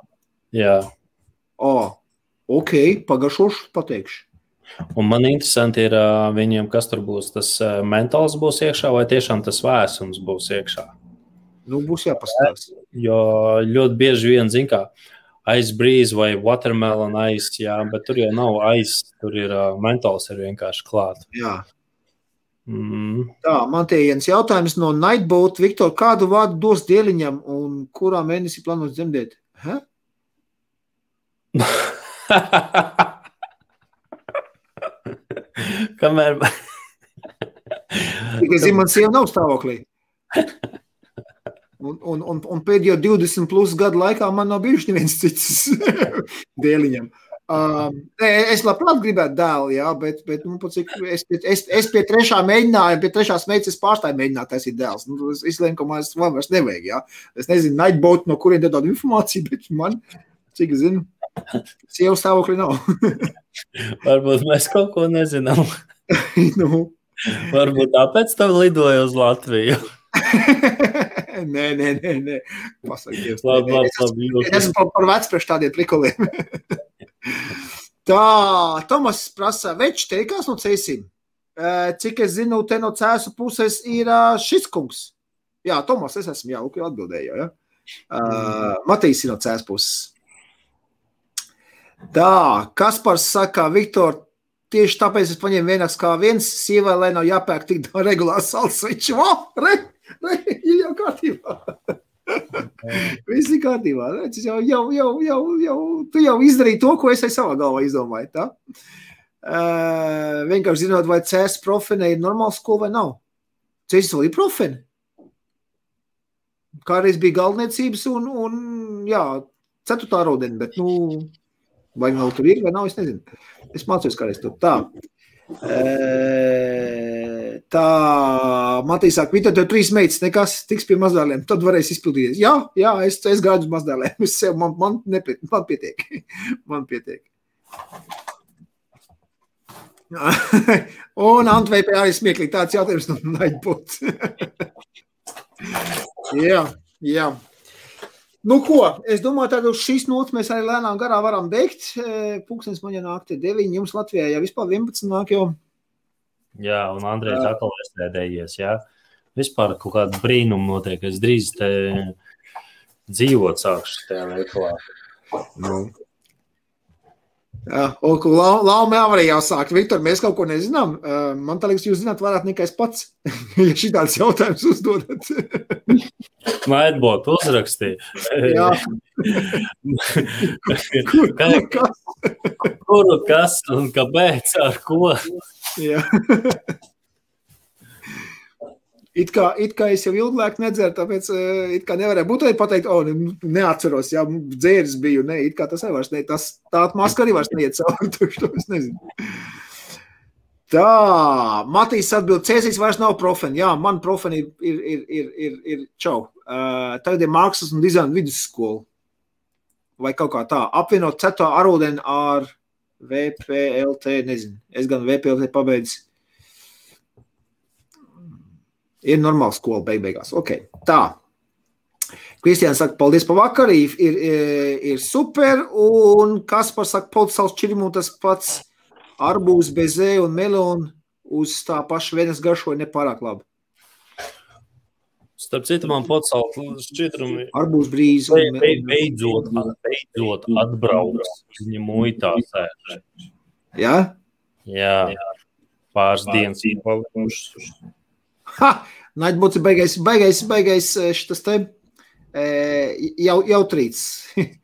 Jā. O, ok, pagašošu pateikšu. Un man interesanti ir viņiem, kas tur būs. Tas mentāls būs iekšā vai tiešām tas vēsums būs iekšā. Nu, būs jāpastāsta. Jo ļoti bieži vien zina, kā ice breeze vai watermelon ice, jā, bet tur jau nav ice, tur ir mentāls ir vienkārši klāt. Jā. Mm. Tā, man te viens jautājums no Nightboat. Viktor, kādu vārdu dos dieliņam un kurā mēnesī plānos dzemdēt? (laughs) Kamēr, Tikai zinu, man sieva nav stāvoklī. Un, un, un, un pēdējo 20 plus gadu laikā man nav bijuši neviens cits (laughs) dēliņam. Um, es labprāt gribētu dēlu, jā, bet, bet nu, cik, es, es, es pie trešā mēģināju, pie trešās meitas pārstāju mēģināt taisīt dēls. Nu, es izlēmu, ka man man vairs nevajag, jā. Es nezinu, Nightbot, no kuriem dod informāciju, bet man, cik zinu, sieva stāvokļi nav. (laughs) Varbūt mēs kaut ko nezinām. (laughs) nu. Varbūt tāpēc tam lidoja uz Latviju. (laughs) nē, nē, nē, nē. Pasakies, labi, labi, labi. Es esmu par, par vecu priekš tādiem trikoliem. (laughs) Tā, Tomas prasa, veči teikās no cēsim. Cik es zinu, te no cēsu puses ir šis kungs. Jā, Tomas, es esmu, jā, Luka atbildēju, ja? Uh, Matīs ir no cēsu puses. Tā, Kaspars saka, Viktor, tieši tāpēc es paņēmu vienāks kā viens sievai, lai nav jāpērk tik daudz regulārs salds. Viņš, o, re, re, ir jau kārtībā. (laughs) Viss ir kārtībā. Redz, jau, jau, jau, jau, jau, tu jau izdarīji to, ko es savā galvā izdomāju. Tā? Uh, vienkārši zinot, vai CS profene ir normāla skola vai nav. CS vēl ir profene. Kādreiz bija galvniecības un, un jā, ceturtā rodeni, bet, nu, vai vēl tur ir vai nav, es nezinu. Es mācos kādreiz tur tā. Tā, Matīs saka, Vita, tev trīs meitas, nekas tiks pie mazdēliem, tad varēs izpildīties. Jā, jā, es, es gāju uz mazdēliem, es sev, man, man, nepiet, man pietiek, (laughs) man pietiek. (laughs) Un Antveipē arī smieklīgi tāds jautājums no Nightbot. (laughs) jā, jā. Nu, ko? Es domāju, ka uz šīs nots mēs arī lēnām garā varam beigt. Pūkstens man jau nāk, 9. Jums Latvijā jau vispār 11. nāk jau. Jā, un Andrejs atkal iestādējies. Jā. Vispār kaut kāda brīnuma notiek. Es drīz te dzīvot sākšu tajā veikalā. Nu. Jā, un Lauma arī jāsāk. Viktor, mēs kaut ko nezinām. Man liekas, jūs zināt vairāk nekā es pats. (laughs) ja šī tāds jautājums uzdodat. (laughs) Maidbot uzrakstīja. Jā. (laughs) Kur, kas? Kuru kas un kāpēc ar ko? Jā. It kā, it kā es jau ilgāk nedzeru, tāpēc it kā nevarēju būt arī pateikt, o, oh, neatceros, jā, dzēris biju, ne, it kā tas arī vairs ne, tas, tā maska arī vairs neiet cauri, (laughs) to es nezinu. Tā, Matīs atbild, Cēsīs vairs nav profeni, jā, man profeni ir, ir, ir, ir, ir, ir čau. Uh, tagad ir mākslas un dizaina vidusskola. Vai kaut kā tā, apvienot ceto arodeni ar VPLT, nezinu, es gan VPLT pabeidzu Ir normāla skola beig beigās. Okay. Tā. Kristiāns saka, paldies par vakaru, ir, ir, ir super. Un Kaspars saka, paldies savus čirimu, tas pats arbūs, bezē un melonu uz tā paša vienas garšoja nepārāk labi. Starp citu, man pats šķitrumi. Arbūs brīz. Un, beid, beidzot, beidzot atbrauks viņa muitā sēž. Jā? Jā. Pāris dienas palikušas. Naidbots ir baigais, baigais, baigais šitas te jau, jautrīts. (laughs)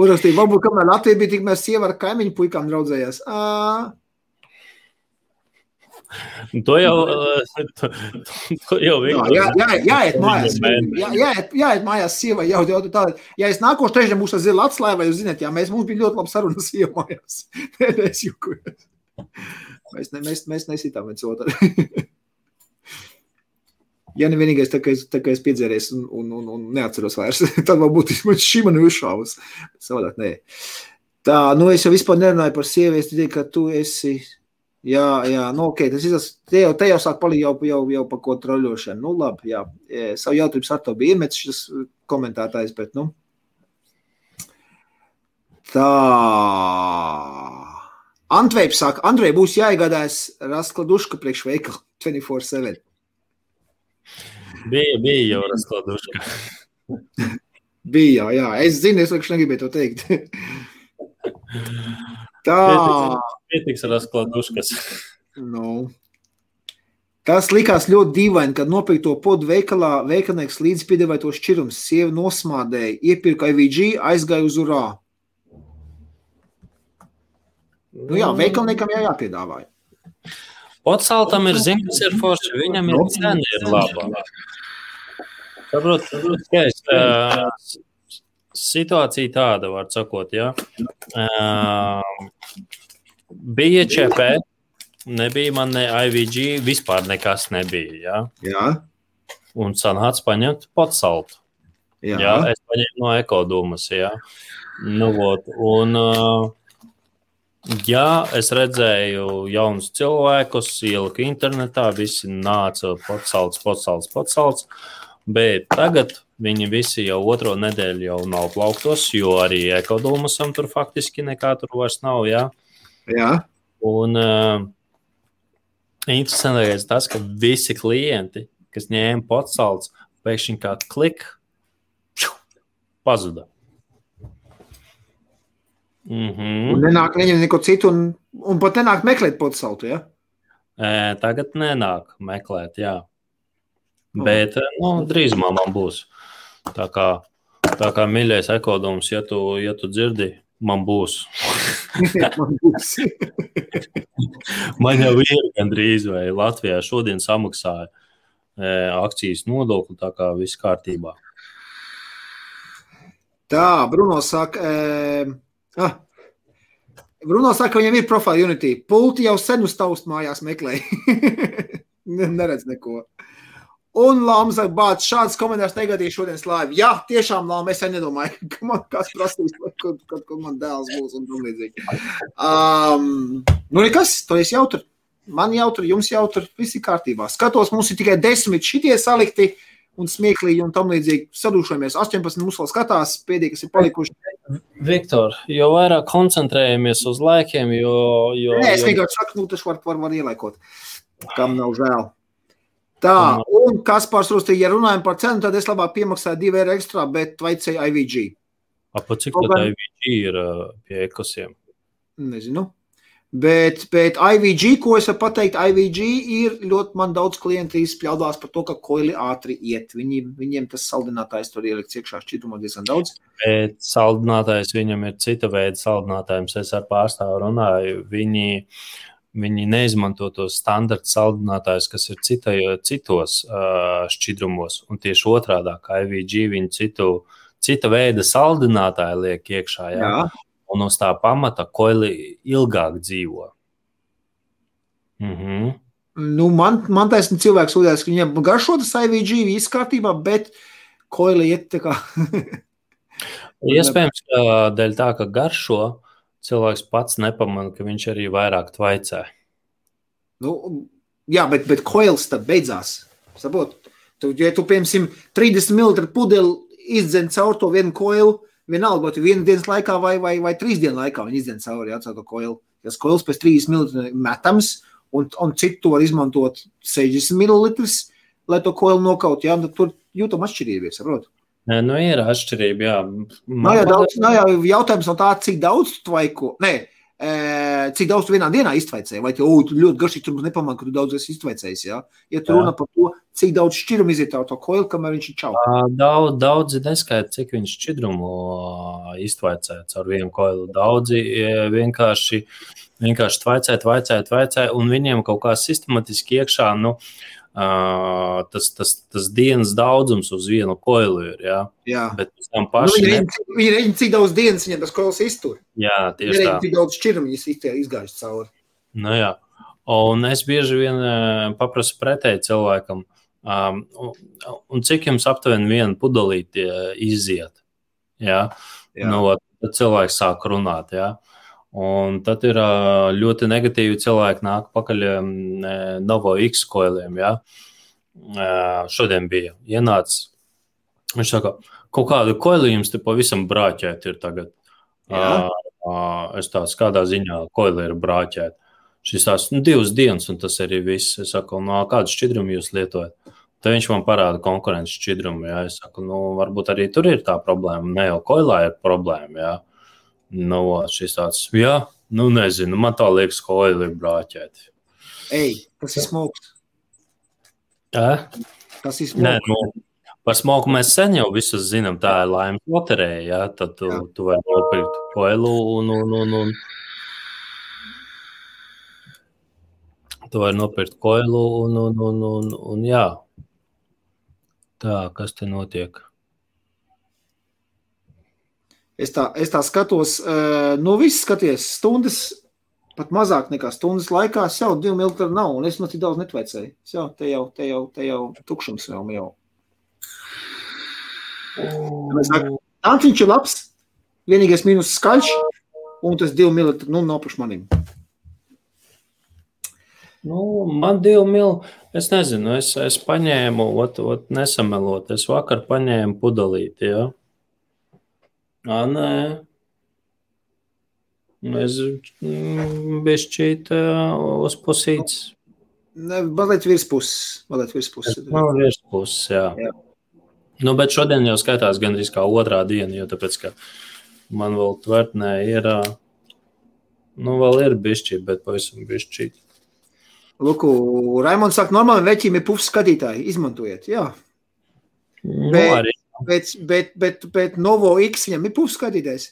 Uzrakstīja, varbūt kamēr Latvija bija, tikmēr sieva ar kaimiņu puikām draudzējās. À. To jau, (laughs) to, to jau vienkārši. Jā, jā, jāiet mājās. Jā, jāiet, jāiet mājās sievai jau, jau tā. Ja es nākošu trešdien būšu ar zila atslēgu, vai jūs zināt, jā, mēs, mums bija ļoti laba saruna sieva mājās. (laughs) Es jūkojos. Mēs, ne, mēs, mēs nesitām viens otru. Ja ne vienīgais, tā kā es, tā kā es piedzēries un, un, un, un neatceros vairs, (laughs) tad varbūt šī man ir uzšāvus. Savādāk, nē. Tā, nu es jau vispār nerunāju par sievieti, tikai, ka tu esi, jā, jā, nu ok, tas izlas, te jau, te jau sāk palīt jau, jau, jau pa ko troļošanu. Nu labi, jā, e, savu jautājumu ar to bija iemetis šis komentētājs, bet, nu. Tā. Antvēps saka, Andrei būs jāiegādājas Raskla duška priekš veikalu 24-7. Bija, bija jau raskladuška. bija, jā, jā. Es zinu, es vienkārši negribēju to teikt. Tā. Pietiks ar raskladuškas. Nu. Tas likās ļoti dīvaini, kad nopirka to podu veikalā. Veikalnieks līdz piedāvāja to šķirumu. Sieva nosmādēja, iepirka IVG, aizgāja uz urā. Nu jā, veikalniekam jā jāpiedāvāja. Potsaltam ir zināms, kas ir forši. Viņam ir cena ir laba. Saprot, skaisti. Uh, situācija tāda, var sakot, jā. Uh, bija ČP, nebija man ne IVG, vispār nekas nebija, jā. Jā. Un sanāca paņemt potsaltu. Jā. Jā, es paņēmu no ekodomas, jā. Nu, vot, un, uh, jā, es redzēju jaunus cilvēkus, ieliku internetā, visi nāca potsalts, potsalts, potsalts. Bet tagad viņi visi jau otro nedēļu jau nav plauktos, jo arī ekodomusam tur faktiski nekā tur vairs nav, jā. Jā. Un uh, interesantākais tas, ka visi klienti, kas ņēma potsalts, pēkšņi kā klik, pazuda. Mm -hmm. Un nenāk neņemt neko citu, un, un pat nenāk meklēt potsaltu, ja? E, tagad nenāk meklēt, jā. Bet nu, drīzumā man būs. Tā kā, tā kā mīļais ekodoms, ja tu, ja tu dzirdi, man būs. (laughs) Man būs. (laughs) Man jau ir gandrīz, vai Latvijā šodien samaksāja e, akcijas nodokli, tā kā viss kārtībā. Tā, Bruno saka, e, ah, Bruno saka, ka viņam ir profila Unity. Pulti jau sen uz taust mājās meklēja. (laughs) Ne- Neredz neko. Un saka, bāc, šāds komentārs negatīvs šodienas laiva. Jā, tiešām Lāma, es nedomāju, (laughs) ka man kāds prasīs, kad, kad, kad man dēls būs un tam līdzīgi. Um, nu, nekas, to es jautru. Man jautru, jums jautru, viss ir kārtībā. Skatos, mums ir tikai desmit šitie salikti un smieklīgi un tam līdzīgi sadūšamies. 18 mums vēl skatās, pēdējie, kas ir palikuši. Viktor, jo vairāk koncentrējamies uz laikiem, jo. jo, Nē, es jo vienkārši saku, nu, tas var, var, var ielaikot. Kam nav žēl. Tā, un kas pārsūstīja, ja runājam par cenu, tad es labāk piemaksāju 2 eiro ekstra, bet vaicēju IVG. Apa cik tad IVG ir pie ekosiem? Nezinu. Bet, bet IVG, ko es varu pateikt, IVG ir ļoti man daudz klienti izspļaudās par to, ka koili ātri iet. Viņi, viņiem tas saldinātājs tur ielikt iekšā šķidrumā diezgan daudz. Bet saldinātājs viņam ir cita veida saldinātājs. Es ar pārstāvu runāju. Viņi, viņi neizmanto tos standarta saldinātājus, kas ir citai, citos uh, šķidrumos. Un tieši otrādi, kā IVG, viņi citu, cita veida saldinātāju liek iekšā. Jā? Jā, Un uz tā pamata koili ilgāk dzīvo. Mhm. nu, man, man taisnība cilvēks sūdzēs, ka viņiem garšo tas IVG, viss kārtībā, bet koili iet tā kā. (laughs) Iespējams, ka dēļ tā, ka garšo, cilvēks pats nepamanā, ka viņš arī vairāk tvaicē. Nu, jā, bet, bet koils tad beidzās. Saprot? Tu, ja tu, piemēram, 30 ml pudeli izdzen cauri to vienu koilu, vienalga, vai vienu dienas laikā vai, vai, vai trīs dienu laikā viņi izdzen cauri jā, caur to koilu. Tas koils pēc 30 ml metams, un, un citu var izmantot 60 ml, lai to koilu nokaut. Jā, nu, tur jūtam atšķirību, saprot? Nē, nu ir atšķirība. Jā, Nav jau, daudz, nav jau jautājums no tā, cik daudz tu tvaiko. Nē, cik daudz tu vienā dienā iztvaicēji. Vai tu, tu ļoti garšīgi tur nepamanā, ka tu daudz esi iztvaicējis. Ja, ja tu Jā. runā par to, cik daudz šķirumu iziet caur to koilu, kamēr viņš ir čau. Daudz, daudzi neskaidro, cik viņš šķidrumu ā, iztvaicē caur vienu koilu. Daudzi vienkārši, vienkārši tvaicē, tvaicē, tvaicē, un viņiem kaut kā sistematiski iekšā. Nu, Tas, tas, tas dienas daudzums uz vienu koilu ir. Jā. Jā. Bet pēc tam Nu, paši. viņi rēķina, cik- daudz dienas viņam tas koils iztur. Jā, tieši tā. Viņi cik daudz iztie- izgājis cauri. Nu, jā. un es bieži vien paprasu pretēji cilvēkam, um, un, cik jums aptuveni viena pudelīte iziet. Jā? Jā. Nu, tad cilvēks sāk runāt. Jā? Un tad ir ļoti negatīvi cilvēki nāk pakaļ Novo X koiliem. Ja? Šodien bija ienācis. Viņš saka, kaut kādu koili jums te pavisam brāķēt ir tagad. Jā. Es tās kādā ziņā koili ir brāķēt. Šis tās nu, divas dienas, un tas arī viss. Es saku, no kādu šķidrumu jūs lietojat? Tad viņš man parāda konkurences šķidrumu. Jā. Es saku, nu, varbūt arī tur ir tā problēma. Ne jau koilā ir problēma. Jā. Nu, šis tāds, jā, nu nezinu, man tā liekas, ka oili ir brāķēti. Ej, tas ir smogs. Eh? Tas ir Nē, smogs. nu, par smoku mēs sen jau visus zinām, tā ir laimes loterija, jā, tad tu, Jā. tu vari nopirkt oilu un, un, un, un. tu vari nopirkt koilu un, un, un, un, un jā. Tā, kas te notiek? Es tā, es tā skatos, uh, no visas skaties stundas, pat mazāk nekā stundas laikā, jau divu miltu nav, un es no tik daudz netvecēju. Es jau, te jau, te jau, te jau tukšums jau jau. Tānciņš ir labs, vienīgais mīnus skaļš, un tas divu miltu, nu, nav paš manim. Nu, man divi mili, es nezinu, es, es paņēmu, ot, ot, nesamelot. Es vakar paņēmu pudelīti, jā. Ja? Nē, es bišķīt uz pusītes. Mazliet virspuses. Mazliet virspuses. Nav virspuses, jā. jā. Nu, bet šodien jau skaitās gandrīz kā otrā diena, jo tāpēc, ka man vēl tvertnē ir, nu, vēl ir bišķi, bet pavisam bišķīt. Lūk, Raimons saka, normāli veķim ir pufs skatītāji, izmantojiet, jā. Nu, Bet- arī. Bet, bet, bet, bet Novo X viņam ir pufs skatītājs.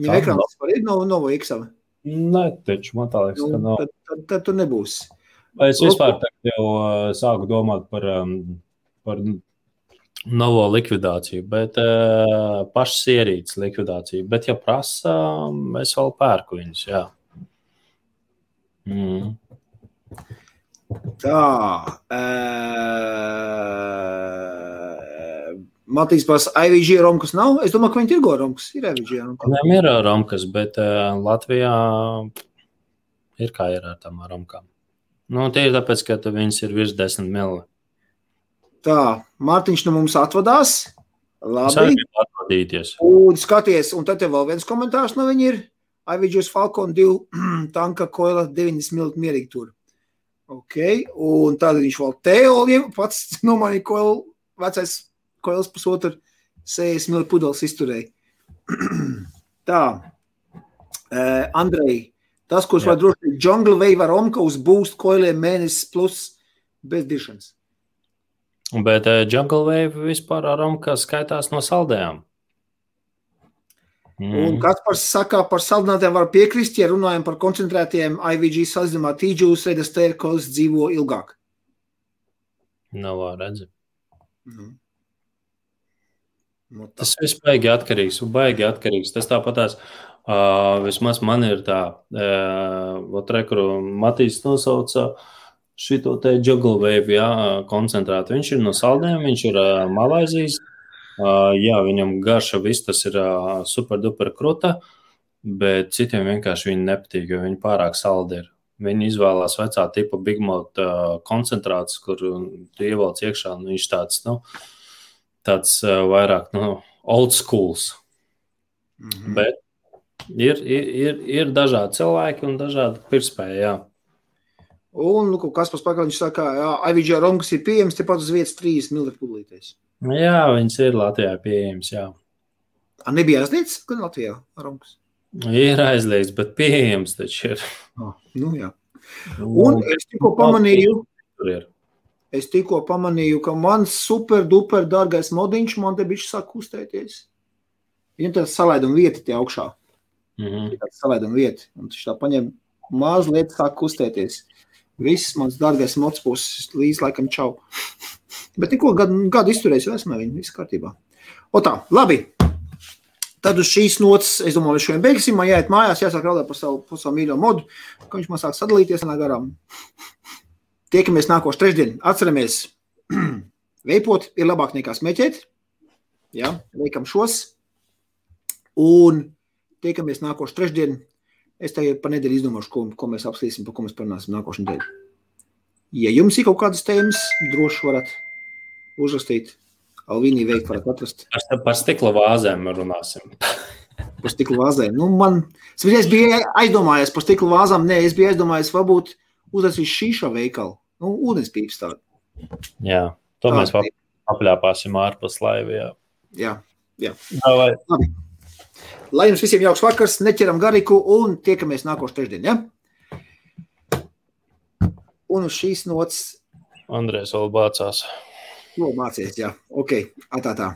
Viņam ekrāns var ir Novo, Novo X. -am. Nē, taču man tā liekas, Nu, ka nav. tad, tad, tad tu nebūsi. Es vispār tagad jau uh, sāku domāt par, um, par novo likvidāciju, bet uh, pašas ierīces likvidāciju. Bet, ja prasa, es vēl pērku viņus. Jā. Mm. Tā. Uh, Matīs pats IVG romkas nav. Es domāju, ka viņi tirgo romkas. Ir IVG romkas. Viņam ir romkas, bet uh, Latvijā ir kā ir ar tām romkām. Nu, tie ir tāpēc, ka viņas ir virs 10 mili. Tā, Mārtiņš no mums atvadās. Labi. atvadīties. Un skaties, un tad tev vēl viens komentārs no viņa ir. IVG's Falcon 2 (clears throat) tanka koila 90 minūtes mierīgi tur. Ok, un tad viņš vēl teoliem pats (laughs) nomainīja koilu, vecais koils pusotru 60 minūtes pudeles izturēja. (clears throat) Tā, uh, Andrei, tas, kurš var droši jungle wave ar omka uz boost koiliem mēnesis plus bez diršanas. Bet uh, Jungle Wave vispār ar romkā skaitās no saldējām. Mm. Kaspars saka, par saldinātiem var piekrist, ja runājam par koncentrētiem IVG salīdzinājumā tīģus, redas tērkos dzīvo ilgāk. Nav redzi. Nu. Nu, tā. Tas viss baigi atkarīgs. un Baigi atkarīgs. Tas tāpatās. Uh, vismaz man ir tā, uh, kur Matīs nosauca šo te juggle wave, jā, koncentrētu. Viņš ir no saldējiem, viņš ir uh, Malaizijas. Uh, jā, viņam garša viss tas ir uh, super duper kruta, bet citiem vienkārši viņi nepatīk, jo viņi pārāk saldi ir. Viņi izvēlās vecā tipa Big Mouth uh, koncentrātus, kur tu ievelc iekšā. Nu, viņš tāds, nu, tāds uh, vairāk nu, old schools. Mhm. Bet ir, ir, ir, ir dažādi cilvēki un dažādi pirkspēji. Jā. Un, nu, kas pats pakaļ, viņš saka, jā, IVG romkas ir pieejams tepat uz vietas 3 ml pudelītēs. Jā, viņas ir Latvijā pieejamas. Jā. A, nebija aizliegts, gan Latvijā romkas. Ir aizliegts, bet pieejams taču ir. Ah, nu, jā. Un es tikko pamanīju, es tikko pamanīju, ka mans super duper dārgais modiņš man te bišķi sāk kustēties. Viņam tā salaiduma vieta tie augšā. Mhm. ir tāda salaiduma vieta. Un viņš tā paņem mazliet, sāk kustēties. Viss mans dārgais mocs būs līdz laikam čau. Bet neko gadu, gadu izturējis, jau esmu viņa, viss kārtībā. O tā, labi. Tad uz šīs nots, es domāju, mēs šodien beigsim. Man jāiet mājās, jāsāk raudāt par savu, par savu mīļo modu, ka viņš man sāk sadalīties vienā garām. Tiekamies nākošais trešdien. Atceramies, (clears throat) veipot ir labāk nekā smēķēt. Jā, veikam šos. Un tiekamies nākošais trešdien. Es tagad pa nedēļu izdomāšu, ko, ko mēs apspriestīsim, par ko mēs parunāsim nākošais nedēļa. Ja jums ir kaut kādas tēmas, droši varat uzrakstīt. Alvīnī veikt varat atrast Par, par stikla vāzēm runāsim. (laughs) par stikla vāzēm. Nu, man, es biju aizdomājies par stikla vāzām. Nē, es biju aizdomājies, varbūt uztaisīt šīša veikalu. Nu, ūdenspīps tādu. Jā, to mēs vēl apļāpāsim ārpus laivā. Jā, jā. Vai Lai jums visiem jauks vakars, neķeram gariku un tiekamies nākošais trešdien. Ja? Un uz šīs nots Andrēs vēl bācās? To mācīties. Jā, ok, atā tā.